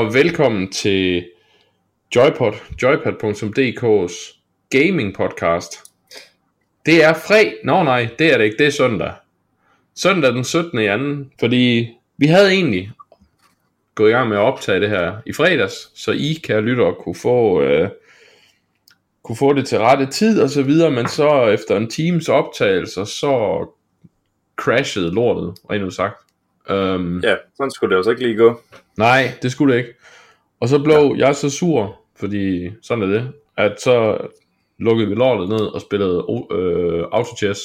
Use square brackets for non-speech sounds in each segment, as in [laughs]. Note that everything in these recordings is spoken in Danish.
Og velkommen til Joypod, joypod.dk's gaming podcast. Det er fred. Nå nej, det er det ikke, det er søndag. Søndag den 17. i anden, fordi vi havde egentlig gået i gang med at optage det her i fredags, så I, kan lytte kunne få, øh, kunne få det til rette tid og så videre, men så efter en times optagelse, så crashede lortet, rent ud sagt. Um, ja, sådan skulle det også ikke lige gå. Nej, det skulle det ikke. Og så blev ja. jeg så sur, fordi sådan er det, at så lukkede vi lortet ned og spillede øh, Auto Chess.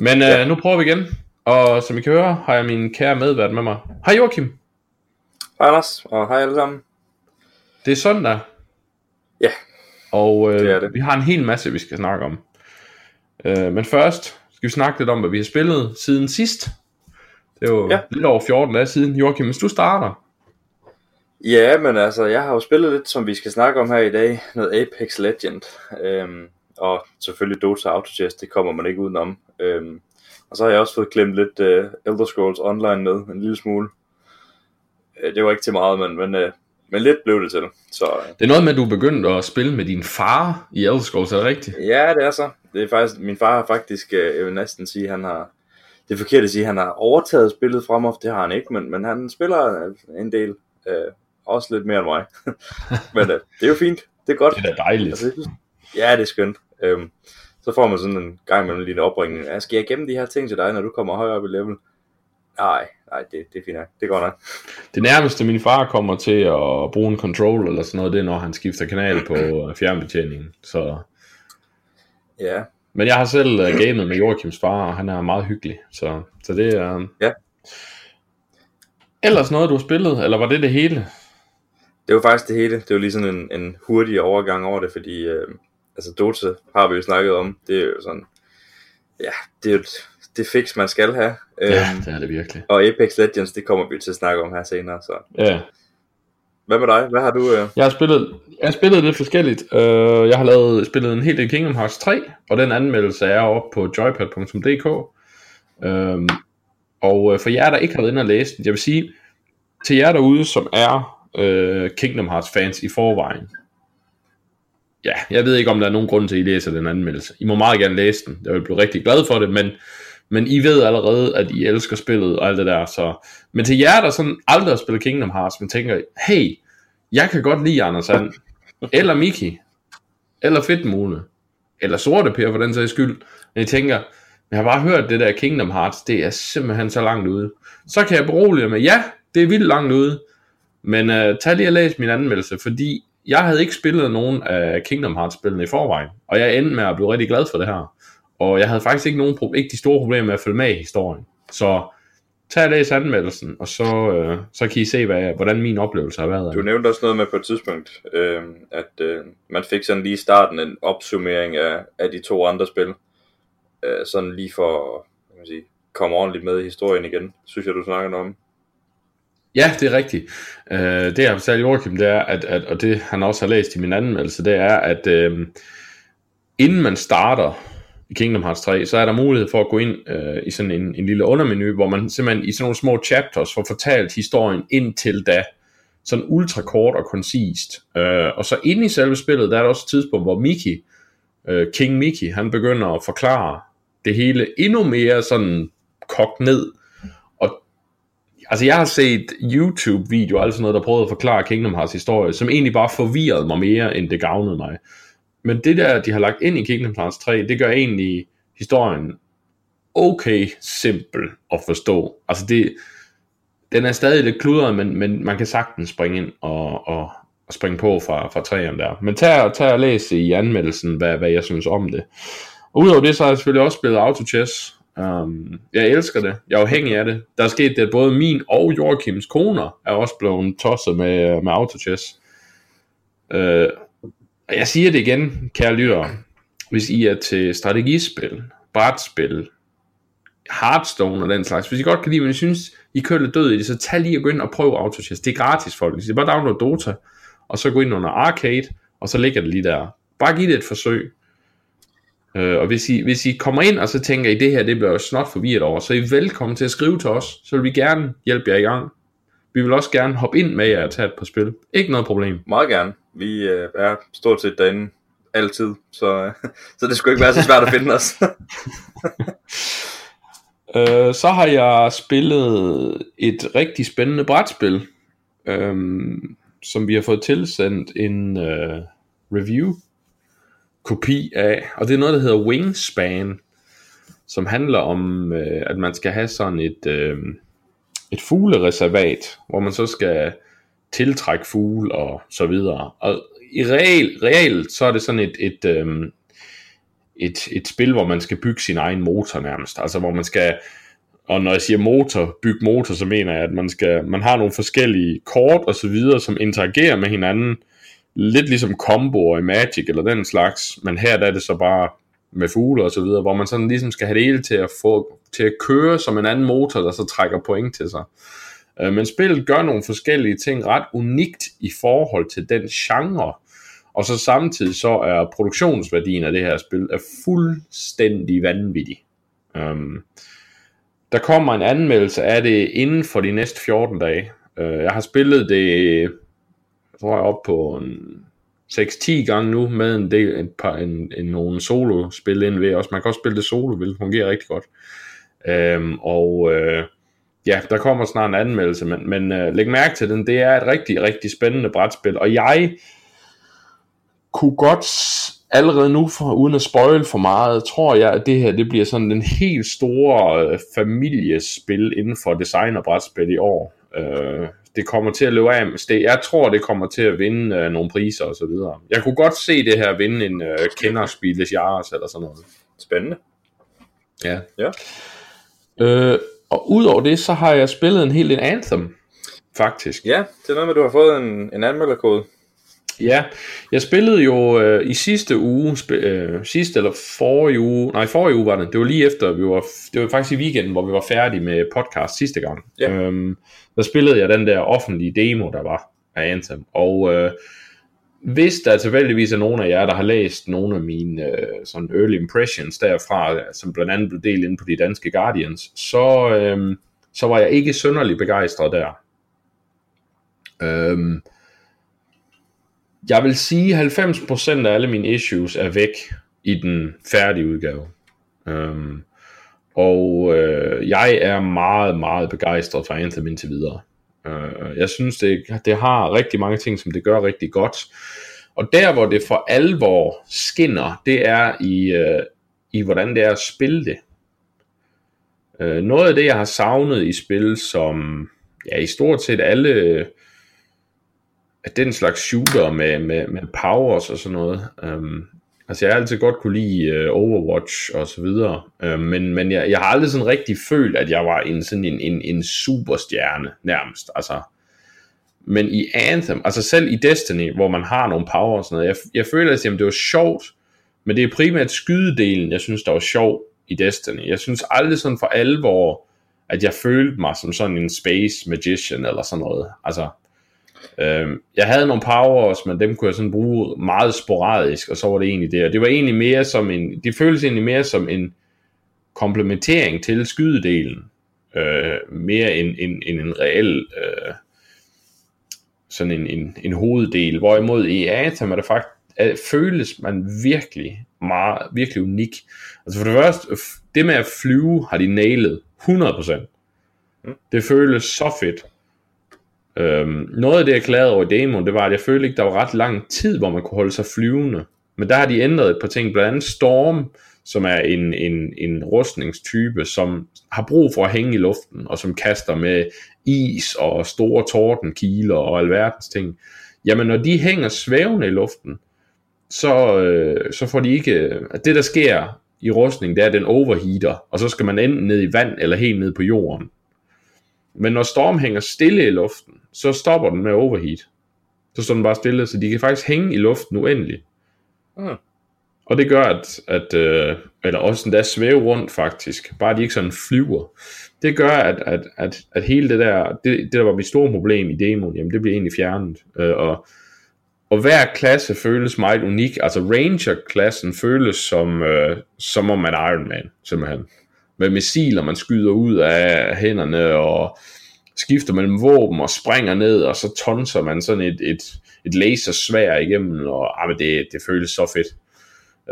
Men øh, ja. nu prøver vi igen, og som I kan høre, har jeg min kære medvært med mig. Hej Joachim. Hej Anders, og hej alle sammen. Det er søndag. Ja, og øh, det er det. vi har en hel masse, vi skal snakke om. Øh, men først skal vi snakke lidt om, hvad vi har spillet siden sidst. Det er jo ja. lidt over 14 dage siden. Joachim, hvis du starter. Ja, men altså, jeg har jo spillet lidt, som vi skal snakke om her i dag. Noget Apex Legend. Øhm, og selvfølgelig Dota Auto Chess, det kommer man ikke udenom. Øhm, og så har jeg også fået klemt lidt uh, Elder Scrolls Online med, en lille smule. Uh, det var ikke til meget, men, men, uh, men lidt blev det til. Så, uh, det er noget med, at du begyndte at spille med din far i Elder Scrolls, er det rigtigt? Ja, det er så. Det er faktisk, min far har faktisk, uh, jeg vil næsten sige, han har, det er forkert at sige, at han har overtaget spillet fra mig, det har han ikke, men, men han spiller en del, uh, også lidt mere end mig. [laughs] men uh, det er jo fint, det er godt. Det er dejligt. Altså, ja, det er skønt. Um, så får man sådan en gang med en lille opringning. Ja, skal jeg gemme de her ting til dig, når du kommer højere op i level? Nej, nej, det, det er fint nok. Det går nok. Det nærmeste min far kommer til at bruge en control eller sådan noget, det er når han skifter kanal på øh, fjernbetjeningen. Så... Ja. Men jeg har selv uh, gamet med Joachims far, og han er meget hyggelig. Så, så det er... Uh... Ja. Ellers noget, du har spillet, eller var det det hele? Det var faktisk det hele. Det var lige sådan en, en hurtig overgang over det, fordi øh, altså Dota har vi jo snakket om, det er jo sådan, ja, det er jo det fix, man skal have. Ja, øhm, det er det virkelig. Og Apex Legends, det kommer vi til at snakke om her senere, så. Ja. Hvad med dig? Hvad har du? Øh... Jeg har spillet, jeg har spillet lidt forskelligt. Uh, jeg har lavet, spillet en hel del Kingdom Hearts 3, og den anmeldelse er oppe på joypad.dk. Uh, øhm, og uh, for jer, der ikke har været inde og læse den, jeg vil sige, til jer derude, som er øh, Kingdom Hearts fans i forvejen, ja, jeg ved ikke, om der er nogen grund til, at I læser den anmeldelse. I må meget gerne læse den. Jeg vil blive rigtig glad for det, men, men I ved allerede, at I elsker spillet og alt det der. Så. Men til jer, der sådan aldrig har spillet Kingdom Hearts, men tænker, hey, jeg kan godt lide Anders Sand, eller Miki, eller Fedtmule, eller Sorte Per for den sags skyld. Men I tænker, jeg har bare hørt det der Kingdom Hearts, det er simpelthen så langt ude. Så kan jeg berolige med, ja, det er vildt langt ude, men uh, tag lige og læs min anmeldelse, fordi jeg havde ikke spillet nogen af Kingdom Hearts spillene i forvejen, og jeg endte med at blive rigtig glad for det her. Og jeg havde faktisk ikke, nogen, ikke de store problemer med at følge med i historien. Så tag og læs anmeldelsen, og så, øh, så kan I se, hvad, hvordan min oplevelse har været. Du nævnte også noget med på et tidspunkt, øh, at øh, man fik sådan lige i starten en opsummering af, af de to andre spil. Øh, sådan lige for at sige, komme ordentligt med i historien igen, synes jeg, du snakker om. Ja, det er rigtigt. Øh, det jeg har fortalt Joachim, det er, at, at, og det han også har læst i min anmeldelse, det er, at øh, inden man starter i Kingdom Hearts 3, så er der mulighed for at gå ind øh, i sådan en, en lille undermenu, hvor man simpelthen i sådan nogle små chapters får fortalt historien indtil da, sådan ultra kort og koncist. Øh, og så inde i selve spillet, der er der også et tidspunkt, hvor Mickey, øh, King Mickey, han begynder at forklare det hele endnu mere sådan kogt ned, Altså jeg har set YouTube-videoer, altså noget, der prøvede at forklare Kingdom Hearts historie, som egentlig bare forvirrede mig mere, end det gavnede mig. Men det der, de har lagt ind i Kingdom Hearts 3, det gør egentlig historien okay simpel at forstå. Altså det, den er stadig lidt kludret, men, men man kan sagtens springe ind og, og, og springe på fra, fra træerne der. Men tag, tag og læs i anmeldelsen, hvad, hvad jeg synes om det. Og udover det, så har jeg selvfølgelig også spillet Auto Chess, Um, jeg elsker det. Jeg er afhængig af det. Der er sket det, at både min og Joachims koner er også blevet tosset med, øh, med autochess. Uh, jeg siger det igen, kære lyttere. Hvis I er til strategispil, brætspil, Hearthstone og den slags. Hvis I godt kan lide, men I synes, I kører lidt død i det, så tag lige og gå ind og prøv autochess. Det er gratis, folk. Så bare download Dota, og så gå ind under Arcade, og så ligger det lige der. Bare giv det et forsøg. Øh, og hvis I, hvis I kommer ind og så tænker I, det her det bliver snot forvirret over, så er I velkommen til at skrive til os, så vil vi gerne hjælpe jer i gang. Vi vil også gerne hoppe ind med jer og tage et par spil. Ikke noget problem. Meget gerne. Vi øh, er stort set derinde altid, så, [laughs] så det skulle ikke være så svært at finde os. [laughs] øh, så har jeg spillet et rigtig spændende brætspil, øh, som vi har fået tilsendt en øh, review kopi af, og det er noget, der hedder Wingspan, som handler om, øh, at man skal have sådan et, øh, et fuglereservat, hvor man så skal tiltrække fugle og så videre. Og i real, reelt, så er det sådan et, et, øh, et, et spil, hvor man skal bygge sin egen motor nærmest. Altså hvor man skal, og når jeg siger motor, bygge motor, så mener jeg, at man, skal, man har nogle forskellige kort og så videre, som interagerer med hinanden, lidt ligesom combo i Magic eller den slags, men her der er det så bare med fugle og så videre, hvor man sådan ligesom skal have det hele til at få til at køre som en anden motor, der så trækker point til sig. Øh, men spillet gør nogle forskellige ting ret unikt i forhold til den genre, og så samtidig så er produktionsværdien af det her spil er fuldstændig vanvittig. Um, der kommer en anmeldelse af det inden for de næste 14 dage. Uh, jeg har spillet det, tror jeg op på en 6-10 gange nu, med en del, et par, en, en, nogle solo-spil ind ved også. Man kan også spille det solo, hvilket fungerer rigtig godt. Øhm, og øh, ja, der kommer snart en anmeldelse, men, men øh, læg mærke til den, det er et rigtig, rigtig spændende brætspil, og jeg kunne godt allerede nu, for, uden at spoil for meget, tror jeg, at det her det bliver sådan den helt store øh, familiespil inden for design og brætspil i år. Øh, det kommer til at løbe af det. Jeg tror, det kommer til at vinde øh, nogle priser og så videre. Jeg kunne godt se det her vinde en øh, kenderspilles Jars eller sådan noget. Spændende. Ja. Ja. Øh, og udover det, så har jeg spillet en hel del Anthem, faktisk. Ja, det er noget med, at du har fået en, en anmelderkode. Ja, jeg spillede jo øh, i sidste uge, sp- øh, sidste eller forrige uge, nej forrige uge var det, det var lige efter, vi var, det var faktisk i weekenden, hvor vi var færdige med podcast sidste gang. Ja. Øhm, der spillede jeg den der offentlige demo, der var af Anthem, og øh, hvis der tilfældigvis er nogen af jer, der har læst nogle af mine øh, sådan early impressions derfra, som blandt andet blev delt ind på de danske Guardians, så, øh, så var jeg ikke synderlig begejstret der. Øhm, jeg vil sige, at 90% af alle mine issues er væk i den færdige udgave. Um, og øh, jeg er meget, meget begejstret for Anthem indtil videre. Uh, jeg synes, det, det har rigtig mange ting, som det gør rigtig godt. Og der, hvor det for alvor skinner, det er i, uh, i hvordan det er at spille det. Uh, noget af det, jeg har savnet i spil, som ja, i stort set alle at den slags shooter med, med, med powers og sådan noget. Øhm, altså jeg har altid godt kunne lide øh, Overwatch og så videre, uh, men, men jeg, jeg har aldrig sådan rigtig følt, at jeg var en sådan en, en, en superstjerne nærmest. Altså, men i Anthem, altså selv i Destiny, hvor man har nogle power og sådan noget, jeg, jeg føler, at jamen, det var sjovt, men det er primært skydedelen, jeg synes, der var sjov i Destiny. Jeg synes aldrig sådan for alvor, at jeg følte mig som sådan en space magician eller sådan noget. Altså, Øhm, jeg havde nogle powers, men dem kunne jeg sådan bruge meget sporadisk, og så var det egentlig det. Og det var egentlig mere som en, det føltes egentlig mere som en komplementering til skydedelen, øh, mere end, end, end en reel øh, sådan en, en, en hoveddel. Hvorimod i Atom er det faktisk, at føles man virkelig meget, virkelig unik. Altså for det første, det med at flyve har de nailet 100%. Mm. Det føles så fedt. Øhm, noget af det, jeg klagede over i demoen, det var, at jeg følte ikke, der var ret lang tid, hvor man kunne holde sig flyvende. Men der har de ændret et par ting, blandt andet Storm, som er en, en, en rustningstype, som har brug for at hænge i luften, og som kaster med is og store tordenkiler og alverdens ting. Jamen, når de hænger svævende i luften, så, øh, så får de ikke... Øh, det, der sker i rustning, det er, at den overheater, og så skal man enten ned i vand eller helt ned på jorden. Men når Storm hænger stille i luften, så stopper den med overheat. Så står den bare stille, så de kan faktisk hænge i luften uendeligt. Mm. Og det gør, at, at øh, eller også endda svæve rundt faktisk, bare de ikke sådan flyver. Det gør, at, at, at, at hele det der, det, det der var mit store problem i demoen, jamen det bliver egentlig fjernet. Øh, og, og hver klasse føles meget unik. Altså Ranger-klassen føles som, øh, som om man er Iron Man, simpelthen. Med missiler, man skyder ud af hænderne, og skifter mellem våben og springer ned, og så tonser man sådan et, et, et lasersvær igennem, og ah, men det, det føles så fedt.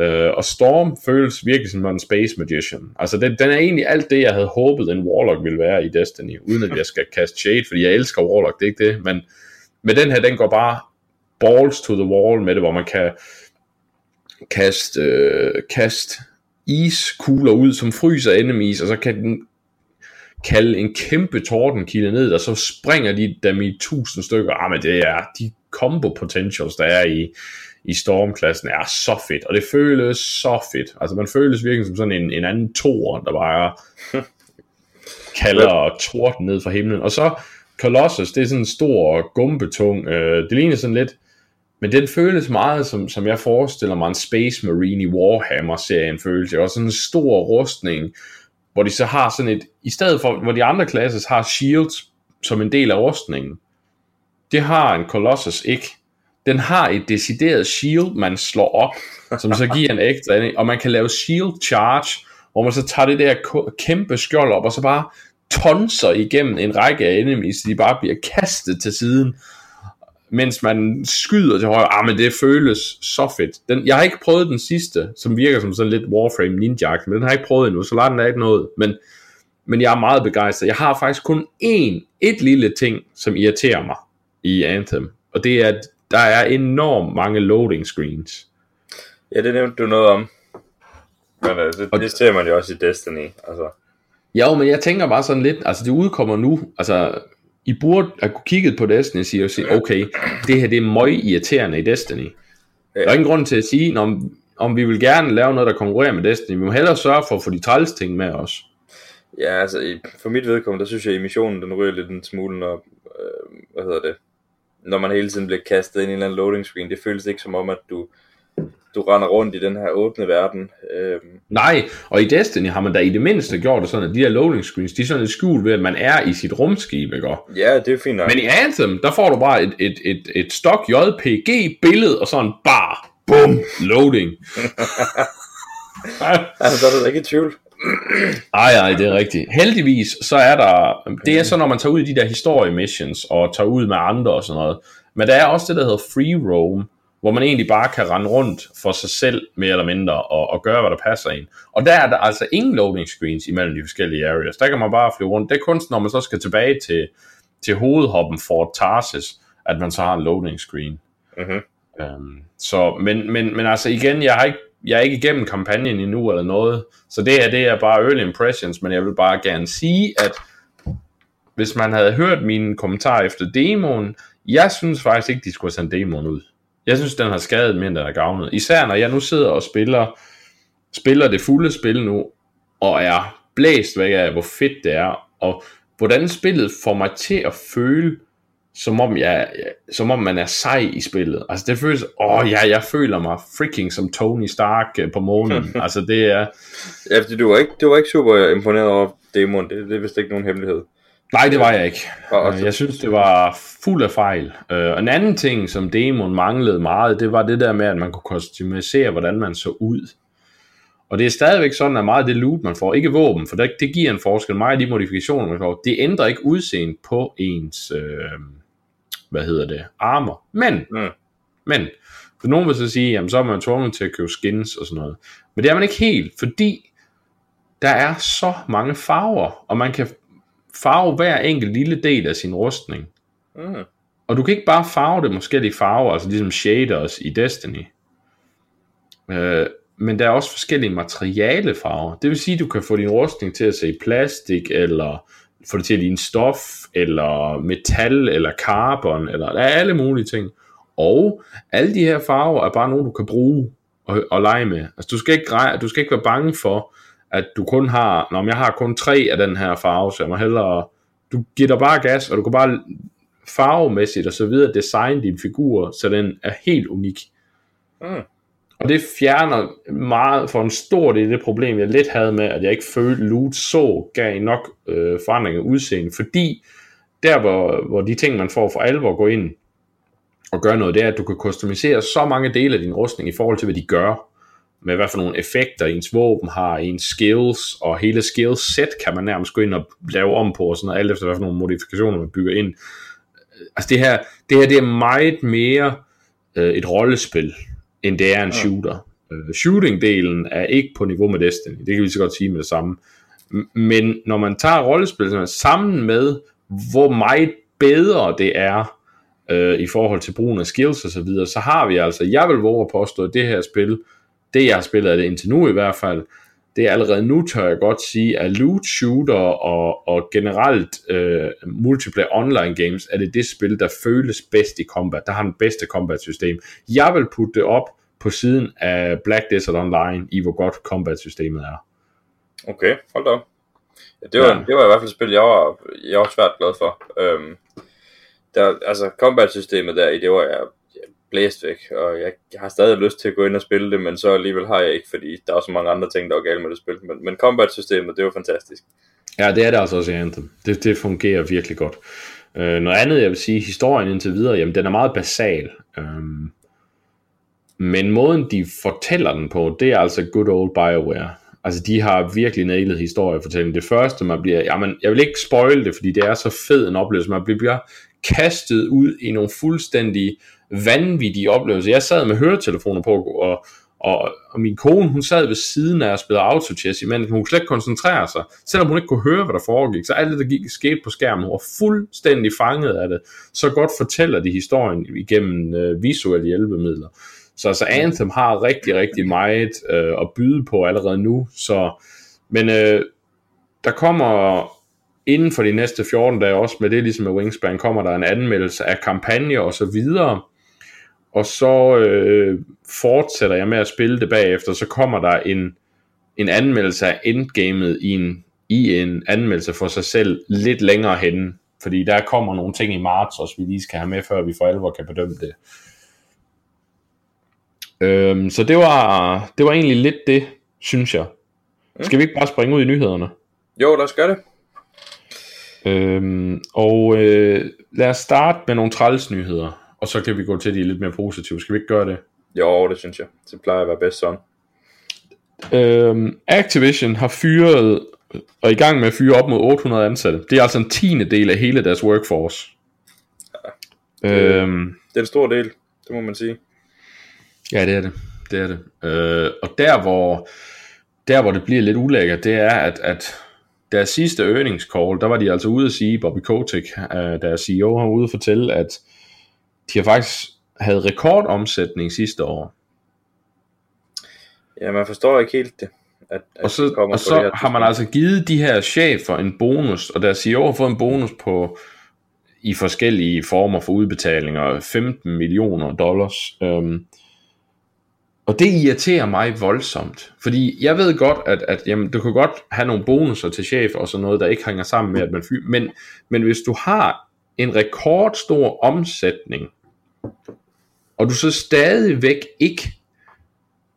Uh, og Storm føles virkelig som en space magician. Altså den, den er egentlig alt det, jeg havde håbet en Warlock ville være i Destiny, uden at jeg skal kaste shade, fordi jeg elsker Warlock, det er ikke det, men med den her, den går bare balls to the wall med det, hvor man kan kaste, øh, kaste iskugler ud, som fryser enemies, og så kan den kalde en kæmpe tordenkilde ned, og så springer de dem i tusind stykker. Ah, men det er de combo potentials, der er i, i Storm-klassen, er så fedt, og det føles så fedt. Altså man føles virkelig som sådan en, en anden tor, der bare [laughs] kalder torden ned fra himlen. Og så Colossus, det er sådan en stor gumbetung, øh, det ligner sådan lidt, men den føles meget som, som jeg forestiller mig en Space Marine i Warhammer-serien føles. Det er også sådan en stor rustning, hvor de så har sådan et, i stedet for, hvor de andre klasser har shields som en del af rustningen, det har en Colossus ikke. Den har et decideret shield, man slår op, som så giver en ekstra, og man kan lave shield charge, hvor man så tager det der kæmpe skjold op, og så bare tonser igennem en række af enemies, de bare bliver kastet til siden, mens man skyder til højre. Ah, men det føles så fedt. Den, jeg har ikke prøvet den sidste, som virker som sådan lidt Warframe Ninja, men den har jeg ikke prøvet endnu, så den er ikke noget. Men, men jeg er meget begejstret. Jeg har faktisk kun én, et lille ting, som irriterer mig i Anthem, og det er, at der er enormt mange loading screens. Ja, det nævnte du noget om. Men altså, det, og, det ser man jo også i Destiny. Altså. Ja, men jeg tænker bare sådan lidt, altså det udkommer nu, altså i burde have kigget på Destiny og sige, okay, det her det er møg irriterende i Destiny. Der er ingen grund til at sige, om, om vi vil gerne lave noget, der konkurrerer med Destiny. Vi må hellere sørge for at få de træls ting med os. Ja, altså for mit vedkommende, der synes jeg, at emissionen den ryger lidt en smule, når, øh, hvad hedder det, når man hele tiden bliver kastet ind i en eller anden loading screen. Det føles ikke som om, at du du render rundt i den her åbne verden. Øhm. Nej, og i Destiny har man da i det mindste gjort det sådan, at de her loading screens, de er sådan lidt skjult ved, at man er i sit rumskib, ikke? Ja, det er fint nok. Men i Anthem, der får du bare et, et, et, et stok JPG-billede, og sådan bare, bum, loading. [laughs] altså, der er du ikke i tvivl. Ej, ej, det er rigtigt. Heldigvis, så er der, det er så, når man tager ud i de der historie missions, og tager ud med andre og sådan noget. Men der er også det, der hedder free roam, hvor man egentlig bare kan rende rundt for sig selv, mere eller mindre, og, og gøre, hvad der passer ind. Og der er der altså ingen loading screens imellem de forskellige areas. Der kan man bare flyve rundt. Det er kun, når man så skal tilbage til, til hovedhoppen for Tarsis, at man så har en loading screen. Mm-hmm. Um, så, men, men, men altså igen, jeg har ikke jeg er ikke igennem kampagnen endnu eller noget, så det her det er bare early impressions, men jeg vil bare gerne sige, at hvis man havde hørt mine kommentarer efter demoen, jeg synes faktisk ikke, de skulle have sendt demoen ud. Jeg synes, den har skadet mere, end den har gavnet. Især når jeg nu sidder og spiller, spiller det fulde spil nu, og er blæst væk af, hvor fedt det er, og hvordan spillet får mig til at føle, som om, jeg, som om man er sej i spillet. Altså det føles, åh ja, jeg føler mig freaking som Tony Stark øh, på månen. [laughs] altså det er... Ja, fordi du var ikke, du var ikke super imponeret over demoen, det, det er vist ikke nogen hemmelighed. Nej, det var jeg ikke. Øh, jeg synes, det var fuld af fejl. Øh, og en anden ting, som demon manglede meget, det var det der med, at man kunne customisere, hvordan man så ud. Og det er stadigvæk sådan, at meget af det loot, man får, ikke våben, for det, det giver en forskel. Meget af de modifikationer, man får, det ændrer ikke udseende på ens, øh, hvad hedder det, armor. Men, mm. men, for nogen vil så sige, jamen så er man tvunget til at købe skins og sådan noget. Men det er man ikke helt, fordi der er så mange farver, og man kan farve hver enkelt lille del af sin rustning. Mm. Og du kan ikke bare farve det forskellige farver, altså ligesom shaders i Destiny. Øh, men der er også forskellige materialefarver. Det vil sige, at du kan få din rustning til at se plastik, eller få det til at ligne stof, eller metal, eller carbon, eller der er alle mulige ting. Og alle de her farver er bare nogle, du kan bruge og, og lege med. Altså, du skal, ikke, du skal ikke være bange for, at du kun har, når jeg har kun tre af den her farve, så jeg må hellere, du giver dig bare gas, og du kan bare farvemæssigt og så videre designe din figur, så den er helt unik. Mm. Og det fjerner meget for en stor del det problem, jeg lidt havde med, at jeg ikke følte, loot så gav nok øh, forandring af udseende, fordi der, hvor, hvor de ting, man får for alvor gå ind og gøre noget, det er, at du kan customisere så mange dele af din rustning i forhold til, hvad de gør. Med hvad for nogle effekter ens våben har, ens skills, og hele skills set kan man nærmest gå ind og lave om på, og sådan noget, alt efter hvad for nogle modifikationer man bygger ind. Altså det her, det her det er meget mere øh, et rollespil, end det er en shooter. Øh, shooting-delen er ikke på niveau med Destiny, det kan vi så godt sige med det samme. Men når man tager rollespil sammen med, hvor meget bedre det er, øh, i forhold til brugen af skills og så videre, så har vi altså, jeg vil våge at påstå, at det her spil, det jeg har spillet af det indtil nu i hvert fald, det er allerede nu, tør jeg godt sige, at loot shooter og, og generelt øh, multiplayer online games, er det det spil, der føles bedst i combat, der har den bedste combat system. Jeg vil putte det op på siden af Black Desert Online, i hvor godt combat systemet er. Okay, hold da op. Ja, det, var, ja. det var i hvert fald et spil, jeg var, jeg var svært glad for. Øhm, der, altså combat-systemet der i, det var jeg blæst væk, og jeg, har stadig lyst til at gå ind og spille det, men så alligevel har jeg ikke, fordi der er så mange andre ting, der er galt med det spil. Men, men combat-systemet, det var fantastisk. Ja, det er det altså også i Anthem. Det, det fungerer virkelig godt. Øh, noget andet, jeg vil sige, historien indtil videre, jamen den er meget basal. Øhm, men måden, de fortæller den på, det er altså good old Bioware. Altså, de har virkelig nailet historiefortællingen. Det første, man bliver... Jamen, jeg vil ikke spoil det, fordi det er så fed en oplevelse. Man bliver kastet ud i nogle fuldstændig vanvittige oplevelser. Jeg sad med høretelefoner på, og, og, og min kone, hun sad ved siden af og spillede autochess, men hun kunne slet ikke koncentrere sig. Selvom hun ikke kunne høre, hvad der foregik, så alt det, der gik, skete på skærmen, hun var fuldstændig fanget af det. Så godt fortæller de historien igennem øh, visuelle hjælpemidler. Så altså Anthem har rigtig, rigtig meget øh, at byde på allerede nu. Så, men øh, der kommer inden for de næste 14 dage, også med det ligesom med Wingspan, kommer der en anmeldelse af kampagne og så videre. Og så øh, fortsætter jeg med at spille det bagefter, så kommer der en, en anmeldelse af endgamet i en, i en anmeldelse for sig selv lidt længere hen. Fordi der kommer nogle ting i marts også, vi lige skal have med, før vi for alvor kan bedømme det. Øhm, så det var, det var egentlig lidt det, synes jeg. Skal vi ikke bare springe ud i nyhederne? Jo, lad os gøre det. Øhm, og øh, lad os starte med nogle træls nyheder, og så kan vi gå til de lidt mere positive. Skal vi ikke gøre det? Jo, det synes jeg. Det plejer at være bedst sådan. Øhm, Activision har fyret, og i gang med at fyre op mod 800 ansatte. Det er altså en tiende del af hele deres workforce. Ja, det, øhm, det er en stor del, det må man sige. Ja, det er det. Det er det. Øh, og der hvor, der hvor det bliver lidt ulækkert, det er, at, at deres sidste earnings call, der var de altså ude at sige, Bobby Kotick, uh, deres CEO, har ude at fortælle, at de har faktisk havde rekordomsætning sidste år. Ja, man forstår ikke helt det. At, at og så, og så det har man altså givet de her chefer en bonus, og deres CEO har fået en bonus på i forskellige former for udbetalinger, 15 millioner dollars. Um, og det irriterer mig voldsomt, fordi jeg ved godt, at, at jamen, du kan godt have nogle bonusser til chef og sådan noget, der ikke hænger sammen med, at man fyr, men, men hvis du har en rekordstor omsætning, og du så stadigvæk ikke,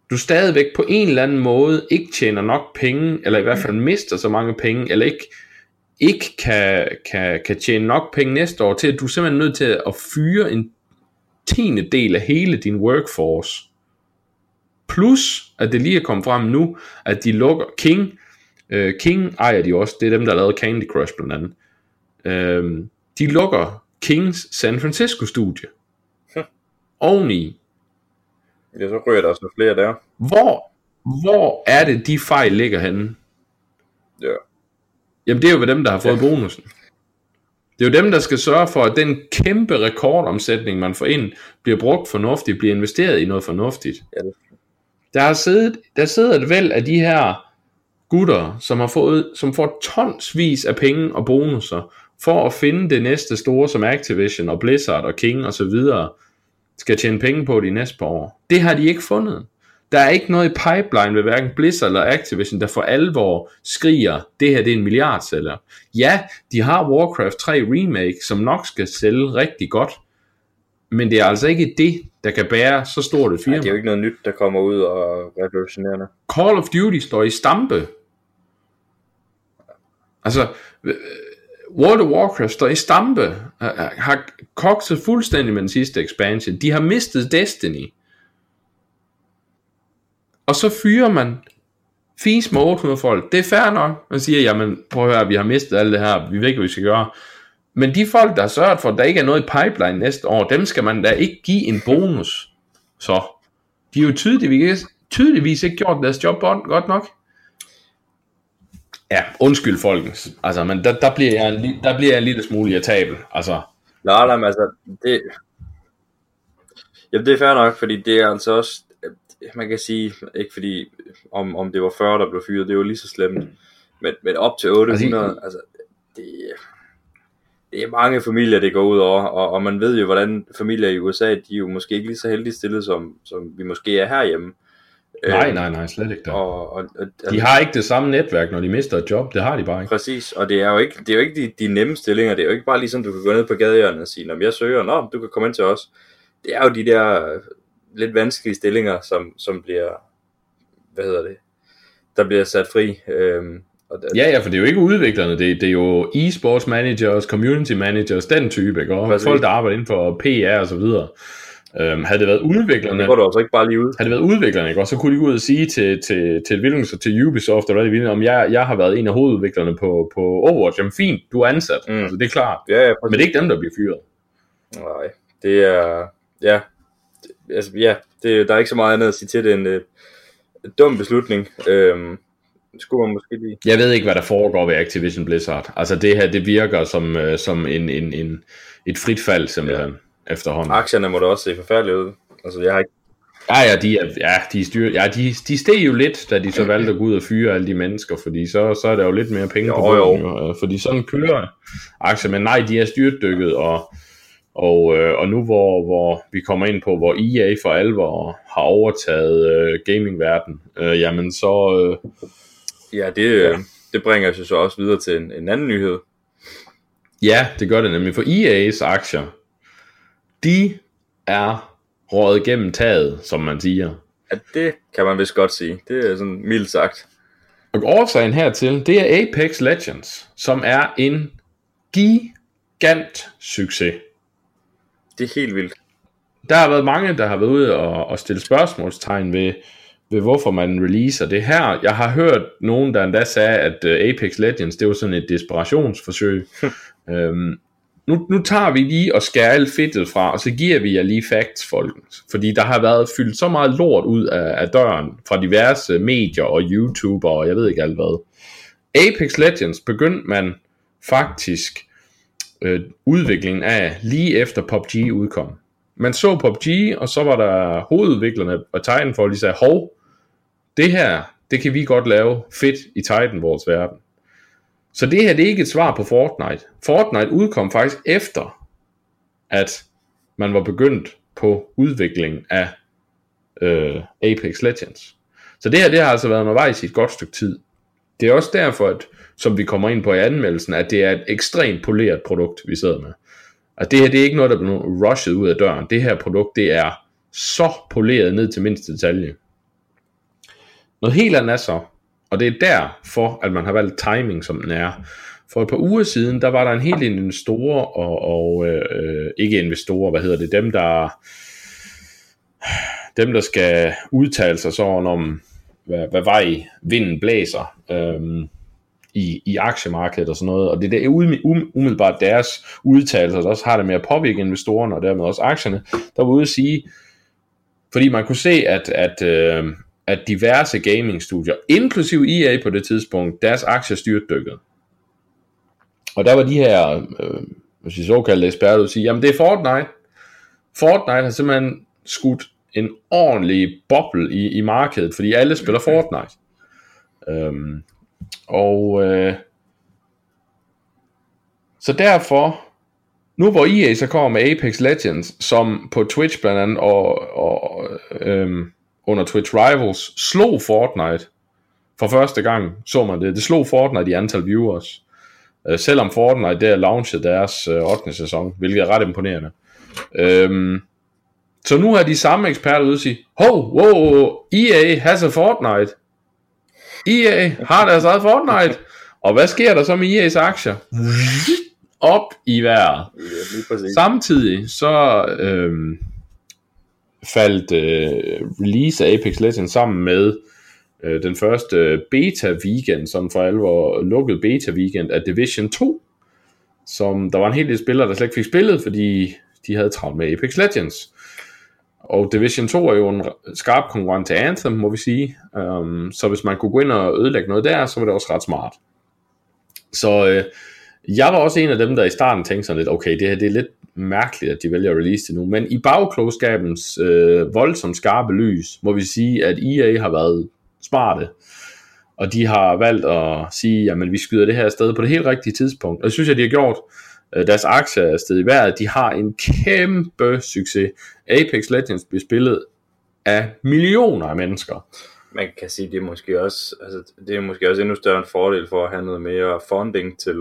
du stadigvæk på en eller anden måde ikke tjener nok penge, eller i hvert fald mister så mange penge, eller ikke, ikke kan, kan, kan tjene nok penge næste år, til at du er simpelthen nødt til at fyre en tiende del af hele din workforce, Plus, at det lige er kommet frem nu, at de lukker King. øh, King ejer de også. Det er dem, der lavede Candy Crush blandt andet. Øh, de lukker Kings San Francisco studie. Oveni. Ja, så ryger der også flere der. Hvor, hvor er det, de fejl ligger henne? Ja. Jamen, det er jo ved dem, der har fået ja. bonusen. Det er jo dem, der skal sørge for, at den kæmpe rekordomsætning, man får ind, bliver brugt fornuftigt, bliver investeret i noget fornuftigt. Ja, der har siddet, der sidder et væld af de her gutter, som har fået, som får tonsvis af penge og bonusser, for at finde det næste store, som Activision og Blizzard og King og så videre, skal tjene penge på de næste par år. Det har de ikke fundet. Der er ikke noget i pipeline ved hverken Blizzard eller Activision, der for alvor skriger, det her det er en milliardsælger. Ja, de har Warcraft 3 Remake, som nok skal sælge rigtig godt, men det er altså ikke det, der kan bære så stort et firma. Nej, det er jo ikke noget nyt, der kommer ud og revolutionerende. Call of Duty står i stampe. Altså, World of Warcraft står i stampe, øh, øh, har kokset fuldstændig med den sidste expansion. De har mistet Destiny. og så fyrer man fis med 800 folk. Det er fair nok. Man siger, jamen prøv at høre, vi har mistet alt det her, vi ved ikke, hvad vi skal gøre. Men de folk, der har sørget for, at der ikke er noget i pipeline næste år, dem skal man da ikke give en bonus. Så de er jo tydeligvis, tydeligvis ikke gjort deres job godt nok. Ja, undskyld folkens. Altså, men der, der, bliver jeg en, der bliver jeg en lille smule irritabel. Altså. Nej, nej, men altså, det, jamen, det er fair nok, fordi det er altså også, man kan sige, ikke fordi, om, om det var 40, der blev fyret, det jo lige så slemt, men, men op til 800, altså, altså det, det er mange familier, det går ud over, og, og man ved jo, hvordan familier i USA, de er jo måske ikke lige så heldige stillet, som, som vi måske er herhjemme. Nej, øhm, nej, nej, slet ikke. Og, og, og, altså, de har ikke det samme netværk, når de mister et job. Det har de bare ikke. Præcis, og det er jo ikke, det er jo ikke de, de nemme stillinger. Det er jo ikke bare ligesom, du kan gå ned på gadehjørnet og sige, når jeg søger, nå, du kan komme ind til os. Det er jo de der lidt vanskelige stillinger, som, som bliver, hvad hedder det, der bliver sat fri. Øhm, og det, ja, ja, for det er jo ikke udviklerne, det, det er jo e-sports managers, community managers, den type, ikke? Og folk, der arbejder inden for PR og så videre. Øhm, havde det været udviklerne, det går du altså ikke bare lige ud. Havde det været udviklerne, ikke? Og så kunne de gå ud og sige til, til, til Williams og til Ubisoft, og hvad om jeg, jeg har været en af hovedudviklerne på, på Overwatch. Jamen fint, du er ansat. Mm. Altså, det er klart. Ja, ja, Men det er ikke dem, der bliver fyret. Nej, det er... Ja, det, altså, ja det, der er ikke så meget andet at sige til det end en dum beslutning. Øhm, skulle man måske lige... Jeg ved ikke, hvad der foregår ved Activision Blizzard. Altså det her, det virker som, uh, som en, en, en, et frit fald simpelthen. Ja efterhånden. Aktierne må da også se forfærdeligt ud. Altså, jeg har ikke... Ja, ja, de, er, ja, de, styr, ja, de, de steg jo lidt, da de så valgte at gå ud og fyre alle de mennesker, fordi så, så er der jo lidt mere penge jo, på bunden, jo. jo. Fordi sådan kører aktier, men nej, de er styrtdykket, og, og, øh, og nu hvor, hvor vi kommer ind på, hvor EA for alvor har overtaget øh, gamingverden, øh, jamen så... Øh, ja, det, ja. det bringer os jo så også videre til en, en anden nyhed. Ja, det gør det nemlig, for EA's aktier, de er røget gennem taget, som man siger. Ja, det kan man vist godt sige. Det er sådan mildt sagt. Og årsagen hertil, det er Apex Legends, som er en gigant succes. Det er helt vildt. Der har været mange, der har været ude og, og stille spørgsmålstegn ved, ved, hvorfor man releaser det her. Jeg har hørt nogen, der endda sagde, at uh, Apex Legends, det var sådan et desperationsforsøg. [laughs] øhm, nu, nu tager vi lige og skærer alt fedtet fra, og så giver vi jer lige facts, folkens. Fordi der har været fyldt så meget lort ud af, af døren fra diverse medier og YouTuber og jeg ved ikke alt hvad. Apex Legends begyndte man faktisk øh, udviklingen af lige efter PUBG udkom. Man så PUBG, og så var der hovedudviklerne og Titanfall, de sagde, hov, det her, det kan vi godt lave fedt i Titan, vores verden. Så det her det er ikke et svar på Fortnite. Fortnite udkom faktisk efter, at man var begyndt på udviklingen af øh, Apex Legends. Så det her det har altså været undervejs i et godt stykke tid. Det er også derfor, at, som vi kommer ind på i anmeldelsen, at det er et ekstremt poleret produkt, vi sidder med. Og det her det er ikke noget, der bliver rushet ud af døren. Det her produkt, det er så poleret ned til mindste detalje. Noget helt andet er så, og det er derfor, at man har valgt timing, som den er. For et par uger siden, der var der en helt investorer, og, og øh, ikke investorer, hvad hedder det, dem der, dem der skal udtale sig sådan om, hvad, hvad vej vinden blæser øh, i, i aktiemarkedet og sådan noget. Og det er um, um, umiddelbart deres udtalelser, der også har det med at påvirke investorerne, og dermed også aktierne, der var ude at sige, fordi man kunne se, at, at, øh, at diverse gamingstudier, inklusive EA på det tidspunkt, deres aktier styrtdykkede. Og der var de her, øh, hvis vi såkaldte eksperter, sige, jamen det er Fortnite. Fortnite har simpelthen skudt en ordentlig boble i, i markedet, fordi alle spiller Fortnite. Øhm, og øh, så derfor, nu hvor EA så kommer med Apex Legends, som på Twitch blandt andet, og, og øhm, under Twitch Rivals slog Fortnite for første gang, så man det. Det slog Fortnite i antal viewers. Øh, selvom Fortnite der launchet deres øh, 8. sæson, hvilket er ret imponerende. Øhm, så nu har de samme eksperter ude og sige, Ho, wow, wow, EA has a Fortnite. EA har deres eget Fortnite. Og hvad sker der så med EA's aktier? Op i vejret. Samtidig så øhm, faldt øh, release af Apex Legends sammen med øh, den første beta weekend, som for alvor lukket beta weekend af Division 2, som der var en hel del spillere, der slet ikke fik spillet, fordi de havde travlt med Apex Legends. Og Division 2 er jo en skarp konkurrent til Anthem, må vi sige. Um, så hvis man kunne gå ind og ødelægge noget der, så var det også ret smart. Så øh, jeg var også en af dem, der i starten tænkte sådan lidt, okay, det her det er lidt mærkeligt, at de vælger at release det nu. Men i bagklogskabens øh, voldsomt skarpe lys, må vi sige, at EA har været smarte. Og de har valgt at sige, jamen vi skyder det her afsted på det helt rigtige tidspunkt. Og det synes jeg, de har gjort. Øh, deres aktier er stedet i vejret. De har en kæmpe succes. Apex Legends bliver spillet af millioner af mennesker. Man kan sige, det er måske også, altså, det er måske også endnu større en fordel for at have noget mere funding til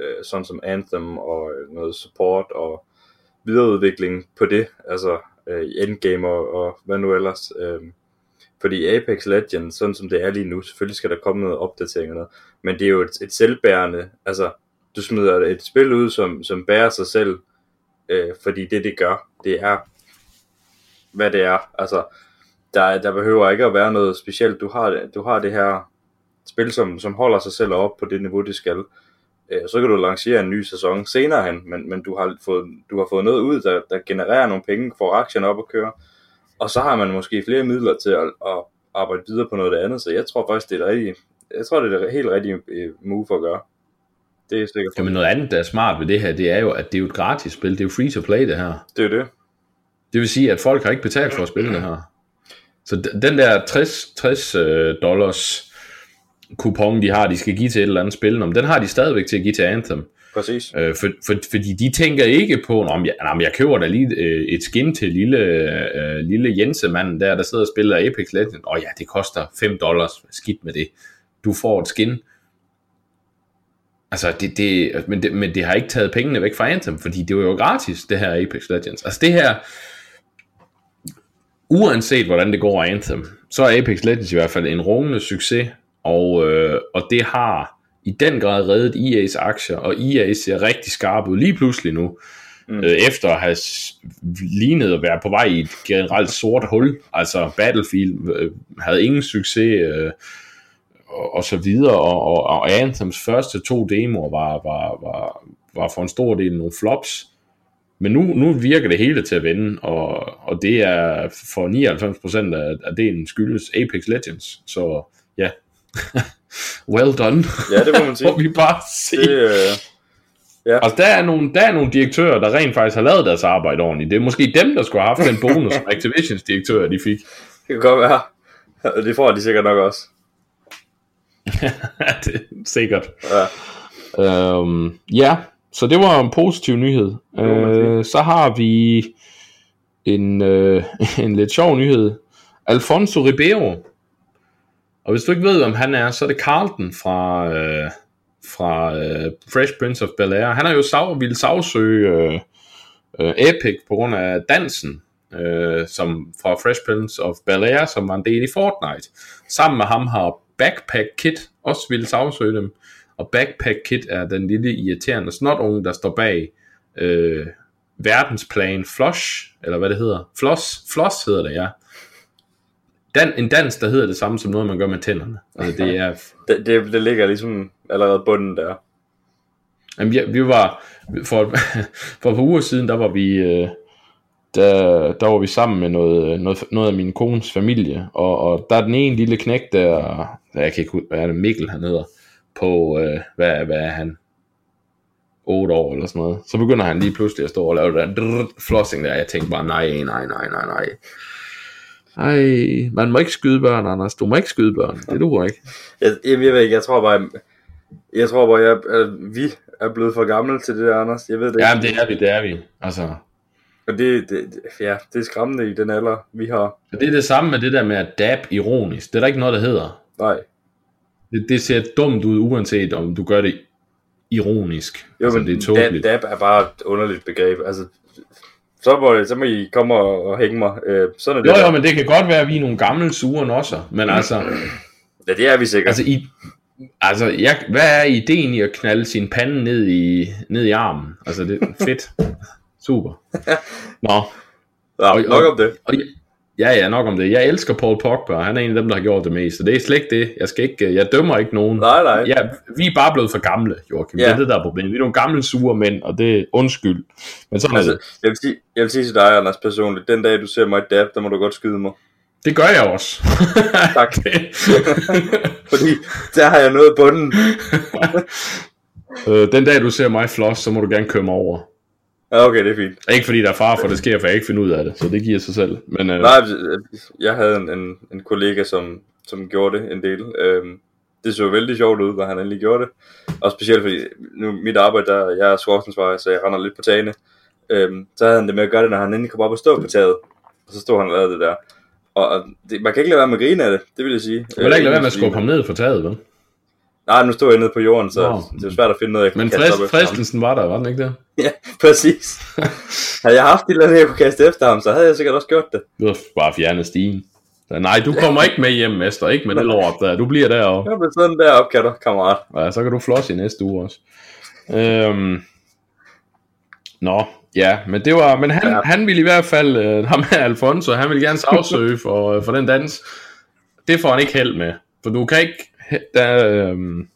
øh, sådan som Anthem og øh, noget support og videreudvikling på det, altså øh, endgame og, og hvad nu ellers. Øh, fordi Apex Legends, sådan som det er lige nu, selvfølgelig skal der komme noget opdatering og noget, men det er jo et, et selvbærende, altså du smider et spil ud, som, som bærer sig selv, øh, fordi det det gør, det er, hvad det er. Altså, der, der behøver ikke at være noget specielt. Du har, du har det her spil, som, som holder sig selv op på det niveau, det skal. Øh, så kan du lancere en ny sæson senere hen, men, men du, har fået, du har fået noget ud, der, der genererer nogle penge, får aktierne op at køre, og så har man måske flere midler til at, at arbejde videre på noget andet, så jeg tror faktisk, det er rigtigt. Jeg tror, det er det helt rigtige øh, move at gøre. Det er sikkert. Jamen noget andet, der er smart ved det her, det er jo, at det er jo et gratis spil. Det er jo free to play, det her. Det er det. Det vil sige, at folk har ikke betalt for at spille det her. Så den der 60, 60 øh, dollars kupon, de har, de skal give til et eller andet spil, om den har de stadigvæk til at give til Anthem. Præcis. Øh, for, for, fordi de tænker ikke på, om jeg, om jeg køber da lige øh, et skin til lille, øh, lille Jensemanden der, der sidder og spiller Apex Legends. Åh oh, ja, det koster 5 dollars. Skidt med det. Du får et skin. Altså, det, det, men, det, men det har ikke taget pengene væk fra Anthem, fordi det var jo gratis, det her Apex Legends. Altså det her, uanset hvordan det går Anthem, så er Apex Legends i hvert fald en rungende succes, og, øh, og det har i den grad reddet EA's aktier, og EA ser rigtig skarp ud lige pludselig nu, mm. øh, efter at have lignet at være på vej i et generelt sort hul. Altså Battlefield øh, havde ingen succes, øh, og, og så videre, og, og, og Anthems første to demoer var, var, var, var for en stor del nogle flops. Men nu, nu virker det hele til at vende, og, og det er for 99% af, af delen skyldes Apex Legends. Så ja, [laughs] well done. Ja, det må man [laughs] sige. må vi bare se. Det, øh, ja. Altså, der er, nogle, der er nogle direktører, der rent faktisk har lavet deres arbejde ordentligt. Det er måske dem, der skulle have haft den bonus, som [laughs] Activisions direktører de fik. Det kan godt være. Det får de sikkert nok også. det er sikkert. Ja. Øhm, ja, så det var en positiv nyhed. Øh, så har vi en, øh, en lidt sjov nyhed. Alfonso Ribeiro. Og hvis du ikke ved, hvem han er, så er det Carlton fra, øh, fra øh, Fresh Prince of Bel-Air. Han har jo sav, ville sagsøge øh, øh, Epic på grund af dansen, øh, som fra Fresh Prince of Bel-Air, som var en del i Fortnite. Sammen med ham har Backpack Kit også ville sagsøge dem. Og Backpack Kit er den lille irriterende snotunge, der står bag øh, verdensplan Flush, eller hvad det hedder. Floss, Floss hedder det, ja. Dan, en dans, der hedder det samme som noget, man gør med tænderne. Altså, det, er... [laughs] det, det, det ligger ligesom allerede bunden der. Jamen, ja, vi var, for, [laughs] for et par uger siden, der var vi, øh, der, der var vi sammen med noget, noget, noget af min kones familie, og, og der er den ene lille knæk der, jeg kan ikke hvad er det, Mikkel han hedder, på, øh, hvad, hvad er han, 8 år eller sådan noget, så begynder han lige pludselig at stå og lave den flossing der, jeg tænkte bare, nej, nej, nej, nej, nej. Ej, man må ikke skyde børn, Anders. Du må ikke skyde børn. Det duer ikke. Jeg, jeg, jeg ved ikke, jeg tror bare, jeg tror bare, jeg, at vi er blevet for gamle til det der, Anders. Jeg ved det ikke. Jamen, det er vi, det er vi. Altså, og det, det, ja, det er skræmmende i den alder, vi har. Det er det samme med det der med at dab ironisk. Det er der ikke noget, der hedder. Nej. Det, det ser dumt ud, uanset om du gør det ironisk. Jo, altså, men det er tåbeligt. Dab, dab er bare et underligt begreb. Altså, så må, så må I komme og, og hænge mig. Øh, sådan er det jo, der. jo, men det kan godt være, at vi er nogle gamle sure også. Men altså... [clears throat] Ja, det er vi sikkert. Altså, i, altså jeg, hvad er ideen i at knalde sin pande ned i, ned i armen? Altså, det er fedt. [laughs] Super. [laughs] Nå. Ja, Og- nok om det. Og, ja, ja, nok om det. Jeg elsker Paul Pogba, og han er en af dem, der har gjort det mest. Så det er slet ikke det. Jeg, skal ikke, jeg dømmer ikke nogen. Nej, nej. Ja, vi er bare blevet for gamle, Joachim. Ja. Det er det, der er problemet. Vi er nogle gamle, sure mænd, og det er undskyld. Men sådan er Altså, det. jeg vil, sige, jeg vil sige til dig, Anders, personligt, den dag du ser mig dab, der må du godt skyde mig. Det gør jeg også. [laughs] Tak. [laughs] [laughs] Fordi der har jeg noget på den. øh, den dag, du ser mig floss, så må du gerne køre mig over. Ja, okay, det er fint. Ikke fordi der er far for, det sker, for jeg kan ikke finde ud af det. Så det giver sig selv. Men, øh, Nej, jeg havde en, en, en kollega, som, som gjorde det en del. Øhm, det så vældig sjovt ud, når han endelig gjorde det. Og specielt fordi, nu mit arbejde, der jeg er skorstensvej, så jeg render lidt på tagene. Øhm, så havde han det med at gøre det, når han endelig kom op og stå på taget. Og så stod han og lavede det der. Og og det, man kan ikke lade være med at grine af det, det vil jeg sige. du vil ikke lade være med at Fordi- skubbe ham ned for taget, vel? Nej, nu står jeg nede på jorden, så Nå. det er svært at finde noget, jeg kan Men kaste op frist, ham. fristelsen var der, var den ikke det? [laughs] Ja, præcis. [laughs] havde jeg haft et eller andet, jeg kunne kaste efter ham, så havde jeg sikkert også gjort det. Du har bare fjernet stigen. Nej, du kommer ikke med hjem, mester. Ikke med det [laughs] lort der. Du bliver deroppe. Jeg blev sådan deroppe, kan du, kammerat. Ja, så kan du floss i næste uge også. Øhm. Nå, ja, men det var, men han, ja. Han ville i hvert fald, øh, ham her Alfonso, han ville gerne sagsøge for, øh, for den dans. Det får han ikke held med, for du kan ikke, der, øhm,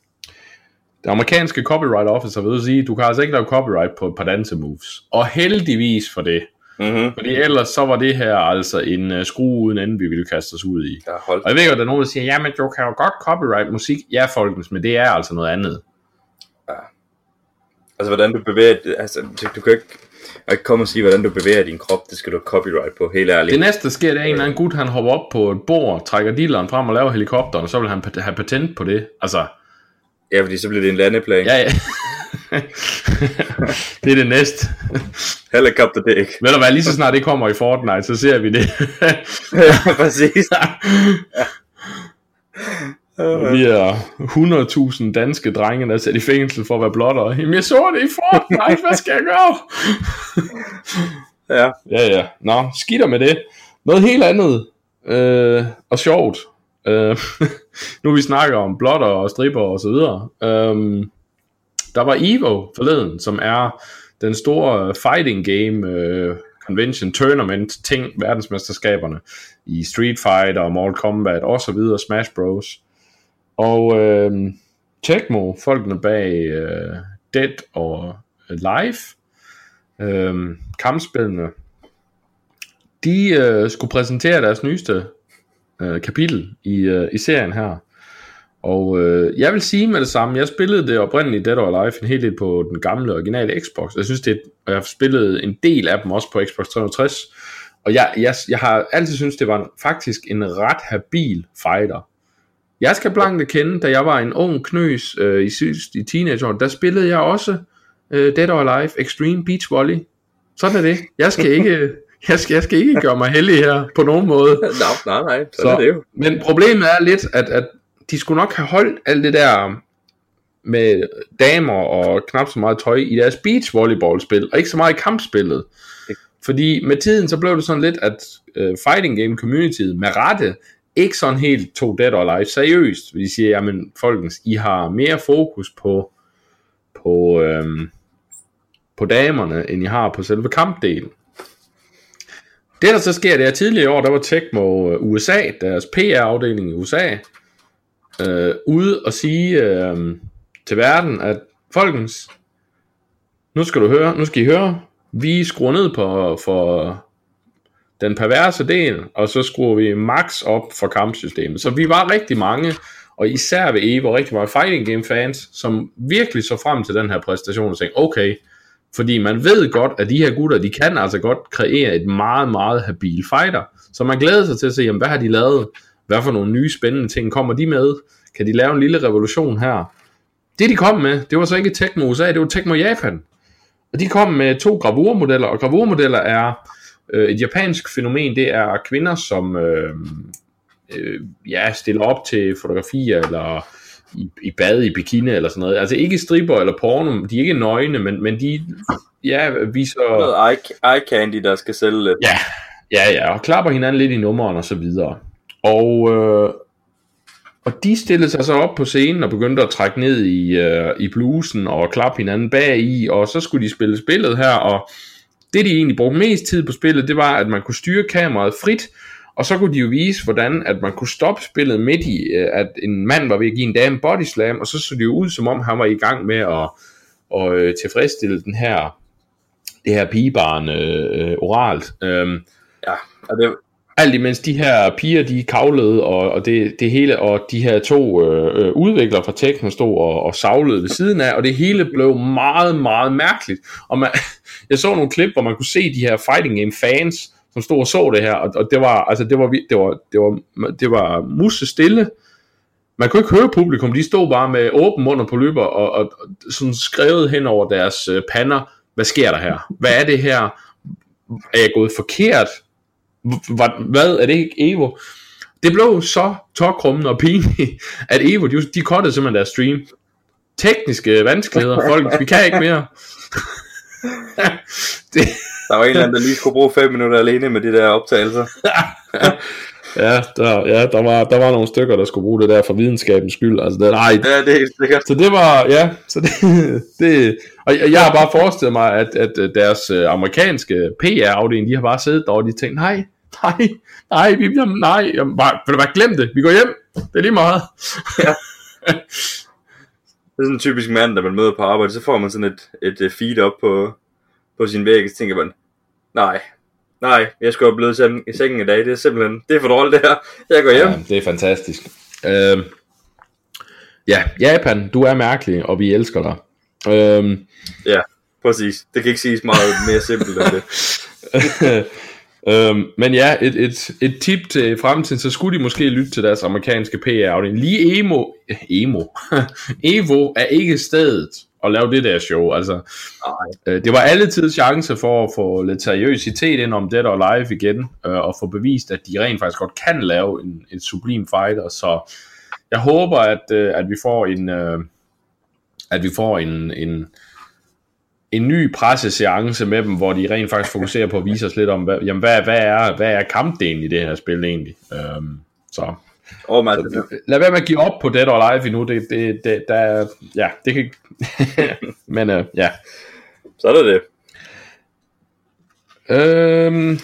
det amerikanske copyright officer vil sige, du kan altså ikke lave copyright på et par dansemoves. Og heldigvis for det, Mm-hmm. fordi ellers så var det her altså en uh, skrue uden ende, vi ville kaste os ud i. Ja, hold Og jeg ved godt, at der er nogen, der siger, jamen du kan jo godt copyright musik. Ja, folkens, men det er altså noget andet. Altså, hvordan du bevæger... Altså, du kan ikke, kan ikke komme og sige, hvordan du bevæger din krop. Det skal du copyright på, helt ærligt. Det næste, der sker, det er en eller anden gut, han hopper op på et bord, trækker dilleren frem og laver helikopteren, og så vil han have patent på det. Altså, Ja, fordi så bliver det en landeplan. ja, ja. det er det næste. Helikopterdæk. Ved du hvad, lige så snart det kommer i Fortnite, så ser vi det. [laughs] ja, præcis. Vi er 100.000 danske drenge, der er sat i fængsel for at være blottere. Jamen, jeg så det i Fortnite, hvad skal jeg gøre? [laughs] ja. Ja, ja. Nå, skidt med det. Noget helt andet øh, og sjovt. Øh, [laughs] nu vi snakker om blotter og stripper og så videre. Øh, der var Evo forleden, som er den store fighting game øh, convention tournament ting, verdensmesterskaberne i Street Fighter, Mortal Kombat og så videre, Smash Bros. Og øh, Tecmo, folkene bag øh, Dead og Live, øh, kampspillene, de øh, skulle præsentere deres nyeste øh, kapitel i, øh, i serien her. Og øh, jeg vil sige med det samme, jeg spillede det oprindeligt Dead or Alive en hel del på den gamle originale Xbox. Jeg synes det, og jeg har spillet en del af dem også på Xbox 360. Og jeg, jeg, jeg har altid synes det var en, faktisk en ret habil fighter. Jeg skal blankt kende, da jeg var en ung knøs øh, i, sidst, i teenageårene, der spillede jeg også øh, Dead or Alive Extreme Beach Volley. Sådan er det. Jeg skal ikke, [laughs] jeg skal, jeg skal ikke gøre mig heldig her på nogen måde. [laughs] Nej, nej, nej. Så, Så- er det jo. Men problemet er lidt, at, at de skulle nok have holdt alt det der med damer og knap så meget tøj i deres beach volleyballspil, og ikke så meget i kampspillet. Fordi med tiden så blev det sådan lidt, at uh, fighting game communityet med rette ikke sådan helt tog Dead or Alive seriøst. De siger, jamen folkens, I har mere fokus på, på, øhm, på damerne, end I har på selve kampdelen. Det der så sker, det er tidligere i år, der var Tecmo øh, USA, deres PR-afdeling i USA, øh, ude og sige øh, til verden, at folkens, nu skal du høre, nu skal I høre, vi skruer ned på for den perverse del, og så skruer vi max op for kampsystemet. Så vi var rigtig mange, og især ved Evo, rigtig mange fighting game fans, som virkelig så frem til den her præstation og tænkte, okay, fordi man ved godt, at de her gutter, de kan altså godt kreere et meget, meget habil fighter. Så man glæder sig til at se, jamen, hvad har de lavet? Hvad for nogle nye spændende ting kommer de med? Kan de lave en lille revolution her? Det de kom med, det var så ikke Tecmo USA, det var Tecmo Japan. Og de kom med to gravurmodeller, og gravurmodeller er øh, et japansk fænomen, det er kvinder, som øh, øh, ja, stiller op til fotografier, eller i, i bad i bikini, eller sådan noget. Altså ikke stripper eller porno, de er ikke nøgne, men, men de ja, viser... Noget eye, eye candy, der skal sælge lidt. Ja, ja, ja, og klapper hinanden lidt i nummeren og så videre. Og, øh, og de stillede sig så op på scenen og begyndte at trække ned i, øh, i blusen og klappe hinanden bag i, og så skulle de spille spillet her, og det de egentlig brugte mest tid på spillet, det var, at man kunne styre kameraet frit, og så kunne de jo vise, hvordan at man kunne stoppe spillet midt i, øh, at en mand var ved at give en dame body slam, og så så det jo ud, som om han var i gang med at, at øh, tilfredsstille den her, det her pigebarn øh, oralt. Øhm, ja, og det, alt imens de her piger, de kavlede, og, og det, det hele, og de her to øh, øh, udviklere fra Tekno stod og, og savlede ved siden af, og det hele blev meget, meget mærkeligt. Og man, [laughs] jeg så nogle klip, hvor man kunne se de her fighting game fans, som stod og så det her, og, og det var, altså det var, det var, det var, det var musse stille. Man kunne ikke høre publikum, de stod bare med åben mund og på løber, og, og, og sådan skrevet hen over deres øh, pander, hvad sker der her? Hvad er det her? Er jeg gået forkert? Hvad, hvad er det ikke Evo? Det blev så tokrummende og pinligt, at Evo, de, de kottede simpelthen deres stream. Tekniske vanskeligheder, folk, vi kan ikke mere det, der var en eller anden, der lige skulle bruge 5 minutter alene med de der optagelser. [laughs] ja, der, ja der, var, der var nogle stykker, der skulle bruge det der for videnskabens skyld. Altså, det, nej, ja, det er helt sikkert. Så det var, ja, så det, [laughs] det og jeg, jeg har bare forestillet mig, at, at deres øh, amerikanske PR-afdeling, de har bare siddet derovre, og de tænkte, nej, nej, nej, vi bliver, nej, jamen, bare, vil du bare glemme det, vi går hjem, det er lige meget. ja. [laughs] Det er sådan en typisk mand, der man møder på arbejde, så får man sådan et, et feed op på, på sin væg, så tænker man, nej, nej, jeg skal jo blive i sengen i dag, det er simpelthen, det er for dårligt det her, jeg går hjem. Ja, det er fantastisk. Øh, ja, Japan, du er mærkelig, og vi elsker dig. Øh, ja, præcis. Det kan ikke siges meget mere simpelt end det. [laughs] Øhm, men ja, et, et, et tip til fremtiden, så skulle de måske lytte til deres amerikanske PR-afdeling. Lige emo, emo, [laughs] Evo er ikke stedet at lave det der show. Altså, øh, det var altid chance for at få lidt seriøsitet ind om det der live igen, øh, og få bevist, at de rent faktisk godt kan lave en, en sublim fighter. Så jeg håber, at, øh, at vi får en, øh, at vi får en, en, en ny presseseance med dem, hvor de rent faktisk fokuserer på at vise os lidt om, hvad, jamen, hvad, hvad, er, hvad er kampdelen i det her spil egentlig. Um, så Man. Så, lad være med at give op på Dead or Alive endnu. Det, det, det, der, ja, det kan [laughs] Men uh, ja. Så er det det. Øhm,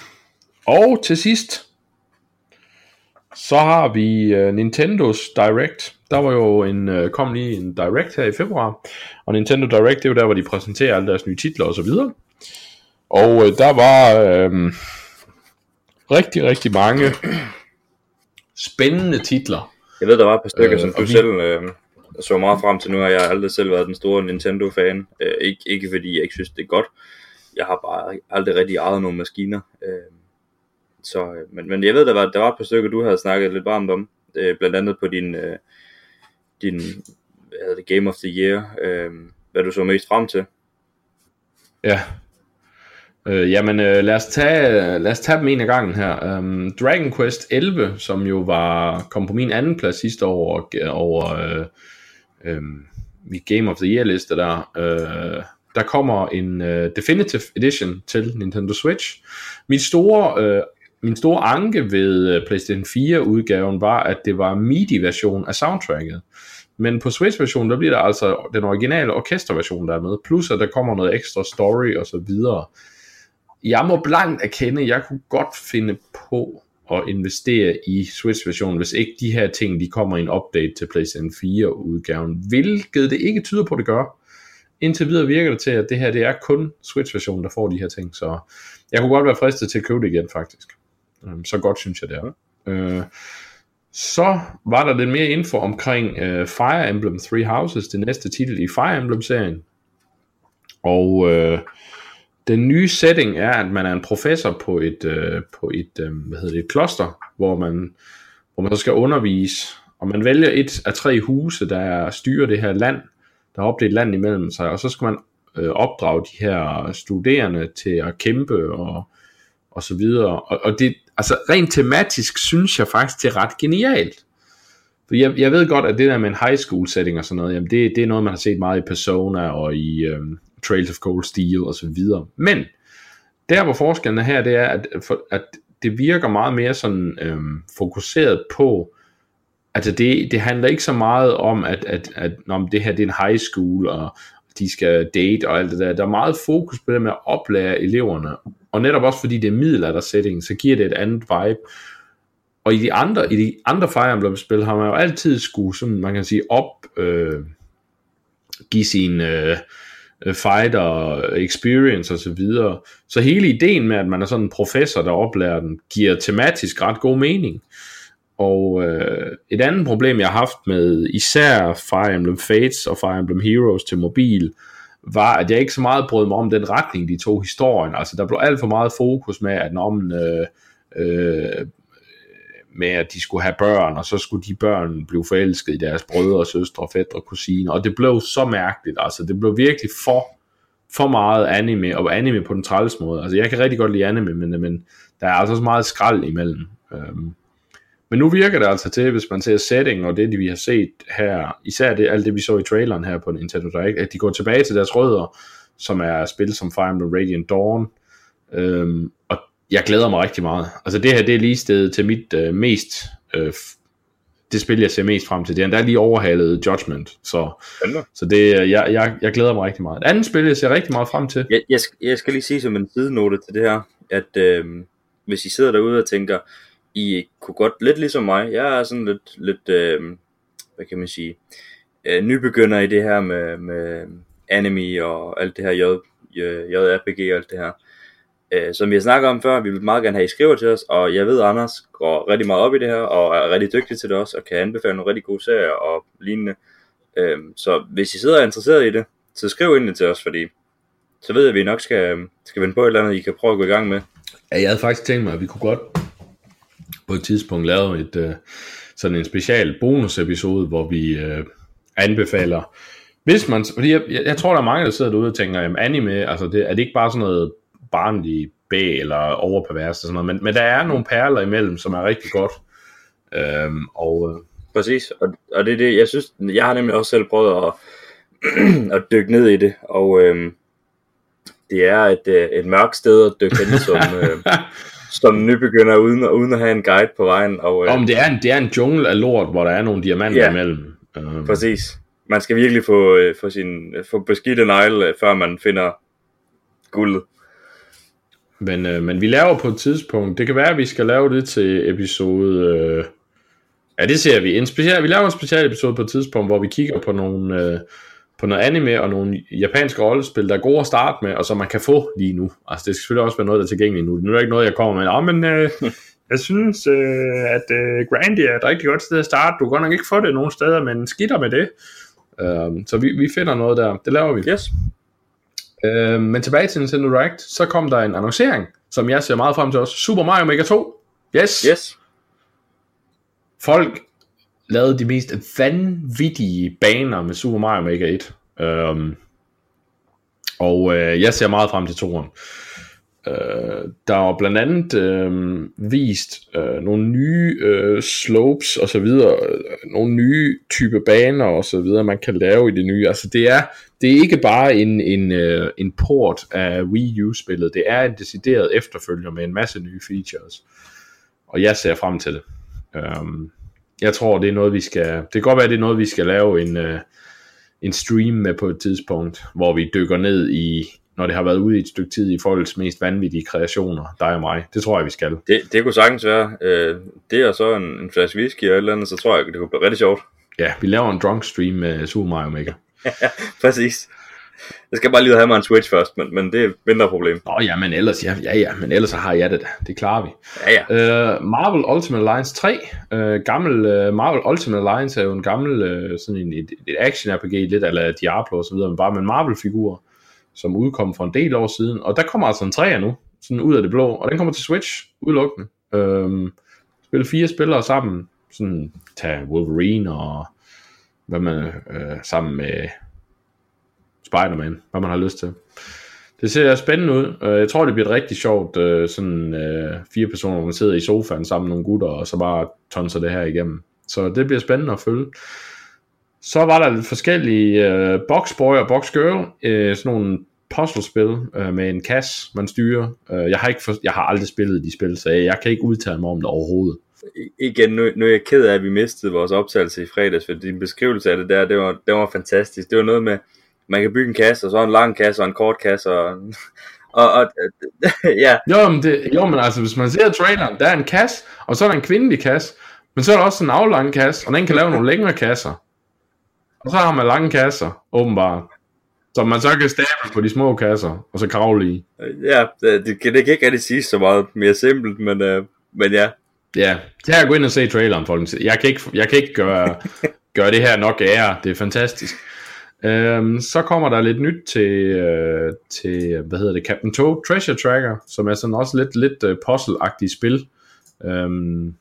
og til sidst, så har vi uh, Nintendos Direct. Der var jo en, uh, kom lige en Direct her i februar, og Nintendo Direct, det er jo der, hvor de præsenterer alle deres nye titler og så videre. Og uh, der var uh, rigtig, rigtig mange spændende titler. Jeg ved, der var et par stykker, øh, som du vi... selv øh, så meget frem til nu, har jeg aldrig selv været den store Nintendo-fan. Øh, ikke, ikke fordi jeg ikke synes, det er godt. Jeg har bare aldrig rigtig ejet nogle maskiner. Øh, så, øh, men, men jeg ved, der var, der var et par stykker, du havde snakket lidt varmt om. Øh, blandt andet på din, øh, din hvad hedder det, Game of the Year. Øh, hvad du så mest frem til. Ja, Øh, jamen, øh, lad, os tage, lad os tage dem en af gangen her. Øhm, Dragon Quest 11, som jo var kom på min anden plads sidste år over øh, øh, mit Game of the Year liste der. Øh, der kommer en øh, Definitive Edition til Nintendo Switch. Mit store, øh, min store anke ved øh, PlayStation 4 udgaven var, at det var MIDI-version af soundtracket. Men på Switch-versionen, der bliver der altså den originale orkesterversion, der er med, plus at der kommer noget ekstra story og så videre jeg må blankt erkende, at jeg kunne godt finde på at investere i Switch-versionen, hvis ikke de her ting, de kommer i en update til PlayStation 4-udgaven, hvilket det ikke tyder på, at det gør. Indtil videre virker det til, at det her det er kun Switch-versionen, der får de her ting, så jeg kunne godt være fristet til at købe det igen, faktisk. Øhm, så godt synes jeg, det er. Øh, så var der lidt mere info omkring øh, Fire Emblem Three Houses, det næste titel i Fire Emblem-serien. Og øh, den nye setting er, at man er en professor på et, øh, på et, øh, hvad hedder det, et kloster, hvor man, hvor man så skal undervise, og man vælger et af tre huse, der styrer det her land, der er opdelt land imellem sig, og så skal man øh, opdrage de her studerende til at kæmpe og, og så videre. Og, og det, altså rent tematisk synes jeg faktisk, det er ret genialt. For jeg, jeg ved godt, at det der med en high school setting og sådan noget, jamen det, det er noget, man har set meget i Persona og i, øh, Trails of Cold Steel og så videre. Men der hvor forskellen er her, det er, at, at det virker meget mere sådan øhm, fokuseret på, altså det, det handler ikke så meget om, at, at, at når det her det er en high school, og de skal date og alt det der. Der er meget fokus på det med at oplære eleverne, og netop også fordi det er middelalder setting, så giver det et andet vibe. Og i de andre, i de andre Fire Emblem-spil har man jo altid skulle, sådan man kan sige, op, øh, give sin øh, Øh, fighter experience og så videre. Så hele ideen med, at man er sådan en professor, der oplærer den, giver tematisk ret god mening. Og øh, et andet problem, jeg har haft med især Fire Emblem Fates og Fire Emblem Heroes til mobil, var, at jeg ikke så meget brød mig om den retning, de tog historien. Altså, der blev alt for meget fokus med, at når man, øh, øh, med at de skulle have børn, og så skulle de børn blive forelsket i deres brødre, søstre, fædre, kusiner, og det blev så mærkeligt, altså det blev virkelig for, for meget anime, og anime på den træls måde. Altså jeg kan rigtig godt lide anime, men, men der er altså så meget skrald imellem. Øhm, men nu virker det altså til, hvis man ser setting og det, vi har set her, især det, alt det, vi så i traileren her på Nintendo Direct, at de går tilbage til deres rødder, som er spil som Fire Emblem Radiant Dawn, øhm, og jeg glæder mig rigtig meget. Altså det her, det er lige stedet til mit øh, mest, øh, det spil, jeg ser mest frem til. Det er lige overhalet Judgment, så, så det, jeg, jeg, jeg glæder mig rigtig meget. Et andet spil, jeg ser rigtig meget frem til. Jeg, jeg, skal, jeg skal lige sige som en sidenote til det her, at øh, hvis I sidder derude og tænker, I kunne godt, lidt ligesom mig, jeg er sådan lidt, lidt øh, hvad kan man sige, øh, nybegynder i det her med, med anime og alt det her J, JRPG og alt det her. Øh, som vi har snakket om før, vi vil meget gerne have, I skriver til os, og jeg ved, at Anders går rigtig meget op i det her, og er rigtig dygtig til det også, og kan anbefale nogle rigtig gode serier og lignende. Øh, så hvis I sidder og er interesseret i det, så skriv ind til os, fordi så ved jeg, at vi nok skal, øhm, skal vende på et eller andet, I kan prøve at gå i gang med. Ja, jeg havde faktisk tænkt mig, at vi kunne godt på et tidspunkt lave et, øh, sådan en special bonusepisode, hvor vi øh, anbefaler, hvis man, fordi jeg, jeg, jeg tror, der er mange, der sidder derude og tænker, jamen anime, altså det, er det ikke bare sådan noget barnlig bag eller overpervers og sådan noget, men, men der er nogle perler imellem, som er rigtig godt. Øhm, og, øh, Præcis, og, og det er det, jeg synes, jeg har nemlig også selv prøvet at, [clears throat] at dykke ned i det, og øhm, det er et, øh, et mørkt sted at dykke hen som, [laughs] øh, som nybegynder, uden, uden at have en guide på vejen. Og, øh, Om det er, en, det er en jungle af lort, hvor der er nogle diamanter ja, imellem. Øhm. Præcis. Man skal virkelig få, øh, få, sin, få beskidte negle, før man finder guldet. Men, øh, men vi laver på et tidspunkt, det kan være, at vi skal lave det til episode... Øh, ja, det ser vi. En special, vi laver en special episode på et tidspunkt, hvor vi kigger på nogle... Øh, på noget anime og nogle japanske rollespil, der er gode at starte med, og som man kan få lige nu. Altså det skal selvfølgelig også være noget, der er tilgængeligt nu. Nu er det ikke noget, jeg kommer med. Oh, men øh, [laughs] jeg synes, øh, at øh, Grandy er et rigtig godt sted at starte. Du kan godt nok ikke få det nogen steder, men skitter med det. Uh, så vi, vi finder noget der. Det laver vi. Yes. Øh, men tilbage til Nintendo Direct, så kom der en annoncering, som jeg ser meget frem til også. Super Mario Maker 2. Yes. Yes. Folk lavede de mest vanvittige baner med Super Mario Maker 1. Øhm, og øh, jeg ser meget frem til toren. Øh, der er blandt andet øh, vist øh, nogle nye øh, slopes og så videre, øh, nogle nye type baner og så videre, man kan lave i det nye. Altså det er, det er ikke bare en, en, øh, en port af Wii U-spillet, det er en decideret efterfølger med en masse nye features. Og jeg ser frem til det. Um, jeg tror, det er noget, vi skal... Det kan godt være, det er noget, vi skal lave en, uh, en stream med på et tidspunkt, hvor vi dykker ned i, når det har været ude i et stykke tid, i folks mest vanvittige kreationer, dig og mig. Det tror jeg, vi skal. Det, det kunne sagtens være. Uh, det er så en, en flaske whisky eller et eller andet, så tror jeg, det kunne blive rigtig sjovt. Ja, vi laver en drunk stream med Super Mario Maker. [laughs] Præcis. Jeg skal bare lige have mig en Switch først, men, men det er mindre problem. Nå ja, men ellers, ja, ja, ja, men ellers har jeg det Det klarer vi. Ja, ja. Uh, Marvel Ultimate Alliance 3. Uh, gammel, uh, Marvel Ultimate Alliance er jo en gammel uh, sådan en, et, et action RPG, lidt eller Diablo og så videre, men bare med en Marvel-figur, som udkom for en del år siden. Og der kommer altså en 3'er nu, sådan ud af det blå, og den kommer til Switch, udelukkende. Øhm, spille fire spillere sammen, sådan tage Wolverine og hvad man øh, sammen med Spider-Man, hvad man har lyst til. Det ser spændende ud. Øh, jeg tror, det bliver et rigtig sjovt, øh, sådan øh, fire personer, hvor man sidder i sofaen sammen med nogle gutter, og så bare tonser det her igennem. Så det bliver spændende at følge. Så var der lidt forskellige øh, Boxboy og Boxgirl, øh, sådan nogle puzzlespil uh, med en kasse, man styrer. Uh, jeg, har ikke for, jeg har aldrig spillet de spil, så jeg kan ikke udtale mig om det overhovedet igen, nu, nu er jeg ked af, at vi mistede vores optagelse i fredags, for din beskrivelse af det der, det var, det var fantastisk. Det var noget med, man kan bygge en kasse, og så en lang kasse, og en kort kasse, og, [laughs] og, og [laughs] ja. Jo men, det, jo, men altså, hvis man ser traileren, der er en kasse, og så er der en kvindelig kasse, men så er der også en aflang kasse, og den kan lave nogle længere kasser. Og så har man lange kasser, åbenbart. Som man så kan stable på de små kasser, og så kravle i. Ja, det, det, kan, ikke rigtig sige så meget mere simpelt, men, uh, men ja. Ja, tag og gå ind og se traileren, folkens. Jeg kan ikke, jeg kan ikke gøre, [laughs] gøre det her nok ære. Det er fantastisk. Øhm, så kommer der lidt nyt til, øh, til, hvad hedder det, Captain Toad Treasure Tracker, som er sådan også lidt, lidt uh, puzzle-agtigt spil. Øhm,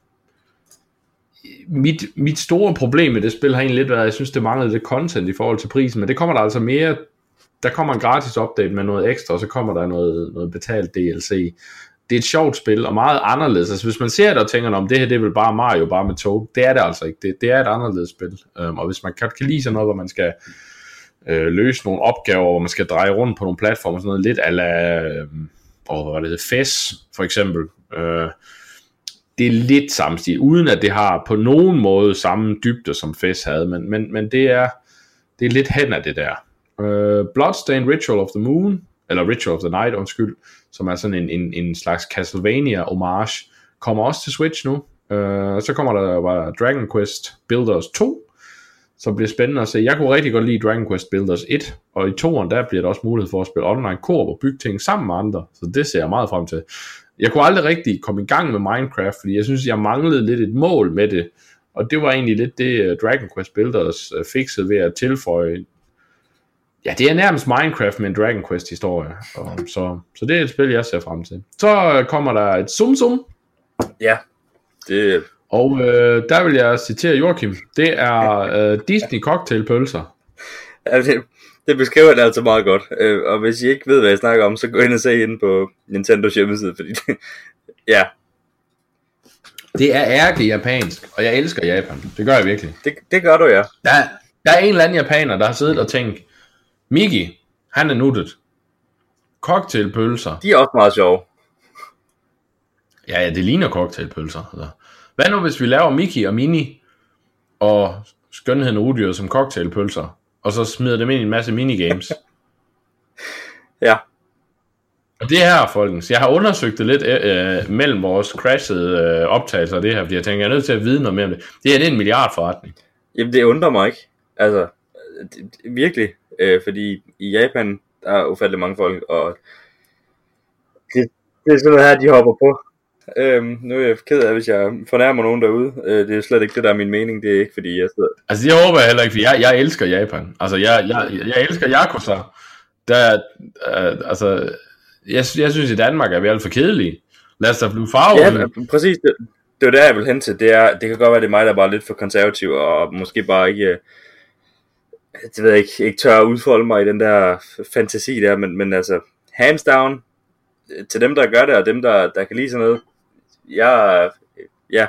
mit, mit store problem med det spil har egentlig lidt været, at jeg synes, det manglede det content i forhold til prisen, men det kommer der altså mere, der kommer en gratis update med noget ekstra, og så kommer der noget, noget betalt DLC. Det er et sjovt spil, og meget anderledes. Altså hvis man ser det og tænker, om det her det er vel bare Mario, bare med tog, det er det altså ikke. Det, det er et anderledes spil. Um, og hvis man kan, kan lide sådan noget, hvor man skal øh, løse nogle opgaver, hvor man skal dreje rundt på nogle platformer, sådan noget lidt ala, øh, oh, hvad det hedder, FES for eksempel. Øh, det er lidt samme stil, uden at det har på nogen måde samme dybde som FES havde, men, men, men det er det er lidt hen af det der. Uh, Bloodstained Ritual of the Moon, eller Ritual of the Night, undskyld, som er sådan en, en, en slags Castlevania homage, kommer også til Switch nu. Uh, så kommer der var Dragon Quest Builders 2, som bliver spændende at se. Jeg kunne rigtig godt lide Dragon Quest Builders 1, og i 2'eren der bliver der også mulighed for at spille online korp og bygge ting sammen med andre, så det ser jeg meget frem til. Jeg kunne aldrig rigtig komme i gang med Minecraft, fordi jeg synes, jeg manglede lidt et mål med det, og det var egentlig lidt det, øh, Dragon Quest Builders fikset ved at tilføje Ja, det er nærmest Minecraft med en Dragon Quest historie. Og så, så det er et spil, jeg ser frem til. Så kommer der et Sum Sum. Ja, det... Og øh, der vil jeg citere Joachim. Det er øh, Disney cocktailpølser. Ja, det, det beskriver det altså meget godt. Øh, og hvis I ikke ved, hvad jeg snakker om, så gå ind og se ind på Nintendos hjemmeside, fordi det, ja. Det er ærke japansk, og jeg elsker Japan. Det gør jeg virkelig. Det, det gør du, ja. Der, der er en eller anden japaner, der har siddet og tænkt, Miki, han er nuttet. Cocktailpølser. De er også meget sjove. Ja, ja, det ligner cocktailpølser. Altså. Hvad nu, hvis vi laver Miki og Mini og skønheden og udyret som cocktailpølser, og så smider dem ind i en masse minigames? [laughs] ja. Og det her, folkens, jeg har undersøgt det lidt øh, mellem vores crashede øh, optagelser af det her, fordi jeg tænker, jeg er nødt til at vide noget mere om det. Det her det er en milliardforretning. Jamen, det undrer mig ikke. Altså, det, virkelig. Øh, fordi i Japan, der er ufattelig mange folk, og det, det er sådan noget her, de hopper på. Øhm, nu er jeg ked af, hvis jeg fornærmer nogen derude. Øh, det er slet ikke det, der er min mening. Det er ikke, fordi jeg sidder... Altså, det håber jeg heller ikke, for jeg, jeg elsker Japan. Altså, jeg, jeg, jeg elsker Yakuza. Der, øh, altså, jeg, jeg synes, i Danmark er vi alt for kedelige. Lad os da blive farve. Ja, præcis. Det, det var der, jeg vil hen til. Det, er, det kan godt være, det er mig, der er bare lidt for konservativ, og måske bare ikke... Øh, det ved jeg ikke, ikke tør at udfolde mig i den der fantasi der, men, men altså, hands down, til dem, der gør det, og dem, der, der kan lide sådan noget, jeg, ja,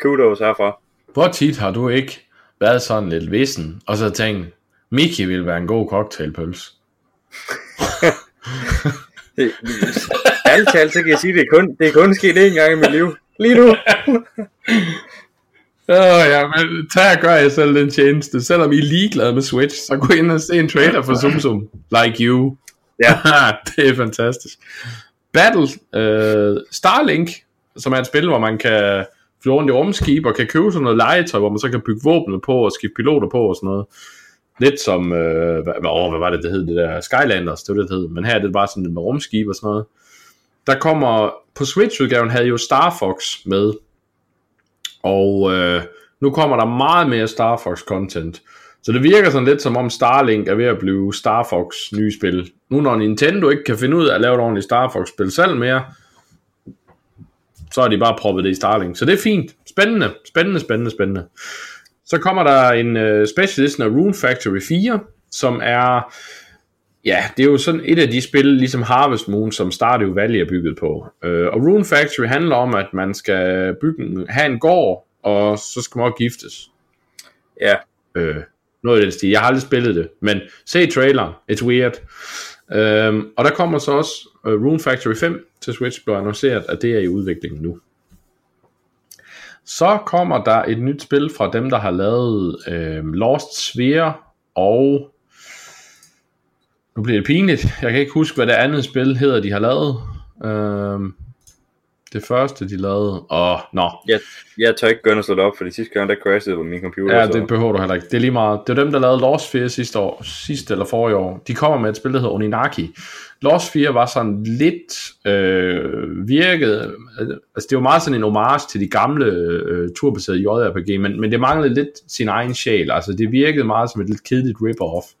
kudos herfra. Hvor tit har du ikke været sådan lidt vissen, og så tænkt, Miki vil være en god cocktailpøls? [laughs] Alt talt, så kan jeg sige, det er kun, det er kun sket én gang i mit liv. Lige nu. [laughs] Åh oh, ja, men tag og gør jeg selv den tjeneste. Selvom I er ligeglade med Switch, så gå ind og se en trailer for Zoom. Like you. Ja. [laughs] det er fantastisk. Battle uh, Starlink, som er et spil, hvor man kan flyve rundt i rumskib og kan købe sådan noget legetøj, hvor man så kan bygge våbnet på og skifte piloter på og sådan noget. Lidt som, øh, hvad, åh, hvad var det, det hed, det der Skylanders, det var det, det hed. Men her er det bare sådan med rumskib og sådan noget. Der kommer, på Switch-udgaven havde jo Star Fox med, og øh, nu kommer der meget mere Star Fox content. Så det virker sådan lidt som om Starlink er ved at blive Star Fox nye spil. Nu når Nintendo ikke kan finde ud af at lave et ordentligt Star Fox spil selv mere, så har de bare proppet det i Starlink. Så det er fint. Spændende, spændende, spændende, spændende. Så kommer der en uh, specialist af Rune Factory 4, som er, ja, det er jo sådan et af de spil, ligesom Harvest Moon, som Stardew Valley er bygget på. Uh, og Rune Factory handler om, at man skal bygge, have en gård, og så skal man også giftes. Ja. Uh, noget i den stil. Jeg har aldrig spillet det, men se traileren. It's weird. Um, og der kommer så også uh, Rune Factory 5 til Switch, blev annonceret, at det er i udvikling nu. Så kommer der et nyt spil fra dem, der har lavet uh, Lost Sphere og nu bliver det pinligt. Jeg kan ikke huske, hvad det andet spil hedder, de har lavet. Øhm, det første, de lavede. Åh, nå. Jeg, jeg tør ikke gøre noget slå det op, for sidste gang, der crashede på min computer. Ja, så. det behøver du heller ikke. Det er lige meget. Det er dem, der lavede Lost 4 sidste år, sidste eller forrige år. De kommer med et spil, der hedder Oninaki. Lost 4 var sådan lidt øh, virket, altså det var meget sådan en homage til de gamle øh, turbaserede JRPG, men, men det manglede lidt sin egen sjæl. Altså det virkede meget som et lidt kedeligt rip-off.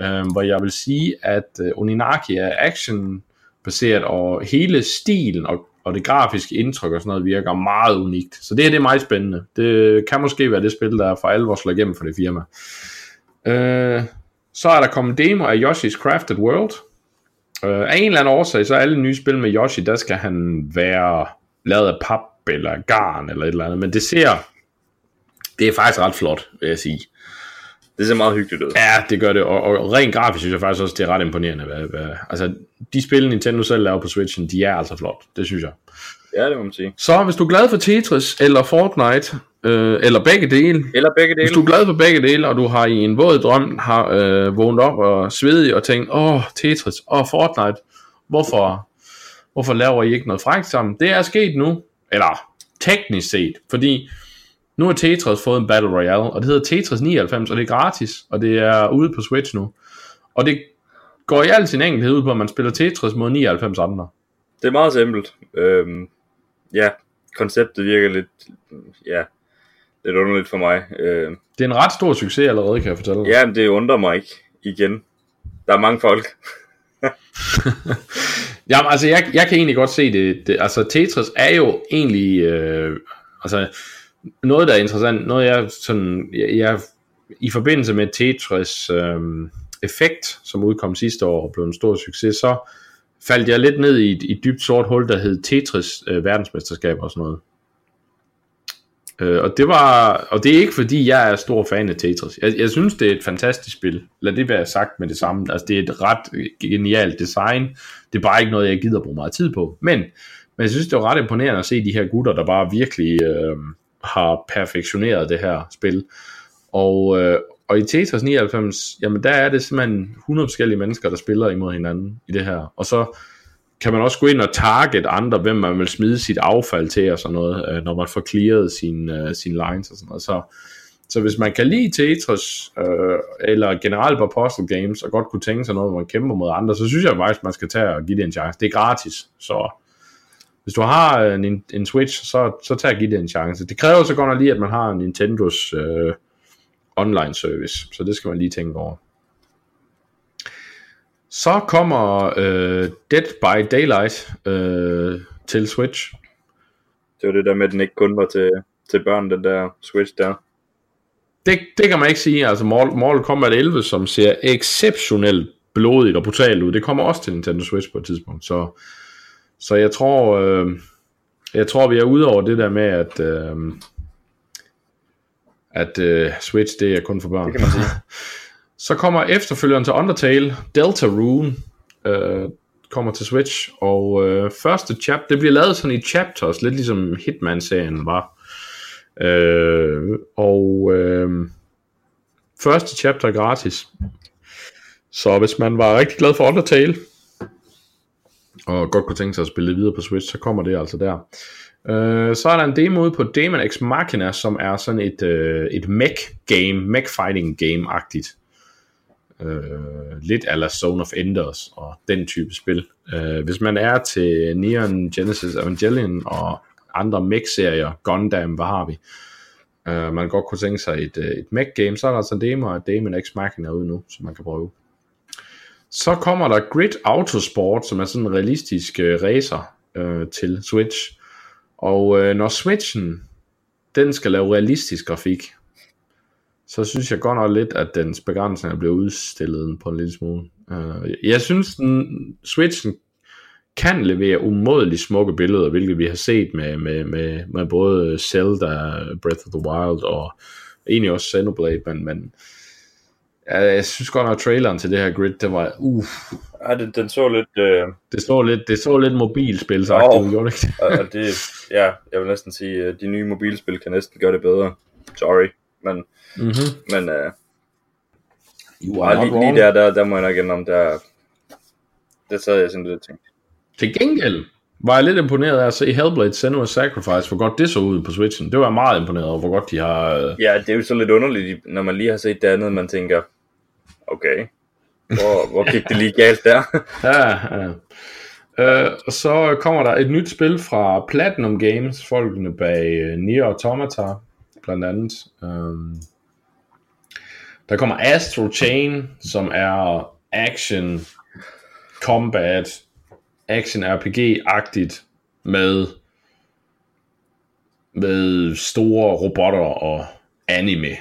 Øh, hvor jeg vil sige, at øh, Oninaki er action baseret, og hele stilen og og det grafiske indtryk og sådan noget virker meget unikt. Så det her det er meget spændende. Det kan måske være det spil, der for alvor slår igennem for det firma. Øh, så er der kommet demo af Yoshi's Crafted World. Øh, af en eller anden årsag, så er alle nye spil med Yoshi, der skal han være lavet af pap eller garn eller et eller andet. Men det ser, det er faktisk ret flot, vil jeg sige. Det ser meget hyggeligt ud. Ja, det gør det, og, og rent grafisk synes jeg faktisk også, det er ret imponerende. Hvad, hvad, altså, de spil, Nintendo selv laver på Switchen, de er altså flot. Det synes jeg. Ja, det må man sige. Så hvis du er glad for Tetris eller Fortnite, øh, eller begge dele, eller begge dele. hvis du er glad for begge dele, og du har i en våd drøm har øh, vågnet op og svedet og tænkt, åh, Tetris, åh, Fortnite, hvorfor, hvorfor laver I ikke noget frækt sammen? Det er sket nu, eller teknisk set, fordi nu har Tetris fået en Battle Royale, og det hedder Tetris 99, og det er gratis, og det er ude på Switch nu. Og det går i al sin enkelhed ud på, at man spiller Tetris mod 99 andre. Det er meget simpelt. Øhm, ja, konceptet virker lidt, ja, lidt underligt for mig. Øhm, det er en ret stor succes allerede, kan jeg fortælle Ja, men det undrer mig ikke igen. Der er mange folk. [laughs] Jamen, altså, jeg, jeg kan egentlig godt se det. det altså, Tetris er jo egentlig, øh, altså, noget, der er interessant, noget jeg sådan, jeg, jeg i forbindelse med Tetris øh, Effekt, som udkom sidste år og blev en stor succes, så faldt jeg lidt ned i et, et dybt sort hul, der hed Tetris øh, verdensmesterskab og sådan noget. Øh, og det var, og det er ikke fordi jeg er stor fan af Tetris. Jeg, jeg synes det er et fantastisk spil. Lad det være sagt med det samme. Altså det er et ret genialt design. Det er bare ikke noget jeg gider bruge meget tid på. Men, men jeg synes det var ret imponerende at se de her gutter der bare virkelig øh, har perfektioneret det her spil. Og, øh, og i Tetris 99, jamen der er det simpelthen 100 forskellige mennesker, der spiller imod hinanden i det her. Og så kan man også gå ind og target andre, hvem man vil smide sit affald til og sådan noget, øh, når man får clearet sin, øh, sin lines og sådan noget. Så, så hvis man kan lide Tetris, øh, eller generelt på Postal Games, og godt kunne tænke sig noget, hvor man kæmper mod andre, så synes jeg faktisk, man skal tage og give det en chance. Det er gratis, så hvis du har en, en Switch, så, så tag og give det en chance. Det kræver så godt nok lige, at man har Nintendos øh, online service, så det skal man lige tænke over. Så kommer øh, Dead by Daylight øh, til Switch. Det var det der med, at den ikke kun var til, til børn, den der Switch der. Det, det kan man ikke sige. Altså Mortal Kombat 11, som ser exceptionelt blodigt og brutalt ud, det kommer også til Nintendo Switch på et tidspunkt. Så, så jeg tror, øh, jeg tror, vi er ude over det der med, at, øh, at øh, Switch, det er kun for børn. Det kan man sige. [laughs] Så kommer efterfølgeren til Undertale, Delta Rune, øh, kommer til Switch, og øh, første chap, det bliver lavet sådan i chapters, lidt ligesom Hitman-serien var. Øh, og øh, første chapter er gratis. Så hvis man var rigtig glad for Undertale, og godt kunne tænke sig at spille videre på Switch, så kommer det altså der. Øh, så er der en demo ude på Demon X Machina, som er sådan et, øh, et mech game, mech fighting game-agtigt øh, lidt ala Zone of Enders og den type spil. Øh, hvis man er til Neon Genesis Evangelion og andre mech-serier, Gundam, hvad har vi? Øh, man godt kunne tænke sig et, øh, et mech-game, så er der altså en demo af Demon X Machina ude nu, som man kan prøve. Så kommer der Grid Autosport, som er sådan en realistisk øh, racer øh, til Switch. Og øh, når Switchen, den skal lave realistisk grafik, så synes jeg godt nok lidt, at dens begrænsninger bliver udstillet på en lille smule. Øh, jeg synes, den Switchen kan levere umådeligt smukke billeder, hvilket vi har set med, med, med, med både Zelda, Breath of the Wild og egentlig også Xenoblade, men, men øh, jeg synes godt nok, traileren til det her grid, det var, uh, Ja, den, den så lidt... Øh... Det så lidt, det så lidt mobilspil, sagt, oh, gjorde det ikke? og det, ja, jeg vil næsten sige, at de nye mobilspil kan næsten gøre det bedre. Sorry, men, mm-hmm. men uh, You are Og lige, lige der, der, der må jeg nok om, der, der sad jeg sådan lidt og tænkte. Til gengæld var jeg lidt imponeret af at se Hellblade Senua's Sacrifice, hvor godt det så ud på Switchen. Det var jeg meget imponeret over, hvor godt de har... øh, Ja, det er jo så lidt underligt, når man lige har set det andet, man tænker, okay, hvor, hvor gik det lige galt der? [laughs] Ja, ja. Øh, og så kommer der et nyt spil fra Platinum Games, folkene bag øh, Nier Automata, blandt andet. Øhm, der kommer Astro Chain, som er action, combat, action RPG-agtigt med, med store robotter og anime.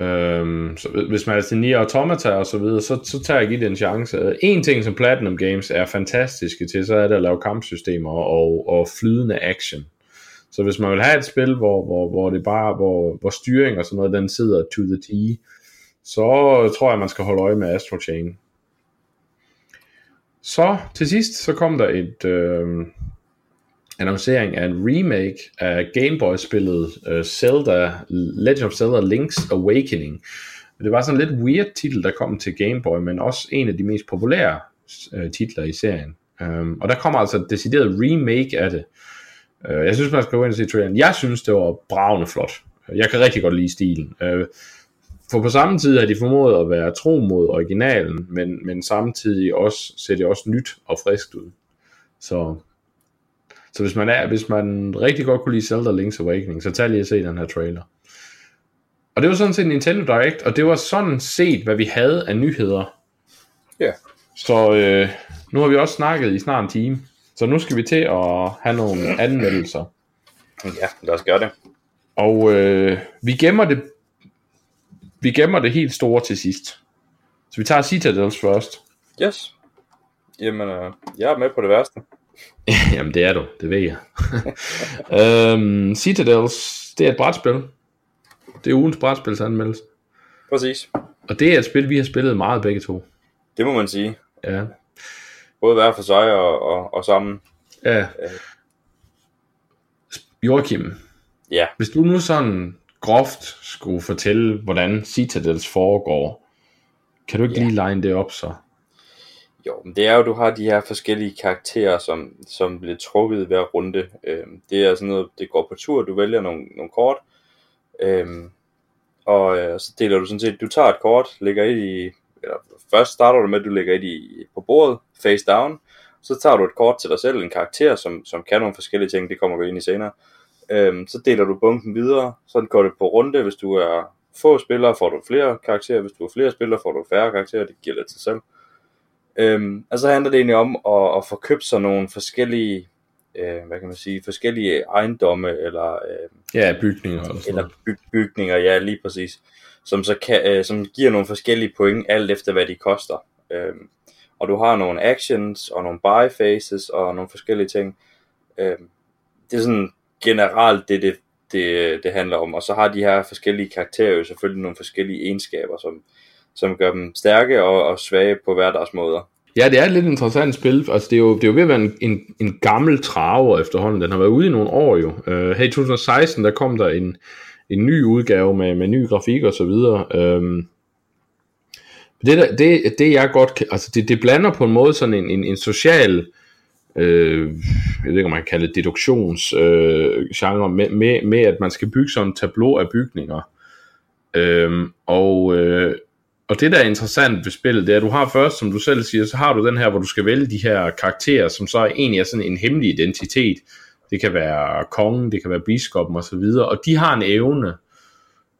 Øhm, så hvis man er til Nier Automata og så videre, så, så tager jeg ikke den en chance. En ting, som Platinum Games er fantastiske til, så er det at lave kampsystemer og, og flydende action. Så hvis man vil have et spil, hvor, hvor, hvor det bare, hvor, hvor styring og sådan noget, den sidder to the T, så tror jeg, man skal holde øje med Astro Chain. Så til sidst, så kom der et øh, annoncering af en remake af Game Boy-spillet uh, øh, Zelda, Legend of Zelda Link's Awakening. Det var sådan en lidt weird titel, der kom til Game Boy, men også en af de mest populære uh, titler i serien. Um, og der kommer altså et decideret remake af det. Uh, jeg synes, man skal gå ind og se traileren. Jeg synes, det var bravende flot. Jeg kan rigtig godt lide stilen. Uh, for på samme tid har de formået at være tro mod originalen, men, men samtidig også ser det også nyt og friskt ud. Så, så hvis man er, hvis man rigtig godt kunne lide Zelda Link's Awakening, så tag lige at se den her trailer. Og det var sådan set Nintendo Direct, og det var sådan set, hvad vi havde af nyheder. Ja. Så øh, nu har vi også snakket i snart en time, så nu skal vi til at have nogle anmeldelser. Ja, lad os gøre det. Og øh, vi gemmer det vi gemmer det helt store til sidst. Så vi tager Citadels først. Yes. Jamen, øh, jeg er med på det værste. [laughs] Jamen det er du, det ved jeg. [laughs] øhm, Citadels, det er et brætspil. Det er ugens brætspilsanmeldelse. Præcis. Og det er et spil, vi har spillet meget begge to. Det må man sige. Ja. Både hver for sig og, og, og sammen. Ja. Joachim, Ja. hvis du nu sådan groft skulle fortælle, hvordan Citadels foregår, kan du ikke Ja. lige line det op så? Jo, men det er jo, du har de her forskellige karakterer, som, som bliver trukket hver runde. Øhm, det er sådan noget, det går på tur, du vælger nogle, nogle kort, øhm, og øh, så deler du sådan set, du tager et kort, lægger et i, eller først starter du med, at du lægger et i, på bordet, face down, så tager du et kort til dig selv, en karakter, som, som kan nogle forskellige ting, det kommer vi ind i senere. Øhm, så deler du bunken videre, så går det på runde, hvis du er få spillere, får du flere karakterer, hvis du er flere spillere, får du færre karakterer, det giver lidt sig selv. Øhm, og så handler det egentlig om at, at få købt sig nogle forskellige, øh, hvad kan man sige, forskellige ejendomme eller, øh, Ja, bygninger eller eller noget. by, bygninger, ja lige præcis, som så kan, øh, som giver nogle forskellige point, alt efter hvad de koster. Øhm, og du har nogle actions og nogle buy phases og nogle forskellige ting. Øhm, det er sådan generelt det, det, det, det handler om. Og så har de her forskellige karakterer jo selvfølgelig nogle forskellige egenskaber, som, som gør dem stærke og, og svage på hver deres måder. Ja, det er et lidt interessant spil. Altså, det er jo, det er jo ved at være en, en, en gammel traver efterhånden. Den har været ude i nogle år jo. Øh, uh, her i 2016, der kom der en, en ny udgave med, med ny grafik og så videre. Uh, det, der, det, det jeg godt kan, altså det, det blander på en måde sådan en, en, en social, øh, jeg ved ikke om man kan kalde det deduktions øh, genre, med, med, med at man skal bygge sådan en tableau af bygninger. Øhm, og, øh, og det der er interessant ved spillet, det er, at du har først, som du selv siger, så har du den her, hvor du skal vælge de her karakterer, som så egentlig er sådan en hemmelig identitet. Det kan være kongen, det kan være biskoppen osv., og de har en evne.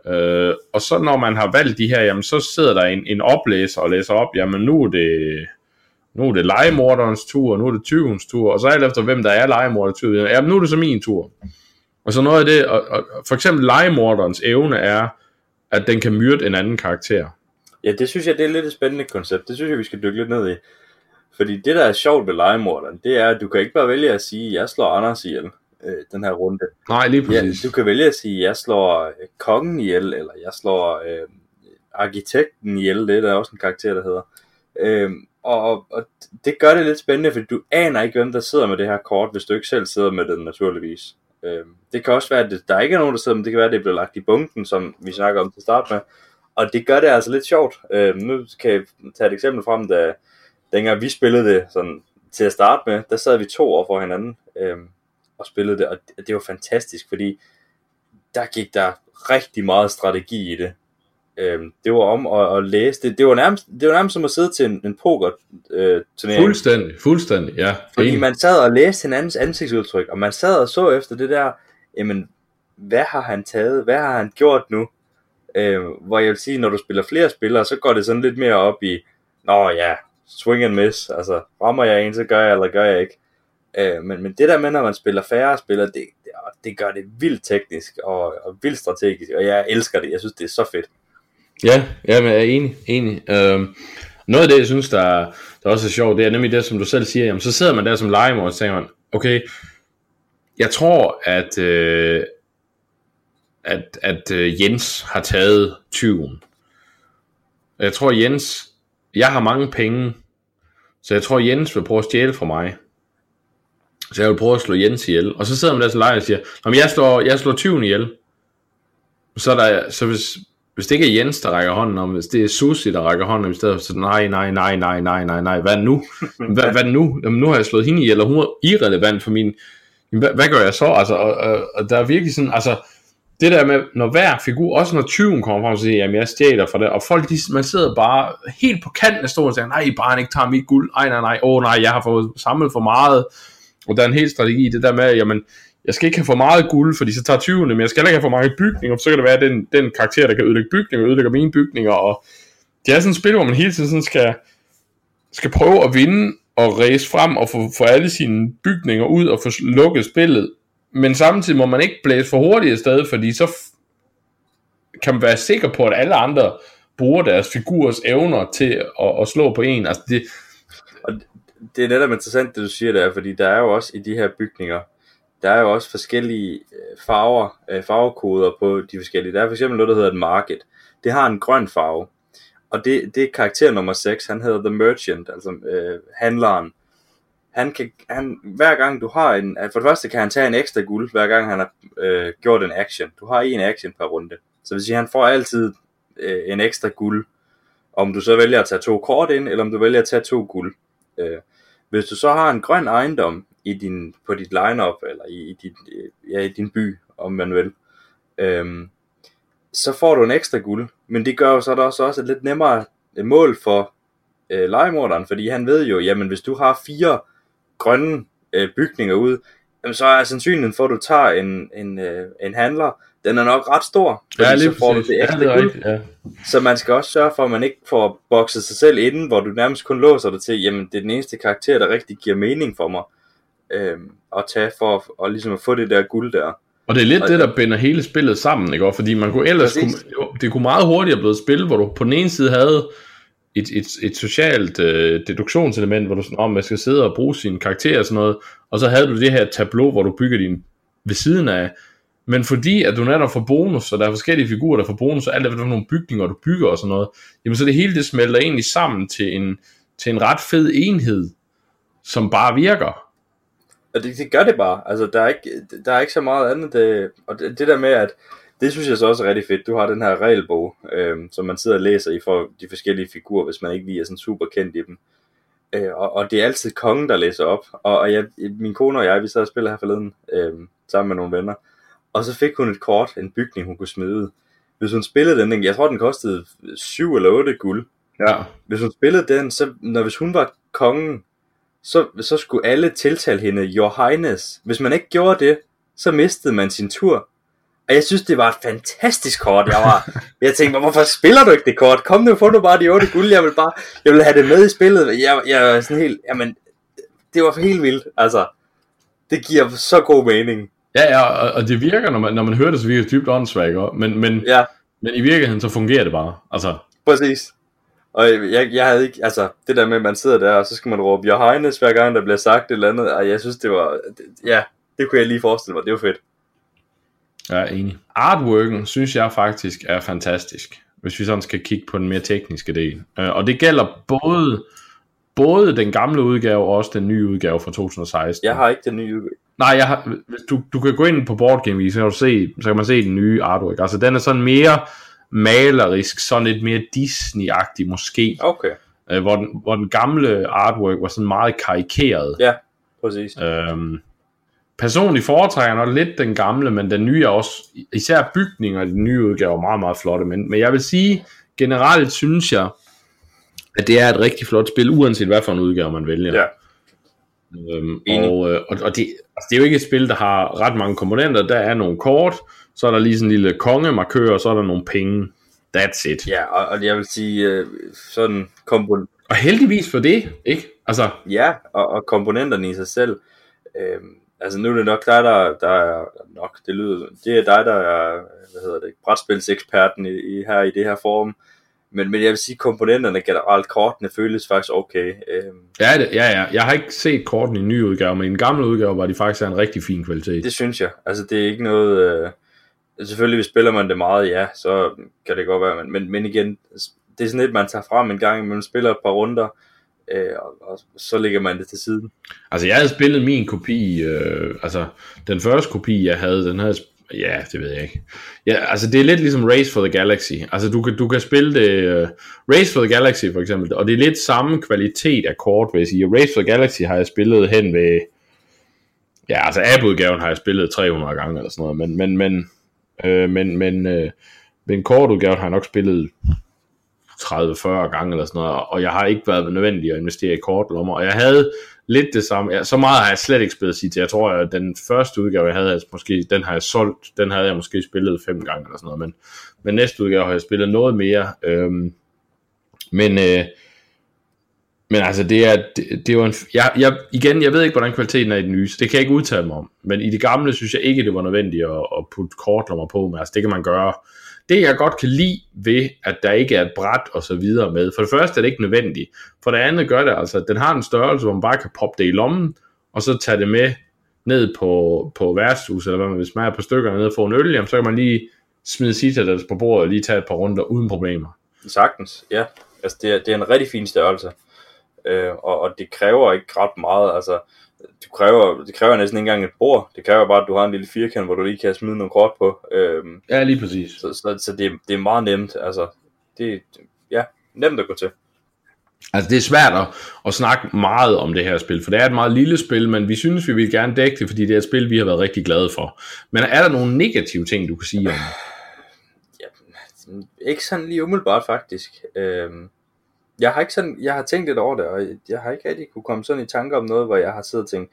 Øh, og så når man har valgt de her, jamen så sidder der en, en oplæser og læser op, jamen nu er det, nu er det legemorderens tur, og nu er det tyvens tur, og så alt efter hvem der er legemorderens tur, jamen nu er det så min tur. Og så noget af det, og, og, for eksempel legemorderens evne er, at den kan myrde en anden karakter. Ja, det synes jeg, det er lidt et spændende koncept. Det synes jeg, vi skal dykke lidt ned i. Fordi det, der er sjovt ved legemorderen, det er, at du kan ikke bare vælge at sige, at jeg slår Anders ihjel øh, den her runde. Nej, lige Ja, præcis. du kan vælge at sige, at jeg slår øh, kongen ihjel, eller jeg slår øh, arkitekten ihjel, det er der også en karakter, der hedder. Øh, og, og det gør det lidt spændende, fordi du aner ikke, hvem der sidder med det her kort, hvis du ikke selv sidder med det naturligvis. Øh, det kan også være, at det, der ikke er nogen, der sidder med det kan være, at det bliver lagt i bunken, som vi snakker om til start med, og det gør det altså lidt sjovt. Øh, nu kan jeg tage et eksempel frem, da dengang vi spillede det sådan, til at starte med, der sad vi to år for hinanden øh, og spillede det, og det, det var fantastisk, fordi der gik der rigtig meget strategi i det. Øh, det var om at, at læse det. Det var nærmest, det var nærmest som at sidde til en, en poker øh, turnering. Fuldstændig, fuldstændig, ja. Fordi man sad og læste hinandens ansigtsudtryk, og man sad og så efter det der, jamen, hvad har han taget? Hvad har han gjort nu? Øh, hvor jeg vil sige, når du spiller flere spillere, så går det sådan lidt mere op i, nå ja, swing and miss, altså rammer jeg en, så gør jeg, eller gør jeg ikke. Øh, men, men det der med, når man spiller færre spillere, det, det, det gør det vildt teknisk og, og vildt strategisk, og jeg elsker det, jeg synes det er så fedt. Ja, ja, men jeg er enig, enig. Øhm, noget af det, jeg synes, der, der også er sjovt, det er nemlig det, som du selv siger, jamen, så sidder man der som legemor, og tænker man, okay, jeg tror, at, øh, at, at øh, Jens har taget 20'en. Jeg tror, Jens, jeg har mange penge, så jeg tror, Jens vil prøve at stjæle fra mig. Så jeg vil prøve at slå Jens ihjel. Og så sidder man der som leger og siger, Nå, men jeg slår, jeg slår 20'en ihjel. Så, er der, så hvis, hvis det ikke er Jens, der rækker hånden om, hvis det er Susi, der rækker hånden om i stedet, så nej, nej, nej, nej, nej, nej, nej, hvad nu? [laughs] Hvad, hvad nu? Jamen, nu har jeg slået hende ihjel, og hun er irrelevant for min... Hvad, hvad gør jeg så? Altså, og, og, og der er virkelig sådan, altså, det der med, når hver figur, også når 20 kommer frem og siger, jamen jeg stjæler for det, og folk, de, man sidder bare helt på kanten af stolen og siger, nej, bare ikke tager mit guld, nej, nej, nej, åh oh, nej, jeg har fået samlet for meget, og der er en helt strategi, det der med, jamen, jeg skal ikke have for meget guld, fordi så tager 20'erne, men jeg skal heller ikke have for mange bygninger, for så kan det være, at den, den karakter, der kan ødelægge bygninger, ødelægger mine bygninger, og det er sådan et spil, hvor man hele tiden sådan skal, skal prøve at vinde, og race frem, og få, få alle sine bygninger ud, og få lukket spillet, men samtidig må man ikke blæse for hurtigt afsted, fordi så kan man være sikker på, at alle andre bruger deres figurs evner til at, at slå på en. Altså det, og det er netop interessant, det du siger der, fordi der er jo også i de her bygninger, der er jo også forskellige øh, farver, øh, farvekoder på de forskellige. Der er for eksempel noget, der hedder et market. Det har en grøn farve, og det, det er karakter nummer 6, han hedder The Merchant, altså øh, handleren. Han kan, han, hver gang du har en, for det første kan han tage en ekstra guld, hver gang han har øh, gjort en action. Du har en action per runde. Så vil sige, han får altid øh, en ekstra guld, om du så vælger at tage to kort ind, eller om du vælger at tage to guld. Øh, hvis du så har en grøn ejendom i din, på dit lineup eller i, i, dit, øh, ja, i din by, om man vil, øh, så får du en ekstra guld. Men det gør jo så også, også et lidt nemmere øh, mål for øh, legemorderen, fordi han ved jo, jamen hvis du har fire grønne øh, bygninger ud, jamen, så er sandsynligheden for, at du tager en, en, øh, en handler, den er nok ret stor, Ja, lige så får du det Ja, ekstra det rigtigt, ja. Så man skal også sørge for, at man ikke får bokset sig selv inden, hvor du nærmest kun låser dig til, jamen det er den eneste karakter, der rigtig giver mening for mig øhm, at tage for at, og ligesom at få det der guld der. Og det er lidt Og- det, der binder hele spillet sammen, ikke? Fordi man kunne ellers, Præcis. kunne, det kunne meget hurtigere blive et spil, hvor du på den ene side havde et, et, et socialt øh, deduktionselement, hvor du sådan, om man skal sidde og bruge sine karakterer og sådan noget, og så havde du det her tableau, hvor du bygger din ved siden af. Men fordi at du netop får bonus, og der er forskellige figurer, der får bonus, og alt efter nogle bygninger, du bygger og sådan noget, jamen så det hele det smelter egentlig sammen til en, til en ret fed enhed, som bare virker. Og det, det gør det bare. Altså, der er ikke, der er ikke så meget andet. Det, og det, det der med, at det synes jeg så også er rigtig fedt. Du har den her regelbog, øhm, som man sidder og læser i for de forskellige figurer, hvis man ikke lige er sådan super kendt i dem. Øh, og, og det er altid kongen, der læser op. Og, og jeg, min kone og jeg, vi sad og spillede her forleden, øhm, sammen med nogle venner. Og så fik hun et kort, en bygning, hun kunne smide ud. Hvis hun spillede den, den- jeg tror den kostede 7 eller 8 guld. Ja. Hvis hun spillede den, så når hvis hun var kongen, så, så skulle alle tiltale hende Your Highness. Hvis man ikke gjorde det, så mistede man sin tur. Og jeg synes, det var et fantastisk kort. Jeg var, [laughs] jeg tænkte, hvorfor spiller du ikke det kort? Kom nu, få nu bare de otte guld. Jeg vil bare, jeg vil have det med i spillet. Jeg, jeg er sådan helt, jamen, det var helt vildt. Altså, det giver så god mening. Ja, ja, og, og det virker, når man, når man hører det, så virker det dybt åndssvagt, men, men, Ja, men i virkeligheden, så fungerer det bare. Altså, præcis. Og jeg, jeg havde ikke, altså, det der med, at man sidder der, og så skal man råbe Your Highness, hver gang der bliver sagt et eller andet. Og jeg synes, det var, det, ja, det kunne jeg lige forestille mig. Det var fedt. Jeg er enig. Artworken, synes jeg faktisk er fantastisk, hvis vi sådan skal kigge på den mere tekniske del. Øh, Og det gælder både, både den gamle udgave, og også den nye udgave fra 2016. Jeg har ikke den nye udgave. Nej, jeg har, du, du kan gå ind på Board Game så kan, du se, så kan man se den nye artwork. Altså, den er sådan mere malerisk, sådan lidt mere Disney-agtig måske. Okay. Øh, hvor, den, hvor den gamle artwork var sådan meget karikeret. Ja, præcis. Øhm, personligt foretrækker jeg nok lidt den gamle, men den nye er også, især bygninger i den nye udgave er meget, meget flotte. Men, men jeg vil sige, generelt synes jeg, at det er et rigtig flot spil, uanset hvad for en udgave man vælger. Ja. Øhm, Enig. og, øh, og, og det, altså, det er jo ikke et spil, der har ret mange komponenter. Der er nogle kort, så er der lige sådan en lille kongemarkør, og så er der nogle penge. That's it. Ja, og, og jeg vil sige, øh, sådan kompon- Og heldigvis for det, ikke? Altså, ja, og, og komponenterne i sig selv. Øh, altså nu er det nok dig, der, der er nok, det lyder, det er dig, der er, hvad hedder det, brætspilseksperten i, i, her i det her forum. Men, men jeg vil sige, komponenterne generelt, kortene føles faktisk okay. Øh, ja, det, ja, ja. Jeg har ikke set korten i en ny udgave, men i den gamle udgave var de faktisk af en rigtig fin kvalitet. Det synes jeg. Altså, det er ikke noget... Øh, selvfølgelig, hvis spiller man det meget, ja, så kan det godt være. Men, men, men igen, det er sådan lidt, man tager frem en gang, man spiller et par runder, øh, og, og så lægger man det til siden. Altså, jeg havde spillet min kopi, øh, altså, den første kopi, jeg havde, den havde, ja, det ved jeg ikke. Ja, altså, det er lidt ligesom Race for the Galaxy. Altså, du kan, du kan spille det, uh, Race for the Galaxy for eksempel, og det er lidt samme kvalitet af kort, vil jeg sige. Race for the Galaxy har jeg spillet hen ved, ja, altså, app-udgaven har jeg spillet 300 gange eller sådan noget, men, men, men, øh, men, men, øh, men kortudgaven har jeg nok spillet 30-40 gange eller sådan noget, og jeg har ikke været nødvendig at investere i kortlommer, og jeg havde lidt det samme, ja, så meget har jeg slet ikke spillet sig til, jeg tror, at den første udgave, jeg havde, altså, måske, den har jeg solgt, den havde jeg måske spillet fem gange eller sådan noget, men, men næste udgave har jeg spillet noget mere, øhm, men, øh, men altså, det er, det, det var en, jeg, jeg, igen, jeg ved ikke, hvordan kvaliteten er i den nye, så det kan jeg ikke udtale mig om, men i det gamle synes jeg ikke, det var nødvendigt at, at putte kortlommer på, men altså, det kan man gøre, det jeg godt kan lide ved, at der ikke er et bræt og så videre med, for det første er det ikke nødvendigt, for det andet gør det altså, at den har en størrelse, hvor man bare kan poppe det i lommen, og så tage det med ned på, på værtshus, eller hvad man, hvis man er på stykker ned og får en øl, jamen, så kan man lige smide Citadels på bordet og lige tage et par runder uden problemer. Sagtens, ja. Altså, det er, det er en rigtig fin størrelse. Øh, og, og det kræver ikke ret meget. Altså, du kræver, det kræver næsten ikke engang et bord. Det kræver bare, at du har en lille firkant, hvor du lige kan smide nogle kort på. Øhm, Ja, lige præcis. så så, så det, det er meget nemt. Altså, det ja, nemt at gå til. Altså det er svært at, at snakke meget om det her spil, for det er et meget lille spil, men vi synes, vi vil gerne dække det, fordi det er et spil, vi har været rigtig glade for. Men er der nogle negative ting, du kan sige om det? Ja, ikke sådan lige umiddelbart faktisk. Øhm, jeg har ikke sådan, jeg har tænkt lidt over det, og jeg har ikke rigtig kunne komme sådan i tanke om noget, hvor jeg har siddet og tænkt,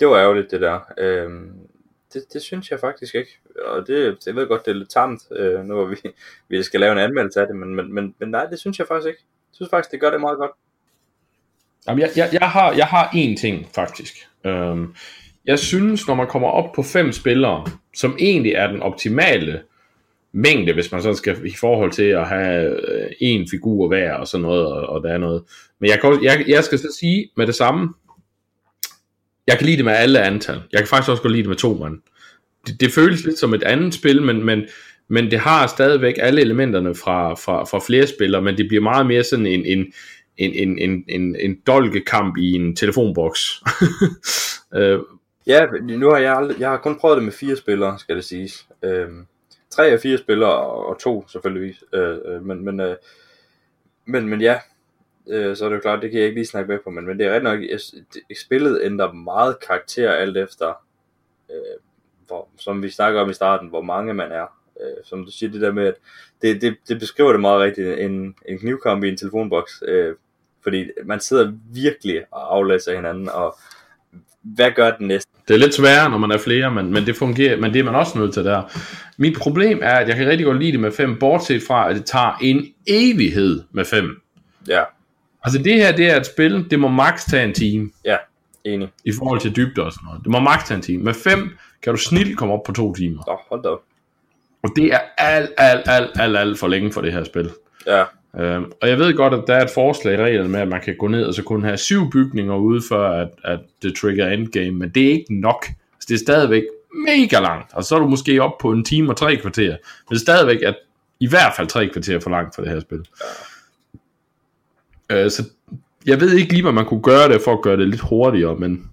det var ærgerligt det der. Øhm, det, det synes jeg faktisk ikke. Og det, jeg ved godt, det er lidt tamt, øh, nu hvor vi, vi skal lave en anmeldelse af det, men, men, men, men nej, det synes jeg faktisk ikke. Jeg synes faktisk, det gør det meget godt. Jamen, jeg, jeg, jeg, har, jeg har én ting, faktisk. Øhm, jeg synes, når man kommer op på fem spillere, som egentlig er den optimale mængde, hvis man sådan skal i forhold til at have øh, en figur hver og sådan noget, og, og der er noget. Men jeg, kan også, jeg, jeg skal så sige med det samme, jeg kan lide det med alle antal. Jeg kan faktisk også godt lide det med to mand. Det, det føles lidt som et andet spil, men, men, men det har stadigvæk alle elementerne fra, fra, fra flere spillere, men det bliver meget mere sådan en, en, en, en, en, en, en dolkekamp i en telefonboks. [laughs] øh, Ja, nu har jeg, aldrig, jeg har kun prøvet det med fire spillere, skal det siges. Øhm, tre af fire spillere, og, og to selvfølgelig. Øh, øh, men, men, øh, men, men ja, øh, så er det jo klart, det kan jeg ikke lige snakke med på, men, men det er ret nok, jeg, det, spillet ændrer meget karakter alt efter, øh, hvor, som vi snakker om i starten, hvor mange man er. Øh, som du siger, det der med, at det, det, det beskriver det meget rigtigt, en, en knivkamp i en telefonboks. Øh, fordi man sidder virkelig og aflæser hinanden, og hvad gør den næste? Det er lidt sværere, når man er flere, men, men det fungerer, men det er man også nødt til der. Mit problem er, at jeg kan rigtig godt lide det med fem, bortset fra, at det tager en evighed med fem. Ja, Altså det her, det er et spil, det må maks tage en time, ja, enig. i forhold til dybde og sådan noget. Det må maks tage en time. Med fem kan du snilt komme op på to timer. Nå, hold da. Og det er alt, alt, alt, alt, alt for længe for det her spil. Ja, Øhm, og jeg ved godt, at der er et forslag i reglerne med, at man kan gå ned og så kun have syv bygninger ude, før at, at det trigger endgame, men det er ikke nok. Altså, det er stadigvæk mega langt, og så er du måske op på en time og tre kvarter, men er stadigvæk at, i hvert fald tre kvarter for langt for det her spil. Øh, så jeg ved ikke lige, hvad man kunne gøre det for at gøre det lidt hurtigere, men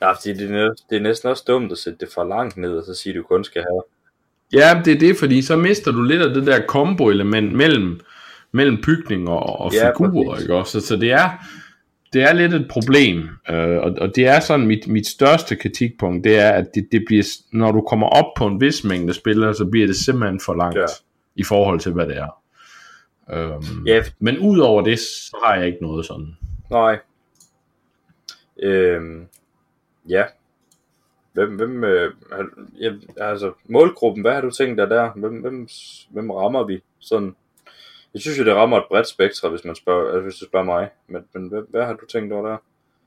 ja fordi det, er, det er næsten også dumt at sætte det for langt ned, og så sige, at du kun skal have Ja, det er det, fordi så mister du lidt af det der kombo-element mellem, mellem bygning og, og Ja, figurer, præcis. ikke også? Så, så det er, det er lidt et problem, øh, og, og det er sådan, mit, mit største kritikpunkt, det er, at det, det bliver, når du kommer op på en vis mængde spillere, så bliver det simpelthen for langt, Ja. i forhold til, hvad det er. Øhm, Ja, Men ud over det, så har jeg ikke noget sådan. nej. Øhm, ja. Hvem, hvem øh, altså, målgruppen, hvad har du tænkt dig der? Hvem, hvem, hvem rammer vi sådan? Jeg synes jo, det rammer et bredt spektre, hvis man spørger, altså, hvis du spørger mig. Men, men hvad, hvad har du tænkt over der?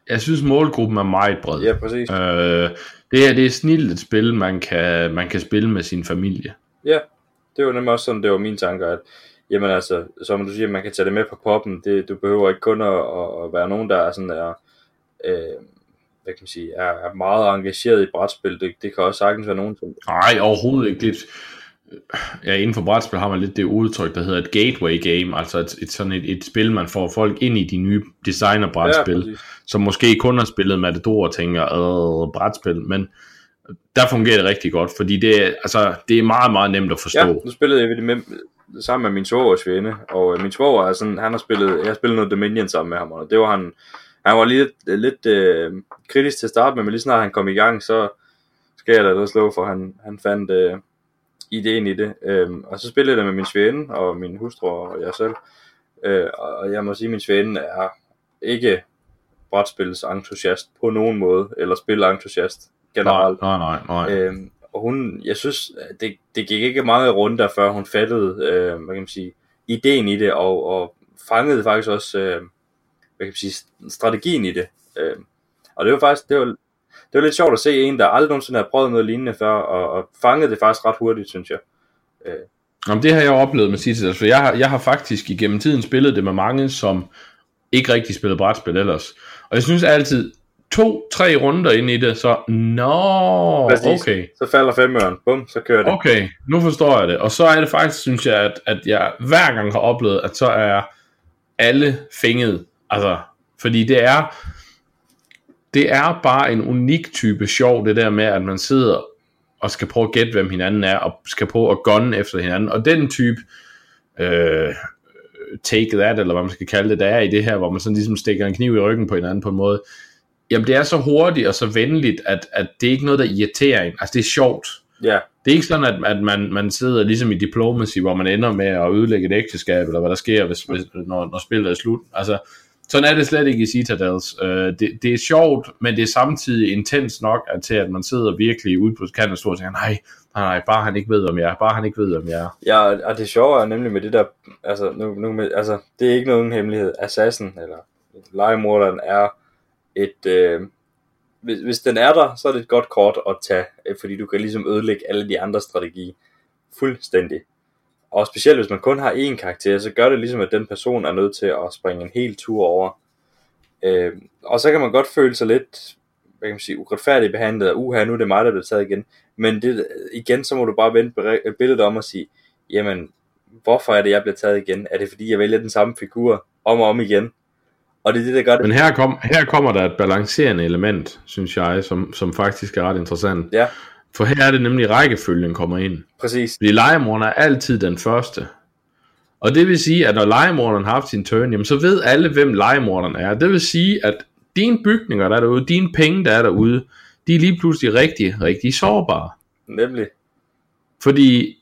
Jeg synes, målgruppen er meget bred. Ja, præcis. Øh, det her det er snilt et spil, man kan, man kan spille med sin familie. Ja, det var nemlig også sådan, det var mine tanker, at jamen altså, som du siger, man kan tage det med på poppen, det, du behøver ikke kun at, at, være nogen, der er sådan er, øh, hvad kan man sige, er, er meget engageret i brætspil, det, det kan også sagtens være nogen, som, Nej, overhovedet ikke. Det, ja, inden for brætspil har man lidt det udtryk, der hedder et gateway game, altså et, et sådan et, et spil, man får folk ind i de nye designer brætspil, præcis. som måske kun har spillet Matador og tænker, øh, brætspil, men der fungerer det rigtig godt, fordi det, altså, det er meget, meget nemt at forstå. Ja, nu spillede jeg det med, sammen med min svogers veninde, og øh, min svoger er sådan, han har spillet, jeg har spillet noget Dominion sammen med ham, og det var han, han var lige lidt, lidt øh, kritisk til at starte med, men lige snart han kom i gang, så skal jeg det slå, for han, han fandt øh, ideen i det. Øhm, og så spillede jeg det med min svende og min hustru og jeg selv. Øh, og jeg må sige, at min svende er ikke brætspils entusiast på nogen måde, eller spilentusiast generelt. Nej, nej, nej. nej. Øhm, og hun, jeg synes, det, det gik ikke mange runder, før hun fattede, øh, hvad kan man sige, ideen i det, og, og fangede faktisk også, øh, hvad kan man sige, strategien i det. Øh, og det var faktisk, det var, det var lidt sjovt at se en, der aldrig nogensinde havde prøvet noget lignende før, og, og fangede det faktisk ret hurtigt, synes jeg. Jamen, det har jeg oplevet med Citadel, for jeg har, jeg har faktisk igennem tiden spillet det med mange, som ikke rigtig spillede brætspil ellers. Og jeg synes altid, to-tre runder ind i det, så, nå, Præcis. okay. Så falder femøren, bum, så kører det. Okay, nu forstår jeg det. Og så er det faktisk, synes jeg, at, at jeg hver gang har oplevet, at så er alle fænget. Altså, fordi det er, det er bare en unik type sjov, det der med, at man sidder og skal prøve at gætte, hvem hinanden er, og skal prøve at gunne efter hinanden. Og den type øh, take that, eller hvad man skal kalde det, der er i det her, hvor man sådan ligesom stikker en kniv i ryggen på hinanden på en måde. Jamen, det er så hurtigt og så venligt, at, at det er ikke noget, der irriterer en. Altså, det er sjovt. Ja, Det er ikke sådan, at, at man, man sidder ligesom i diplomacy, hvor man ender med at ødelægge et ægteskab, eller hvad der sker, hvis, hvis, når, når spillet er slut. Altså, sådan er det slet ikke i Citadels. Øh, det, det er sjovt, men det er samtidig intens nok at, til, at man sidder virkelig ude på kanten af stort og tænker, nej, nej, bare han ikke ved, om jeg er, bare han ikke ved, om jeg er. Ja, og det sjove er nemlig med det der, altså, nu, nu med, altså det er ikke nogen hemmelighed. Assassin, eller legemorderen, er et, øh, hvis, hvis den er der, så er det et godt kort at tage, øh, fordi du kan ligesom ødelægge alle de andre strategier fuldstændig. Og specielt hvis man kun har én karakter, så gør det ligesom, at den person er nødt til at springe en hel tur over. Øh, og så kan man godt føle sig lidt, hvad kan man sige, uretfærdigt behandlet, og uha, nu er det mig, der bliver taget igen. Men det, igen, så må du bare vende billedet om og sige, jamen, hvorfor er det, jeg bliver taget igen? Er det fordi, jeg vælger den samme figur om og om igen? Og det er det, der gør det. Men her, kom, her kommer der et balancerende element, synes jeg, som, som faktisk er ret interessant. Ja, For her er det nemlig rækkefølgen kommer ind. præcis. Fordi legemorderen er altid den første. Og det vil sige, at når legemorderen har haft sin turn, jamen så ved alle, hvem legemorderen er. Det vil sige, at dine bygninger, der er derude, dine penge, der er derude, de er lige pludselig rigtig, rigtig sårbare. Nemlig. Fordi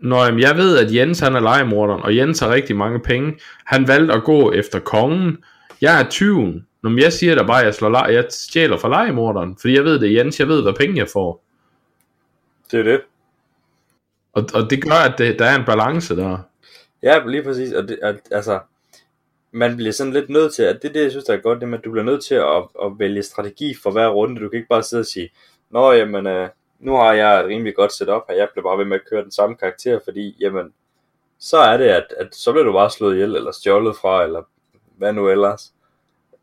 når jamen, jeg ved, at Jens han er legemorderen, og Jens har rigtig mange penge, han valgte at gå efter kongen. Jeg er tyven. Når jeg siger der bare, at jeg, slår jeg stjæler fra legemorderen, fordi jeg ved det Jens, jeg ved, hvad penge jeg får. Det er det. Og, og det gør, at det, der er en balance der. Ja, lige præcis. Og det, at, altså, man bliver sådan lidt nødt til, at det det, jeg synes, der er godt, det med, at du bliver nødt til at, at vælge strategi for hver runde. Du kan ikke bare sidde og sige, Nå, jamen, øh, nu har jeg et rimelig godt setup her, jeg bliver bare ved med at køre den samme karakter, fordi, jamen, så er det, at, at så bliver du bare slået ihjel, eller stjålet fra, eller hvad nu ellers.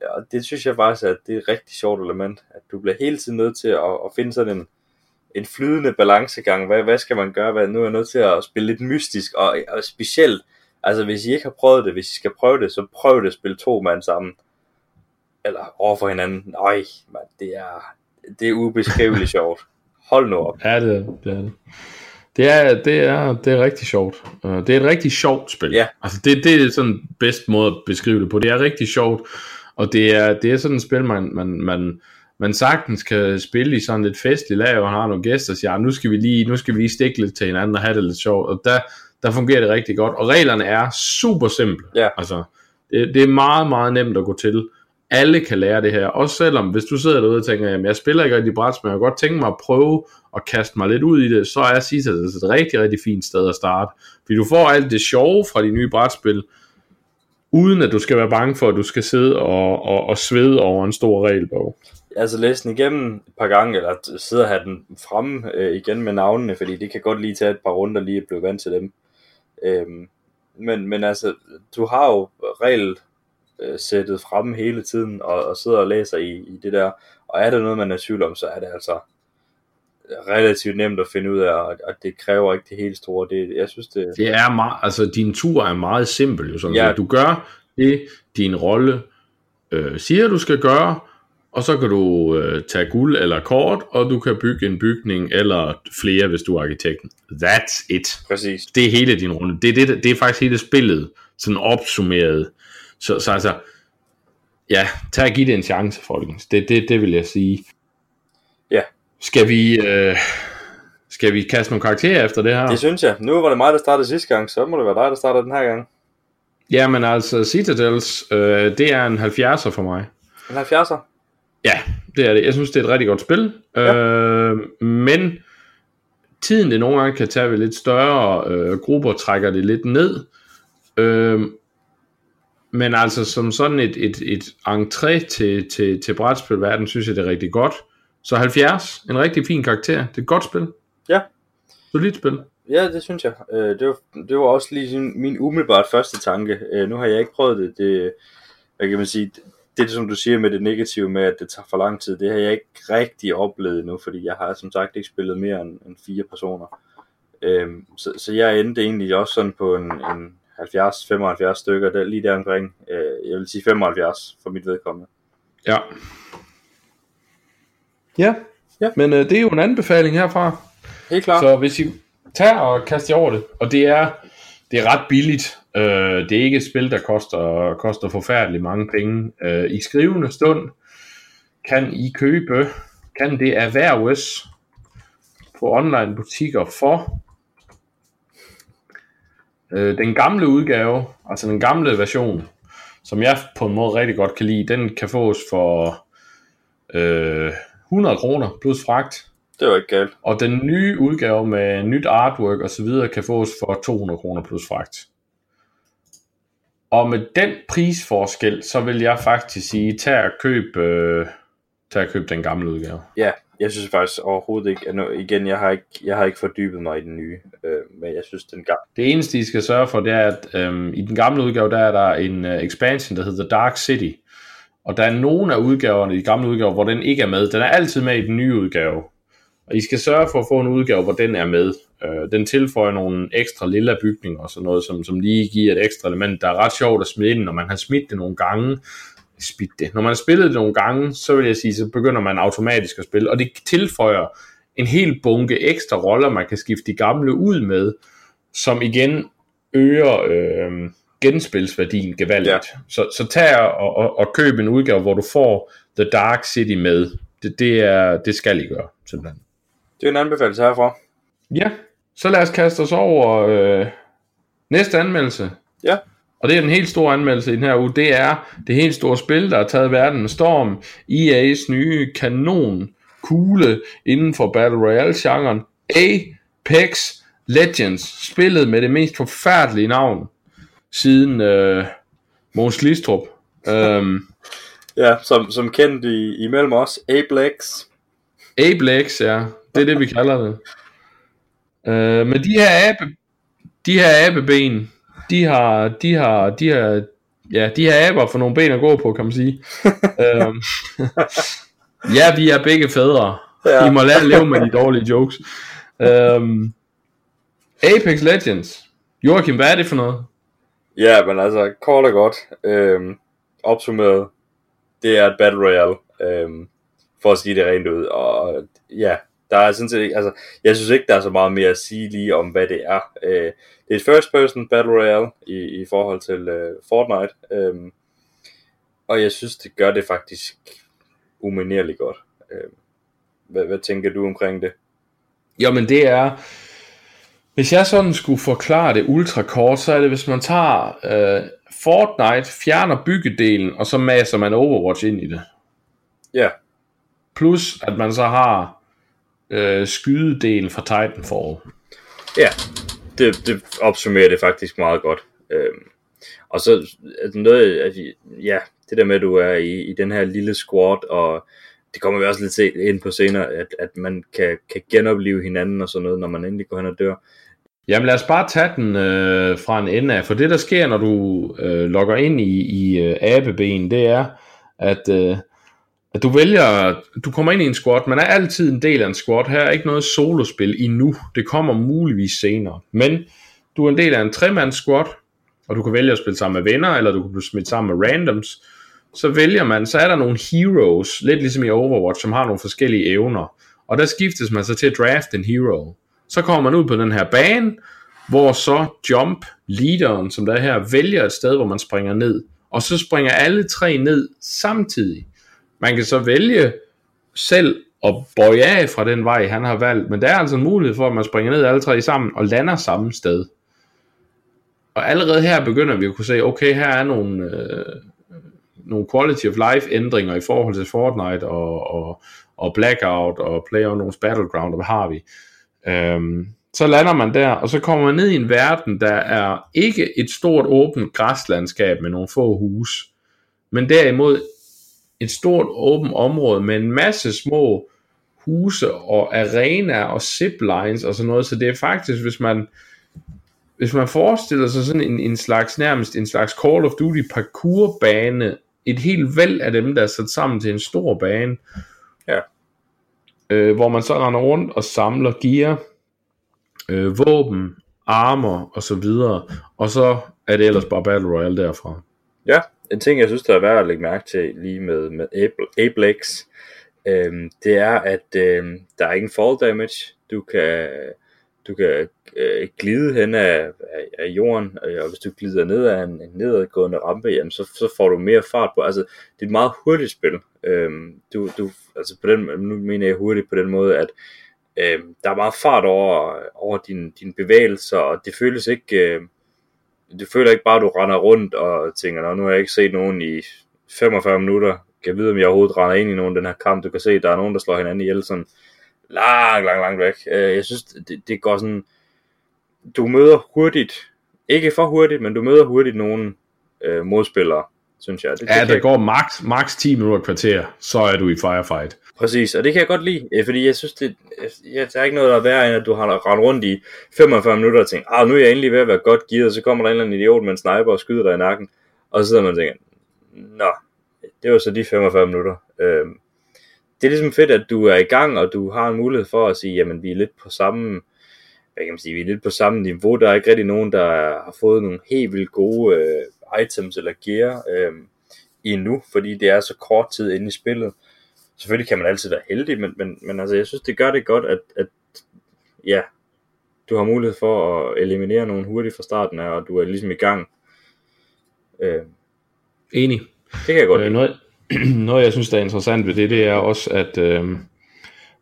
Ja, og det synes jeg faktisk, at det er et rigtig sjovt element, at du bliver hele tiden nødt til at, at finde sådan en, en flydende balancegang. Hvad, hvad skal man gøre? Hvad, nu er jeg nødt til at spille lidt mystisk, og, og specielt, altså hvis I ikke har prøvet det, hvis I skal prøve det, så prøv det at spille to mand sammen. Eller over for hinanden. Nej, man, det er, det er ubeskriveligt [laughs] sjovt. Hold nu op. Ja, det er det. Er det. Det er, det er, det er rigtig sjovt. Uh, det er et rigtig sjovt spil. Ja. Altså det, det er sådan bedst måde at beskrive det på. Det er rigtig sjovt, og det er, det er sådan et spil, man, man, man, man sagtens kan spille i sådan lidt festligt lag, og har nogle gæster, og siger, "Ah, nu skal vi lige, nu skal vi lige stikke lidt til hinanden og have det lidt sjovt. Og der, der fungerer det rigtig godt. Og reglerne er super simple. Ja. Altså, det, det er meget, meget nemt at gå til. Alle kan lære det her. Også selvom, hvis du sidder derude og tænker, jamen jeg spiller ikke rigtig brætspil, men jeg kunne godt tænke mig at prøve at kaste mig lidt ud i det, så er altså et rigtig, rigtig fint sted at starte. Fordi du får alt det sjove fra de nye brætspil, uden at du skal være bange for, at du skal sidde og, og, og svede over en stor regelbog. Altså læse den igennem et par gange, eller at sidde og have den fremme øh, igen med navnene, fordi det kan godt lige tage et par runder lige at blive vant til dem. Øhm, men, men altså, du har jo regel øh, sættet fremme hele tiden, og, og sidder og læser i, i det der, og er der noget, man er tvivl om, så er det altså relativt nemt at finde ud af, og, og det kræver ikke det helt store. Det, jeg synes, det, Det er meget, altså din tur er meget simpel jo sådan Ja. ja. Du gør det, din rolle øh, siger, du skal gøre, og så kan du øh, tage guld eller kort, og du kan bygge en bygning eller flere, hvis du er arkitekten. That's it. præcis. Det er hele din runde. Det er, det, det er faktisk hele spillet, sådan opsummeret. Så, så altså, ja, tag og giv det en chance, folkens. Det, det, det vil jeg sige. Ja. Skal vi, øh, skal vi kaste nogle karakterer efter det her? Det synes jeg. Nu var det mig, der startede sidste gang, så må det være dig, der starter den her gang. Jamen altså, Citadels, øh, det er en 70'er for mig. En 70'er? Ja, det er det. Jeg synes, det er et rigtig godt spil. Ja. Øh, men tiden det nogle gange kan tage ved lidt større øh, grupper, trækker det lidt ned. Øh, men altså som sådan et, et, et entré til, til, til brætspilverden, synes jeg, det er rigtig godt. Så 70, en rigtig fin karakter. Det er et godt spil. Ja. Solidt spil. Ja, det synes jeg. Øh, det, var, det var også lige min umiddelbart første tanke. Øh, nu har jeg ikke prøvet det. det hvad kan man sige? Det, det, som du siger med det negative med, at det tager for lang tid, det har jeg ikke rigtig oplevet nu, fordi jeg har som sagt ikke spillet mere end, end fire personer. Øhm, så, så jeg endte egentlig også sådan på en, en 70-75 stykker, der, lige der omkring. Øh, jeg vil sige 75 for mit vedkommende. Ja. Ja. Ja. Men øh, det er jo en anbefaling herfra. Helt klart. Så hvis I tager og kaster jer over det, og det er, det er ret billigt, øh, det er ikke et spil, der koster, koster forfærdeligt mange penge. Øh, I skrivende stund kan I købe, kan det erhverves på online butikker for øh, den gamle udgave, altså den gamle version, som jeg på en måde rigtig godt kan lide, den kan fås for øh, 100 kroner plus fragt. Det var ikke galt. Og den nye udgave med nyt artwork og så videre kan fås for 200 kroner plus fragt. Og med den prisforskel, så vil jeg faktisk sige, tag og køb, øh, tag og køb den gamle udgave. Ja, jeg synes faktisk overhovedet ikke, at nu, igen, jeg har ikke, jeg har ikke fordybet mig i den nye, øh, men jeg synes, den gamle, Det eneste, I skal sørge for, det er, at øhm, i den gamle udgave, der er der en uh, expansion, der hedder Dark City. Og der er nogle af udgaverne i de gamle udgaver, hvor den ikke er med. Den er altid med i den nye udgave. Og I skal sørge for at få en udgave, hvor den er med. Øh, den tilføjer nogle ekstra lilla bygninger og sådan noget, som, som lige giver et ekstra element, der er ret sjovt at smide ind, når man har smidt det nogle gange. Smidt det. Når man har spillet det nogle gange, så vil jeg sige, så begynder man automatisk at spille. Og det tilføjer en hel bunke ekstra roller, man kan skifte de gamle ud med, som igen øger øh, genspilsværdien gevaldigt. Ja. Så, så tag og, og, og køb en udgave, hvor du får The Dark City med. Det, det, er, det skal I gøre, simpelthen. Det er en anbefaling herfra. Ja, så lad os kaste os over øh, næste anmeldelse. Ja. Og det er den helt store anmeldelse i den her uge. Det er det helt store spil, der har taget verden med storm. EA's nye kanon kugle inden for Battle Royale-genren. Apex Legends. Spillet med det mest forfærdelige navn siden øh, Måns Glistrup. øhm, Ja, som, som kendt i, imellem os, Ablex. Ablex, ja. Det er det, vi kalder det. Øh, men de her abe, de her abeben, de har, de har, de har, ja, de har aber for nogle ben at gå på, kan man sige. [laughs] øhm, ja, vi er begge fædre. Ja. I må lære at leve med de dårlige jokes. Øhm, Apex Legends. Joachim, hvad er det for noget? Ja, men altså, kort og godt, øhm, opsummeret, det er et Battle Royale, øhm, for at sige det rent ud, og ja, Der er sådan set, altså, jeg synes ikke, der er så meget mere at sige lige om, hvad det er. Øh, det er et first person battle royale i, i forhold til øh, Fortnite. Øh, og jeg synes, det gør det faktisk uminerligt godt. Øh, hvad, hvad tænker du omkring det? Jamen det er, hvis jeg sådan skulle forklare det ultra kort, så er det, hvis man tager øh, Fortnite, fjerner byggedelen, og så masser man Overwatch ind i det. Ja. Plus, at man så har øh, skydedelen fra Titanfall. Ja, det, det opsummerer det faktisk meget godt. Øhm, og så altså noget, altså, ja, det der med, at du er i, i den her lille squad, og det kommer vi også lidt se ind på senere, at, at man kan, kan genopleve hinanden og sådan noget, når man endelig går hen og dør. Jamen lad os bare tage den øh, fra en ende af, for det der sker, når du øh, logger ind i, i øh, abeben, det er, at, øh, at du vælger, du kommer ind i en squad, man er altid en del af en squad, her er ikke noget solospil endnu, det kommer muligvis senere, men du er en del af en tremands squad, og du kan vælge at spille sammen med venner, eller du kan blive smidt sammen med randoms, så vælger man, så er der nogle heroes, lidt ligesom i Overwatch, som har nogle forskellige evner, og der skiftes man så til at draft en hero. Så kommer man ud på den her bane, hvor så Jump, leaderen, som der er her, vælger et sted, hvor man springer ned. Og så springer alle tre ned samtidig. Man kan så vælge selv at bøje af fra den vej, han har valgt, men der er altså en mulighed for, at man springer ned alle tre sammen og lander samme sted. Og allerede her begynder vi at kunne se, okay, her er nogle, øh, nogle quality of life ændringer i forhold til Fortnite og, og, og Blackout og PlayerUnknown's Battleground, og hvad har vi. Øhm, så lander man der, og så kommer man ned i en verden, der er ikke et stort åbent græslandskab med nogle få huse, men derimod et stort åbent område med en masse små huse og arenaer og ziplines og sådan noget, så det er faktisk, hvis man hvis man forestiller sig sådan en, en slags nærmest en slags Call of Duty parkourbane, et helt væld af dem, der er sat sammen til en stor bane, Ja. øh, hvor man så render rundt og samler gear, øh, våben, armor og så videre, og så er det ellers bare Battle Royale derfra. Ja, en ting, jeg synes, der er værd at lægge mærke til lige med, med Ablex, øhm, det er, at øhm, der er ingen fall damage. Du kan, du kan øh, glide hen af, af, af jorden, og hvis du glider ned af en, en nedadgående rampe, jamen, så, så får du mere fart på. Altså, det er et meget hurtigt spil. Øhm, du, du, altså på den, nu mener jeg hurtigt på den måde, at øh, der er meget fart over, over dine din bevægelser, og det føles ikke... Øh, du føler ikke bare, at du render rundt og tænker, Nå, nu har jeg ikke set nogen i 45 minutter. Kan vide, om jeg overhovedet render ind i nogen den her kamp. Du kan se, at der er nogen, der slår hinanden ihjel sådan langt, langt, langt væk. Øh, jeg synes, det, det går sådan... Du møder hurtigt, ikke for hurtigt, men du møder hurtigt nogle øh, modspillere, synes jeg. Det, Ja, det kan, går max, max 10 minutter kvarter, så er du i firefight. Præcis, og det kan jeg godt lide, øh, fordi jeg synes, det, øh, jeg, der er ikke noget, der er værre, end at du har rendt rundt i 45 minutter og tænkt, ah, nu er jeg endelig ved at være godt gearet, og så kommer der en eller anden idiot med en sniper og skyder dig i nakken, og så sidder man og tænker, nå, det var så de 45 minutter. Øhm, det er ligesom fedt, at du er i gang, og du har en mulighed for at sige, jamen vi er lidt på samme, hvad kan man sige, vi er lidt på samme niveau, der er ikke rigtig nogen, der har fået nogle helt vildt gode øh, items eller gear øh, endnu, fordi det er så kort tid inde i spillet. Selvfølgelig kan man altid være heldig, men, men, men altså, jeg synes, det gør det godt, at, at ja, du har mulighed for at eliminere nogen hurtigt fra starten af, og du er ligesom i gang. Øh, Enig. det kan jeg godt Øh, lide. noget, [clears throat] noget, jeg synes, der er interessant ved det, det er også, at øh,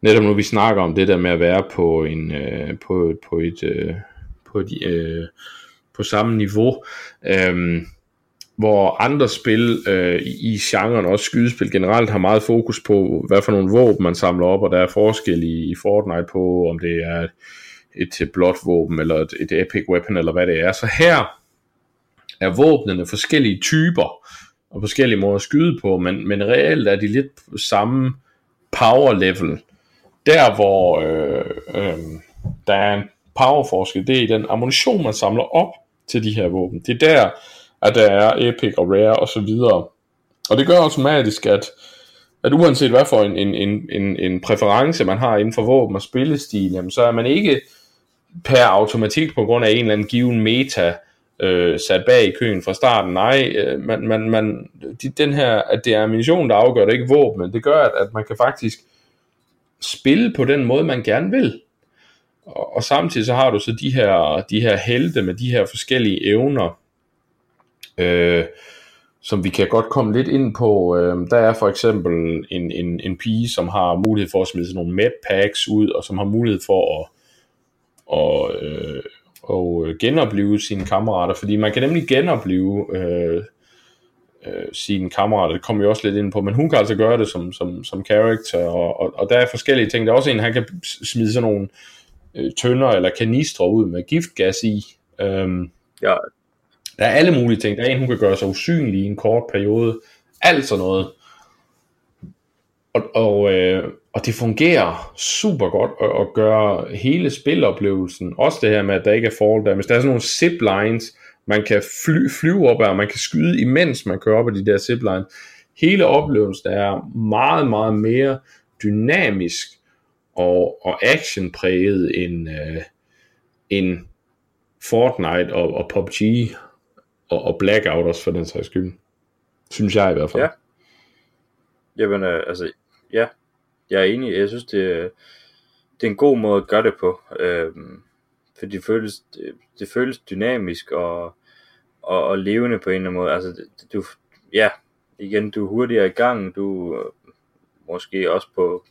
netop nu vi snakker om det der med at være på en øh, på, på et øh, på et øh, på samme niveau, øh, hvor andre spil øh, i i genren, også skydespil generelt, har meget fokus på, hvad for nogle våben man samler op, og der er forskel i, i Fortnite på, om det er et, et blåt våben, eller et, et epic weapon, eller hvad det er. Så her er våbnene forskellige typer, og forskellige måder at skyde på, men, men reelt er de lidt på samme power level. Der hvor øh, øh, der er en power forskel, det er i den ammunition, man samler op til de her våben. Det er der, at der er epic og rare og så videre. Og det gør automatisk, at, at uanset hvad for en, en, en, en, en præference man har inden for våben og spillestil, jamen, så er man ikke per automatik på grund af en eller anden given meta øh, sat bag i køen fra starten. Nej, øh, man, man, man, de, den her, at det er ammunition, der afgør det, ikke våben, det gør, at, at man kan faktisk spille på den måde, man gerne vil. Og, og samtidig så har du så de her, de her helte med de her forskellige evner, øh, som vi kan godt komme lidt ind på. Øh, der er for eksempel en, en, en pige, som har mulighed for at smide sådan nogle medpacks ud, og som har mulighed for at, og, øh, og øh, genopleve sine kammerater, fordi man kan nemlig genopleve øh, øh, sine kammerater, det kommer vi også lidt ind på, men hun kan altså gøre det som, som, som character, og, og, og der er forskellige ting. Der er også en, han kan smide sådan nogle øh, tønder eller kanistre ud med giftgas i. Øhm, Ja, der er alle mulige ting. Der er en, hun kan gøre sig usynlig i en kort periode. Alt sådan noget. Og, og, øh, og det fungerer super godt at, at gøre hele spiloplevelsen, også det her med, at der ikke er fall damage. Der er sådan nogle ziplines, man kan fly, flyve op af, og man kan skyde, imens man kører op af de der ziplines. Hele oplevelsen er meget, meget mere dynamisk og, og actionpræget end, øh, end Fortnite og, og PUBG og, og Blackout også for den sags skyld. Synes jeg i hvert fald. Ja. Jamen, øh, altså, ja, jeg er enig. Jeg synes, det, det er en god måde at gøre det på. Øh, for det føles, det, det føles dynamisk og, og, og levende på en eller anden måde. Altså, det, du, ja, igen, du er hurtigere i gang. Du øh, måske også på,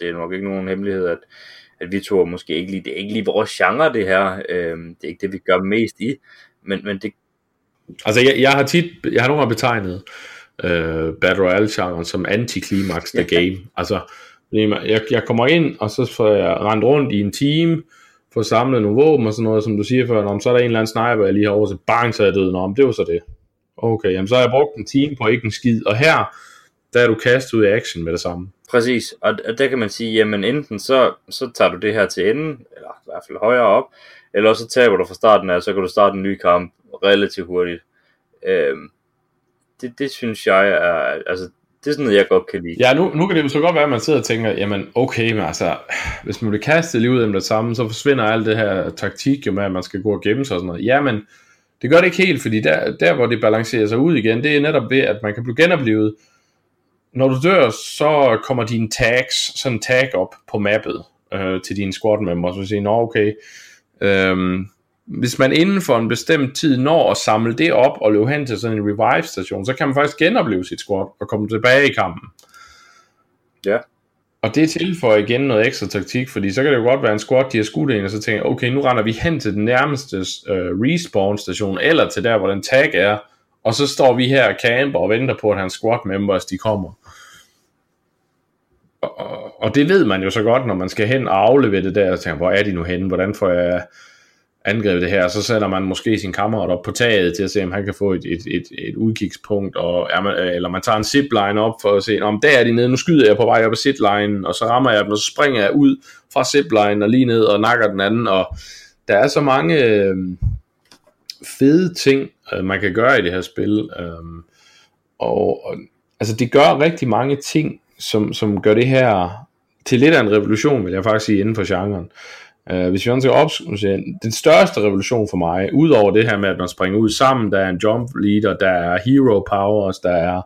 det er nok ikke nogen hemmelighed, at, at vi to måske ikke lige, det er ikke lige vores genre det her. Øh, det er ikke det, vi gør mest i. Men, men det, Altså, jeg, jeg har tit, jeg har nogle gange betegnet øh, Battle Royale-genren som anti-climax the game. Altså, jeg, jeg kommer ind, og så får jeg rendt rundt i en team, får samlet nogle våben og sådan noget, som du siger før, men så er der en eller anden sniper, jeg lige har over, så bang, så er jeg død. Men det var så det. Okay, jamen så har jeg brugt en time på ikke en skid, og her, der er du kastet ud i action med det samme. Præcis, og og der kan man sige, jamen enten så, så tager du det her til enden, eller i hvert fald højere op, eller så taber du fra starten af, og så kan du starte en ny kamp relativt hurtigt. Øhm, det, det synes jeg er, altså, det er sådan noget, jeg godt kan lide. Ja, nu, nu kan det jo så godt være, at man sidder og tænker, jamen okay, men altså, hvis man bliver kastet lige ud af det samme, så forsvinder alt det her taktik jo med, at man skal gå og gemme sig og sådan noget. Jamen, det gør det ikke helt, fordi der, der hvor det balancerer sig ud igen, det er netop ved, at man kan blive genoplevet. Når du dør, så kommer dine tags, sådan en tag op på mappet øh, til dine squad members, og siger, nå okay, øhm, hvis man inden for en bestemt tid når at samle det op og løbe hen til sådan en revive station, så kan man faktisk genopleve sit squad og komme tilbage i kampen. Ja. Og det tilføjer igen noget ekstra taktik, fordi så kan det jo godt være en squad, de har skudt en, og så tænker okay, nu render vi hen til den nærmeste øh, respawn station, eller til der, hvor den tag er, og så står vi her og camper og venter på, at hans squad members, de kommer. Og, og, og det ved man jo så godt, når man skal hen og aflevere det der, og tænker, hvor er de nu henne, hvordan får jeg angrebet det her, så sætter man måske sin kammerat op på taget til at se, om han kan få et, et, et, et udkigspunkt, og, er man, øh, eller man tager en zipline op for at se, om der er de nede, nu skyder jeg på vej op ad zipline, og så rammer jeg dem, og så springer jeg ud fra zipline og lige ned og nakker den anden, og der er så mange øh, fede ting, øh, man kan gøre i det her spil, øh, og, og altså det gør rigtig mange ting, som, som gør det her til lidt af en revolution, vil jeg faktisk sige, inden for genren. Uh, hvis vi skal opsummere, den største revolution for mig, udover det her med, at man springer ud sammen, der er en jump leader, der er hero powers, der er,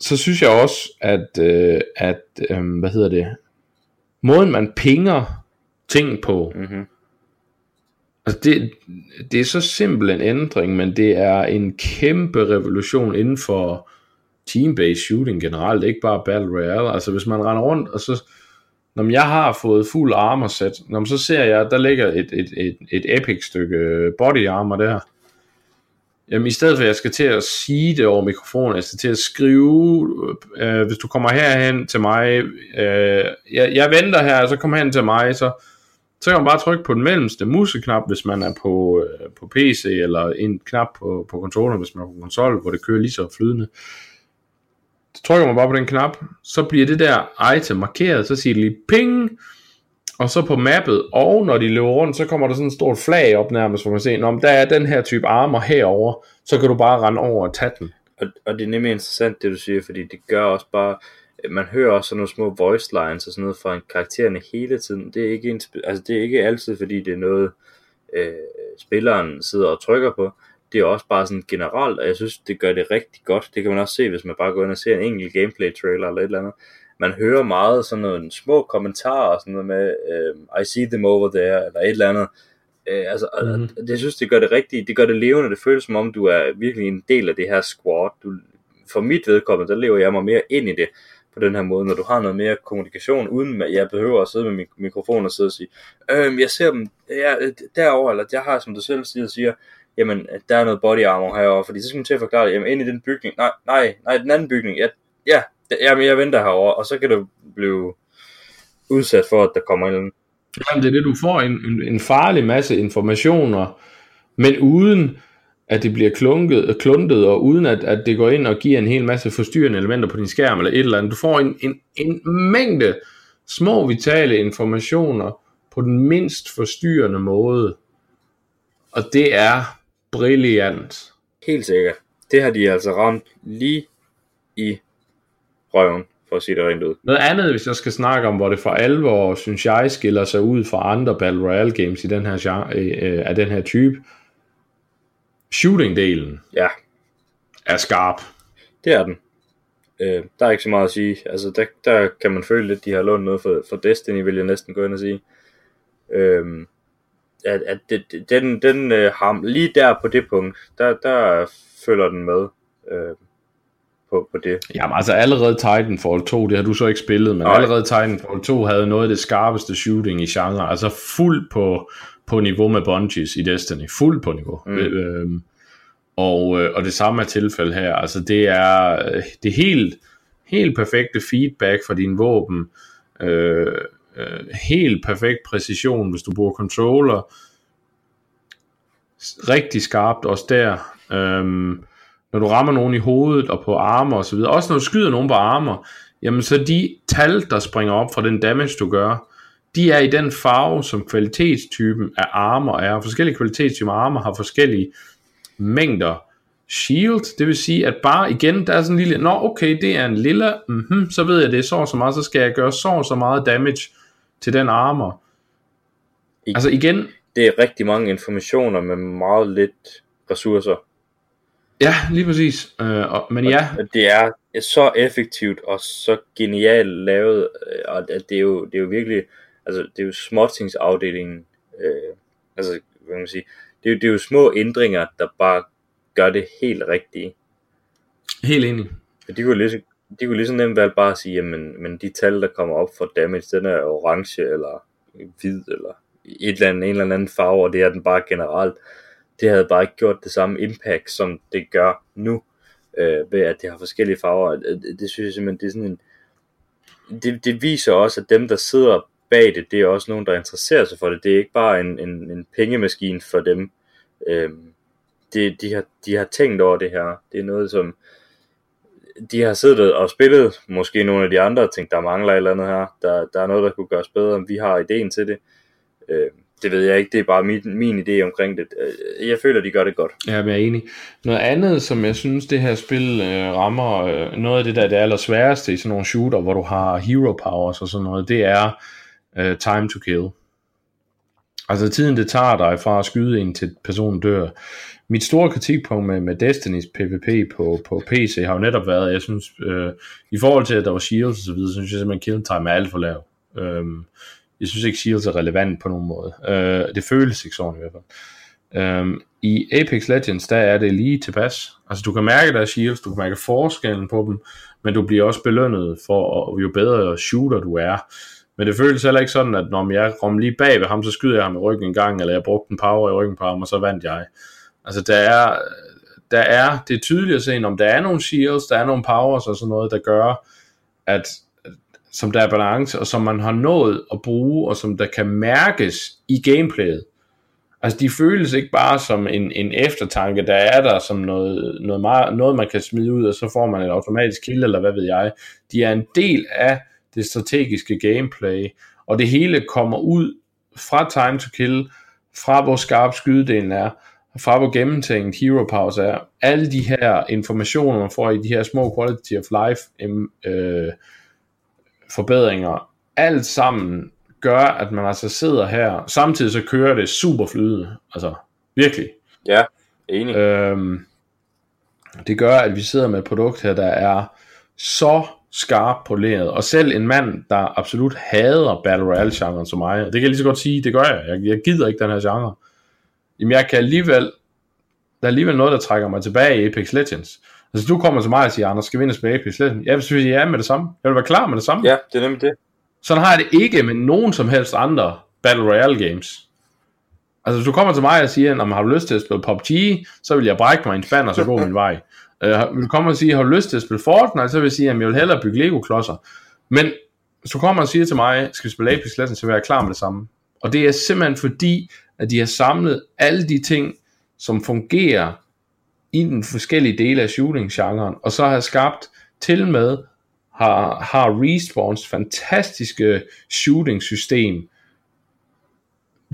så synes jeg også, at, uh, at um, hvad hedder det, måden man pinger ting på, Mm-hmm. altså det, det er så simpel en ændring, men det er en kæmpe revolution inden for team-based shooting generelt, ikke bare Battle Royale. Altså hvis man render rundt, og så, når jeg har fået fuld armor set, når så ser jeg, at der ligger et, et, et, et epic stykke øh, body armor der. Jamen i stedet for at jeg skal til at sige det over mikrofonen, jeg skal til at skrive, øh, øh, hvis du kommer herhen til mig, øh, jeg, jeg venter her, så kom hen til mig, så, så kan man bare trykke på den mellemste museknap, hvis man er på, øh, på PC, eller en knap på, på controller, hvis man er på konsol, hvor det kører lige så flydende. Så trykker man bare på den knap, så bliver det der item markeret, så siger det lige ping, og så på mappet, og når de løber rundt, så kommer der sådan et stort flag op nærmest, hvor man ser, om der er den her type armer herover, så kan du bare rende over og tage den. Og, og det er nemlig interessant, det du siger, fordi det gør også bare, man hører også sådan nogle små voice lines og sådan noget fra karaktererne hele tiden. Det er ikke, en, altså det er ikke altid, fordi det er noget, øh, spilleren sidder og trykker på. Det er også bare sådan generelt, og jeg synes, det gør det rigtig godt. Det kan man også se, hvis man bare går ind og ser en enkelt gameplay trailer eller et eller andet. man hører meget sådan nogle små kommentarer og sådan noget med, øh, I see them over there, eller et eller andet. Øh, altså, mm-hmm. det, jeg synes, det gør det rigtigt, det gør det levende, det føles som om, du er virkelig en del af det her squad. Du, for mit vedkommende, der lever jeg mig mere ind i det på den her måde, når du har noget mere kommunikation, uden at jeg behøver at sidde med min mikrofon og sidde og sige, øhm, jeg ser dem ja, derovre, eller jeg har, som du selv siger, siger jamen, der er noget body armor herovre, fordi så skal man til at forklare det, jamen, ind i den bygning, nej, nej, nej, den anden bygning, ja, ja, jamen, jeg venter herovre, og så kan du blive udsat for, at der kommer en eller anden. Jamen, det er det, du får en, en farlig masse informationer, men uden at det bliver klunket, kluntet, og uden at, at det går ind og giver en hel masse forstyrrende elementer på din skærm, eller et eller andet. Du får en, en, en mængde små vitale informationer på den mindst forstyrrende måde. Og det er brilliant. Helt sikkert. Det har de altså ramt lige i røven, for at sige det rent ud. Noget andet, hvis jeg skal snakke om, hvor det for alvor, synes jeg, skiller sig ud fra andre Battle Royale games i den her, genre, øh, af den her type, shooting-delen ja. er skarp. Det er den. Øh, der er ikke så meget at sige. Altså, der, der kan man føle lidt, de har lånt noget for, for Destiny, vil jeg næsten gå ind og sige. Øh, at, at det, den, den øh, har, lige der på det punkt, der, der følger den med. Øh, på, på det. Jamen altså allerede Titanfall 2, det har du så ikke spillet, men Nej. allerede Titanfall 2 havde noget af det skarpeste shooting i genre, altså fuld på, på niveau med Bungies i Destiny, fuld på niveau. Mm. Øhm, og, øh, og det samme er tilfældet her, altså det er det helt, helt perfekte feedback for din våben, øh, øh, helt perfekt præcision, hvis du bruger controller, rigtig skarpt også der, øhm, når du rammer nogen i hovedet og på armer og så videre, også når du skyder nogen på armer, jamen så de tal, der springer op fra den damage, du gør, de er i den farve, som kvalitetstypen af armer er. Forskellige kvalitetstyper af armer har forskellige mængder shield, det vil sige, at bare igen, der er sådan en lille, nå okay, det er en lille, mm-hmm, så ved jeg, det. Er så så meget, så skal jeg gøre så så meget damage til den armor. I, altså igen... Det er rigtig mange informationer med meget lidt ressourcer. Ja, lige præcis. Øh, og, men ja. Og det er så effektivt og så genialt lavet, øh, og det er jo, det er jo virkelig, altså det er jo småtingsafdelingen, øh, altså hvad kan man sige, det er, jo, det er jo små ændringer, der bare gør det helt rigtige. Helt enig. De kunne lige, de kunne lige så nemt valgt bare at sige, jamen, men de tal, der kommer op for damage, den er orange eller hvid eller et eller andet, en eller anden farve, og det er den bare generelt det havde bare ikke gjort det samme impact, som det gør nu, øh, ved at det har forskellige farver. Det, det synes jeg simpelthen, det er sådan en, det, det viser også, at dem, der sidder bag det, det er også nogen, der interesserer sig for det. Det er ikke bare en, en, en pengemaskine for dem. Øh, det, de, har, de har tænkt over det her. Det er noget, som de har siddet og spillet, måske nogle af de andre, og tænkt, der mangler et eller andet her. Der, der er noget, der kunne gøres bedre, om vi har ideen til det. Øh, det ved jeg ikke, det er bare min, min idé omkring det. Øh, jeg føler, de gør det godt. Ja, jeg er enig. Noget andet, som jeg synes, det her spil øh, rammer, øh, noget af det der, det er allersværeste i sådan nogle shooter, hvor du har hero powers og sådan noget, det er øh, time to kill. Altså tiden, det tager dig fra at skyde en til personen dør. Mit store kritikpunkt med, med Destiny's PvP på, på PC har jo netop været, jeg synes, øh, i forhold til, at der var shields og så videre, så synes jeg simpelthen, at kill time er alt for lav. Øh, jeg synes ikke Shields er relevant på nogen måde. Øh, det føles ikke sådan i hvert fald. Øh, I Apex Legends, der er det lige tilpas. Altså du kan mærke, der er shields, du kan mærke forskellen på dem, men du bliver også belønnet for, jo bedre shooter du er. Men det føles heller ikke sådan, at når jeg kom lige bag ved ham, så skyder jeg ham i ryggen en gang, eller jeg brugte en power i ryggen på ham, og så vandt jeg. Altså der er, der er, det er tydeligt at se, om der er nogle shields, der er nogle powers og sådan noget, der gør, at som der er balance, og som man har nået at bruge, og som der kan mærkes i gameplayet. Altså de føles ikke bare som en, en eftertanke, der er der som noget, noget, meget, noget, man kan smide ud, og så får man et automatisk kill, eller hvad ved jeg. De er en del af det strategiske gameplay, og det hele kommer ud fra time to kill, fra hvor skarp skydedelen er, fra hvor gennemtænkt hero powers er. Alle de her informationer, man får i de her små quality of life øh, forbedringer, alt sammen gør, at man altså sidder her, samtidig så kører det super flydende, altså virkelig. Ja, enig. Øhm, det gør, at vi sidder med et produkt her, der er så skarp poleret, og selv en mand, der absolut hader Battle Royale-genren som mig, det kan jeg lige så godt sige, det gør jeg, jeg, jeg gider ikke den her genre, jamen jeg kan alligevel, der er alligevel noget, der trækker mig tilbage i Apex Legends. Altså du kommer til mig og siger, Anders, skal vi ind og spille Apex Legends? Jeg vil sige ja med det samme. Jeg vil være klar med det samme. Ja, det er nemlig det. Sådan har jeg det ikke med nogen som helst andre Battle Royale games. Altså hvis du kommer til mig og siger, at har du lyst til at spille PUBG, så vil jeg brække mig en fan og så gå min vej. [laughs] Vil du komme og sige, har du lyst til at spille Fortnite, så vil jeg sige, at jeg vil hellere bygge Lego-klodser. Men hvis du kommer og siger til mig, skal vi spille Apex Legends, så vil jeg klar med det samme. Og det er simpelthen fordi, at de har samlet alle de ting, som fungerer i den forskellige dele af shooting-genren, og så har skabt til med, har, har Respawns fantastiske shooting-system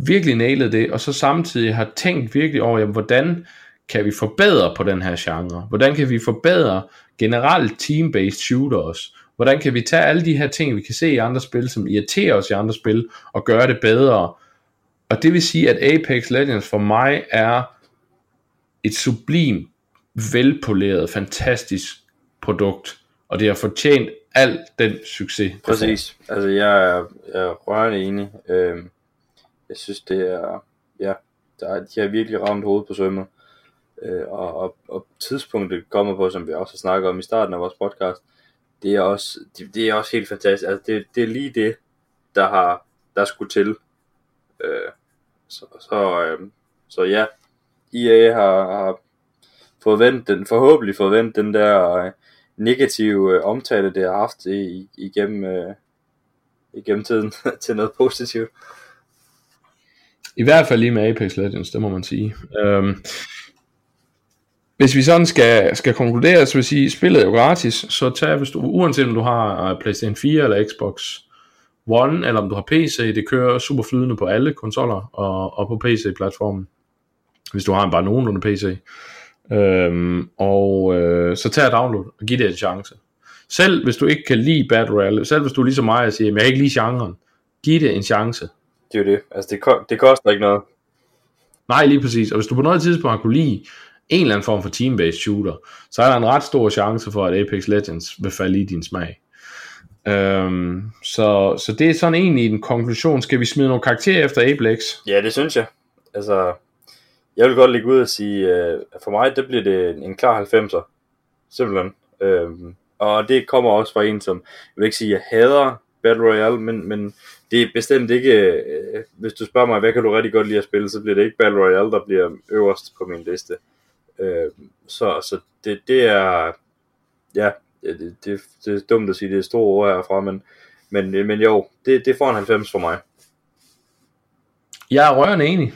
virkelig nailet det, og så samtidig har tænkt virkelig over, jamen, hvordan kan vi forbedre på den her genre? Hvordan kan vi forbedre generelt team-based shooters? Hvordan kan vi tage alle de her ting, vi kan se i andre spil, som irriterer os i andre spil, og gøre det bedre? Og det vil sige, at Apex Legends for mig er et sublim, velpoleret, fantastisk produkt, og det har fortjent al den succes. Præcis. Altså, jeg er, jeg er rørende enig. Øhm, jeg synes, det er, ja, der er, de har virkelig ramt hovedet på sømmet. Øh, og, og, og tidspunktet kommer på, som vi også har snakket om i starten af vores podcast, det er også, det, det er også helt fantastisk. Altså, det, det er lige det, der har, der skulle til. Øh, så, så, øh, så ja, EA har, har forventet den, forhåbentlig forventet den der øh, negative øh, omtale, det har haft i, igennem, øh, igennem tiden [laughs] til noget positivt. I hvert fald lige med Apex Legends, det må man sige. Øhm, hvis vi sådan skal, skal konkludere, så vil sige, spillet er jo gratis, så tag, hvis du, uanset om du har øh, PlayStation 4 eller Xbox One, eller om du har PC, det kører super flydende på alle konsoller og, og på PC-platformen, hvis du har en bare nogenlunde PC. Øhm, og øh, så tag og download og giv det en chance. Selv hvis du ikke kan lide Battle Royale, selv hvis du er ligesom mig og siger, at jeg kan ikke lide genren, giv det en chance. Det er jo det. Altså, det, det koster ikke noget. Nej, lige præcis. Og hvis du på noget tidspunkt har kunne lide en eller anden form for team-based shooter, så er der en ret stor chance for, at Apex Legends vil falde i din smag. Øhm, så, så det er sådan egentlig en konklusion. Skal vi smide nogle karakterer efter Apex? Ja, det synes jeg. Altså, jeg vil godt ligge ud og sige, øh, for mig, det bliver det en klar 90'er. Simpelthen. Øhm, og det kommer også fra en, som, jeg vil ikke sige, jeg hader Battle Royale, men, men det er bestemt ikke, øh, hvis du spørger mig, hvad kan du rigtig godt lide at spille, så bliver det ikke Battle Royale, der bliver øverst på min liste. Øh, så så det, det er, ja, det, det, det er dumt at sige, det er store ord herfra, men, men, men jo, det, det får en 90 for mig. Jeg er rørende enig.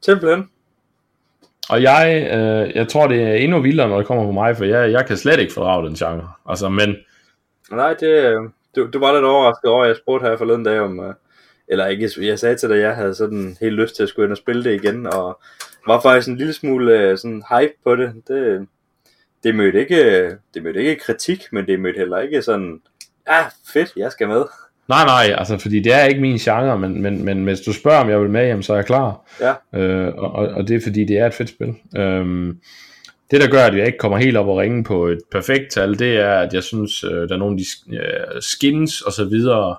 Simpelthen. Og jeg, øh, jeg tror, det er endnu vildere, når det kommer på mig, for jeg, jeg kan slet ikke fordrage den genre. Altså, men... Nej, det, du, du var lidt overrasket over, at jeg spurgte her forleden dag om, øh, eller ikke, jeg sagde til dig, at jeg havde sådan helt lyst til at skulle ind og spille det igen, og var faktisk en lille smule øh, sådan hype på det. Det, det mødte ikke, det mødte ikke kritik, men det mødte heller ikke sådan, ah, fedt, jeg skal med. Nej, nej, altså fordi det er ikke min genre, men, men, men hvis du spørger, om jeg vil med, jamen, så er jeg klar. Ja. Øh, og, og det er fordi, det er et fedt spil. Øhm, det der gør, at jeg ikke kommer helt op og ringe på et perfekt tal, det er, at jeg synes, øh, der er nogle af de øh, skins og så videre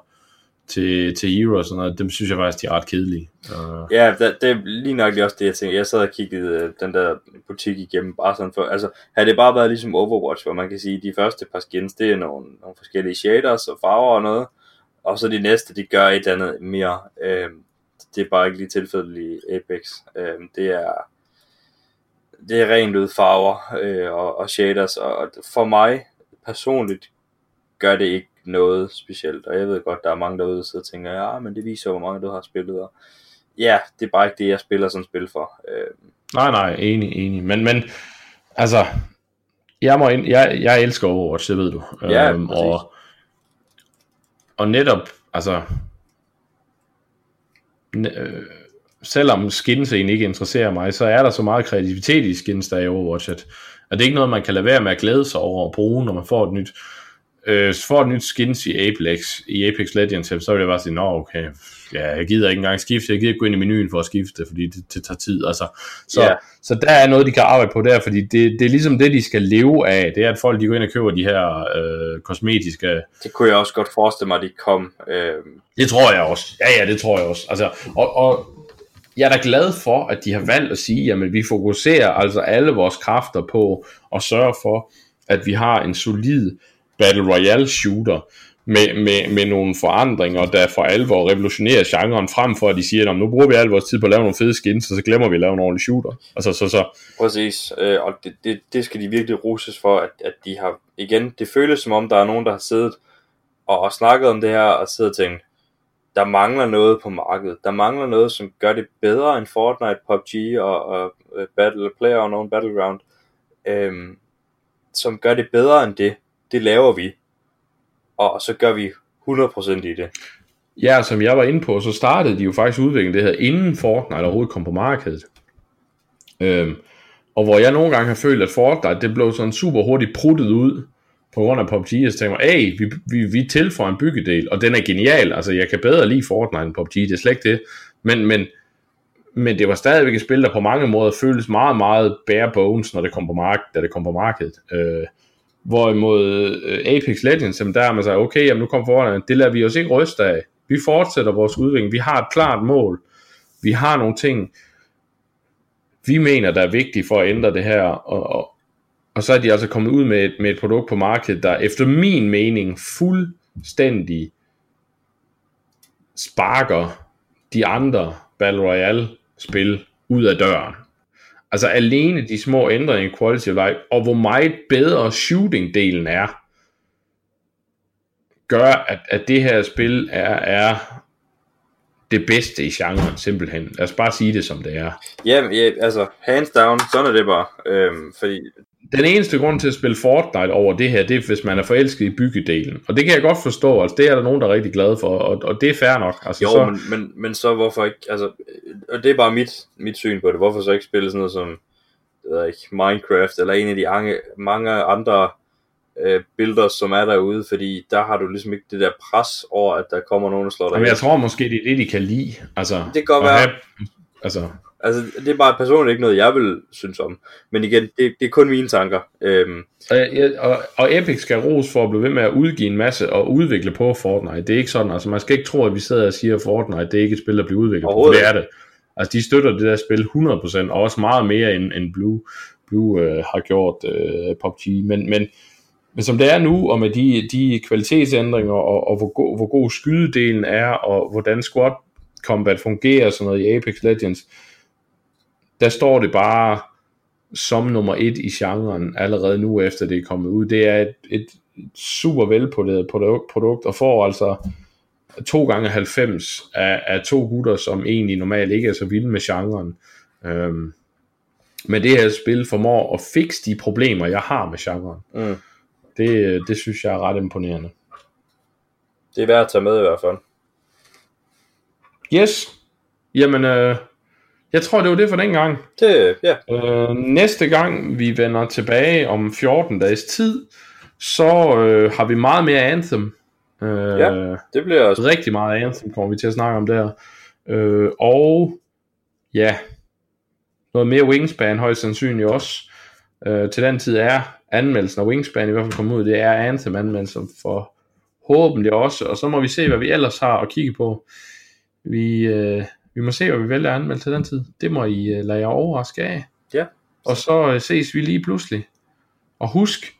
til, til Hero og sådan noget, dem synes jeg faktisk, de er ret kedelige. Uh... Ja, det, det er lige nok lige også det, jeg tænker. Jeg sad og kiggede øh, den der butik igennem, bare sådan for, altså, havde det bare været ligesom Overwatch, hvor man kan sige, de første par skins, det er nogle, nogle forskellige shaders og farver og noget, og så de næste, de gør et eller andet mere. Øh, det er bare ikke lige tilfældet i Apex. Øh, det er det er rent ud farver øh, og, og shaders, og for mig personligt gør det ikke noget specielt, og jeg ved godt, der er mange derude, der tænker, ja, men det viser, hvor mange du har spillet, og ja, det er bare ikke det, jeg spiller sådan spil for. Øh. Nej, nej, enig, enig, men, men altså, jeg, må ind, jeg, jeg elsker Overwatch, det ved du. Ja, øhm, og, og netop, altså, øh, selvom skins egentlig ikke interesserer mig, så er der så meget kreativitet i skins, der er i Overwatch, at, at det er ikke noget, man kan lade være med at glæde sig over at bruge, når man får et nyt øh, får et nyt skins i Apex, i Apex Legends, så vil jeg bare sige, nå okay, ja, jeg gider ikke engang skifte, jeg gider ikke gå ind i menuen for at skifte, fordi det, det tager tid, altså. Så, yeah. så der er noget, de kan arbejde på der, fordi det, det er ligesom det, de skal leve af, det er, at folk de går ind og køber de her øh, kosmetiske... Det kunne jeg også godt forestille mig, at de kom. Øh... Det tror jeg også, ja ja, det tror jeg også, altså, og, og jeg er da glad for, at de har valgt at sige, jamen vi fokuserer altså alle vores kræfter på at sørge for, at vi har en solid Battle Royale shooter med, med, med nogle forandringer, der for alvor revolutionerer genren, frem for at de siger, at nu bruger vi al vores tid på at lave nogle fede skins, og så glemmer vi at lave en ordentlig shooter. Altså, så, så. Præcis, øh, og det, det, det skal de virkelig ruses for, at, at de har, igen, det føles som om, der er nogen, der har siddet og, og snakket om det her, og siddet og tænkt, der mangler noget på markedet. Der mangler noget, som gør det bedre end Fortnite, PUBG og, og øh, Battle Player og nogen Battleground. Øhm, som gør det bedre end det. Det laver vi. Og så gør vi 100% i det. Ja, som jeg var inde på, så startede de jo faktisk udviklingen det her, inden Fortnite overhovedet kom på markedet. Øhm, og hvor jeg nogle gange har følt, at Fortnite, det blev sådan super hurtigt pruttet ud, på grund af PUBG, og så tænker jeg, hey, vi, vi, vi tilføjer en byggedel, og den er genial, altså jeg kan bedre lide Fortnite end PUBG, det er slet ikke det, men, men, men det var stadigvæk et spil, der på mange måder føltes meget, meget bare bones, når det kom på markedet, da det kom på markedet. Øh, hvorimod øh, Apex Legends, der er man så, okay, jamen nu kommer forholdene, det lader vi os ikke ryste af. Vi fortsætter vores udvikling, vi har et klart mål, vi har nogle ting, vi mener, der er vigtige for at ændre det her, og, og, og så er de altså kommet ud med et, med et produkt på markedet, der efter min mening fuldstændig sparker de andre Battle Royale spil ud af døren. Altså alene de små ændringer i quality of life, og hvor meget bedre shooting-delen er, gør, at, at det her spil er, er det bedste i genren, simpelthen. Lad os bare sige det, som det er. Ja, ja altså, hands down, sådan er det bare. Øhm, fordi den eneste grund til at spille Fortnite over det her, det er, hvis man er forelsket i byggedelen. Og det kan jeg godt forstå, altså det er der nogen, der er rigtig glade for, og, og det er fair nok. Altså, jo, så... men, men, men så hvorfor ikke, altså, og det er bare mit, mit syn på det, hvorfor så ikke spille sådan noget som, det ved jeg ikke, Minecraft, eller en af de mange, mange andre øh, billeder, som er derude, fordi der har du ligesom ikke det der pres over, at der kommer nogen, der slår dig Men jeg tror måske, det er det, de kan lide. Altså, det kan godt være. Have, altså, Altså, det er bare personligt ikke noget, jeg vil synes om. Men igen, det, det er kun mine tanker. Øhm. Og, ja, og, og Epic skal ros for at blive ved med at udgive en masse og udvikle på Fortnite. Det er ikke sådan, altså man skal ikke tro, at vi sidder og siger, at Fortnite det er ikke et spil, der bliver udviklet på. Det er det. Altså de støtter det der spil 100%, og også meget mere end, end Blue, Blue øh, har gjort øh, PUBG. Men, men, men som det er nu, og med de, de kvalitetsændringer, og, og hvor, go, hvor god skydedelen er, og hvordan squad combat fungerer, sådan noget i Apex Legends, der står det bare som nummer et i genren allerede nu efter det er kommet ud. Det er et, et super velpoleret produkt, og får altså 2 gange 90 af, af to gutter, som egentlig normalt ikke er så vilde med genren. Øhm, men det her spil formår at fikse de problemer, jeg har med genren. Mm. Det, det synes jeg er ret imponerende. Det er værd at tage med i hvert fald. Yes. Jamen, øh, jeg tror, det var det for den gang. Det, ja. Øh, næste gang vi vender tilbage om 14 dages tid, så øh, har vi meget mere Anthem. Øh, ja, det bliver også. Rigtig meget Anthem kommer vi til at snakke om der. Øh, og ja, noget mere Wingspan højst sandsynligt også. Øh, til den tid er anmeldelsen af Wingspan i hvert fald kommet ud. Det er Anthem anmeldelsen for håbentlig også. Og så må vi se, hvad vi ellers har at kigge på. Vi... Øh, vi må se, hvad vi vælger at anmelde til den tid. Det må I uh, lade jer overraske af. Ja. Og så uh, ses vi lige pludselig. Og husk,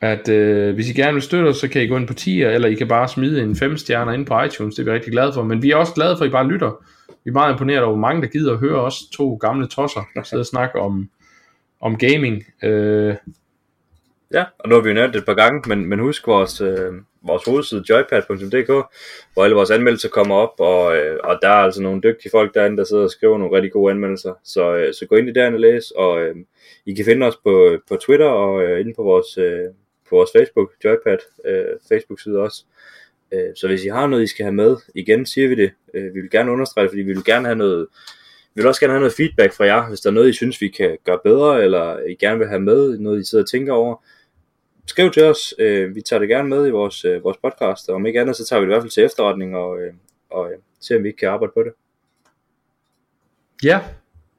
at uh, hvis I gerne vil støtte os, så kan I gå ind på tier, eller I kan bare smide en 5 stjerner ind på iTunes. Det er vi rigtig glade for. Men vi er også glade for, at I bare lytter. Vi er meget imponeret over, hvor mange der gider at høre os to gamle tosser, der sidder og snakker om, om gaming. Uh, Ja, og nu har vi jo nævnt det et par gange, men, men husk vores, øh, vores hovedside joypad.dk, hvor alle vores anmeldelser kommer op, og, øh, og der er altså nogle dygtige folk derinde, der sidder og skriver nogle rigtig gode anmeldelser. Så, øh, så gå ind i derinde og læs, og øh, I kan finde os på, på Twitter og øh, inde på vores, øh, på vores Facebook, Joypad øh, Facebook-side også. Øh, så hvis I har noget, I skal have med, igen siger vi det. Øh, vi vil gerne understrege det, fordi vi vil gerne have noget, vi vil også gerne have noget feedback fra jer, hvis der er noget, I synes, vi kan gøre bedre, eller I gerne vil have med, noget I sidder og tænker over skriv til os. Øh, vi tager det gerne med i vores, øh, vores podcast, og om ikke andet, så tager vi det i hvert fald til efterretning og, øh, og øh, ser, om vi ikke kan arbejde på det. Ja,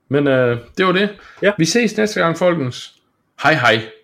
men øh, det var det. Ja. Vi ses næste gang, folkens. Hej hej.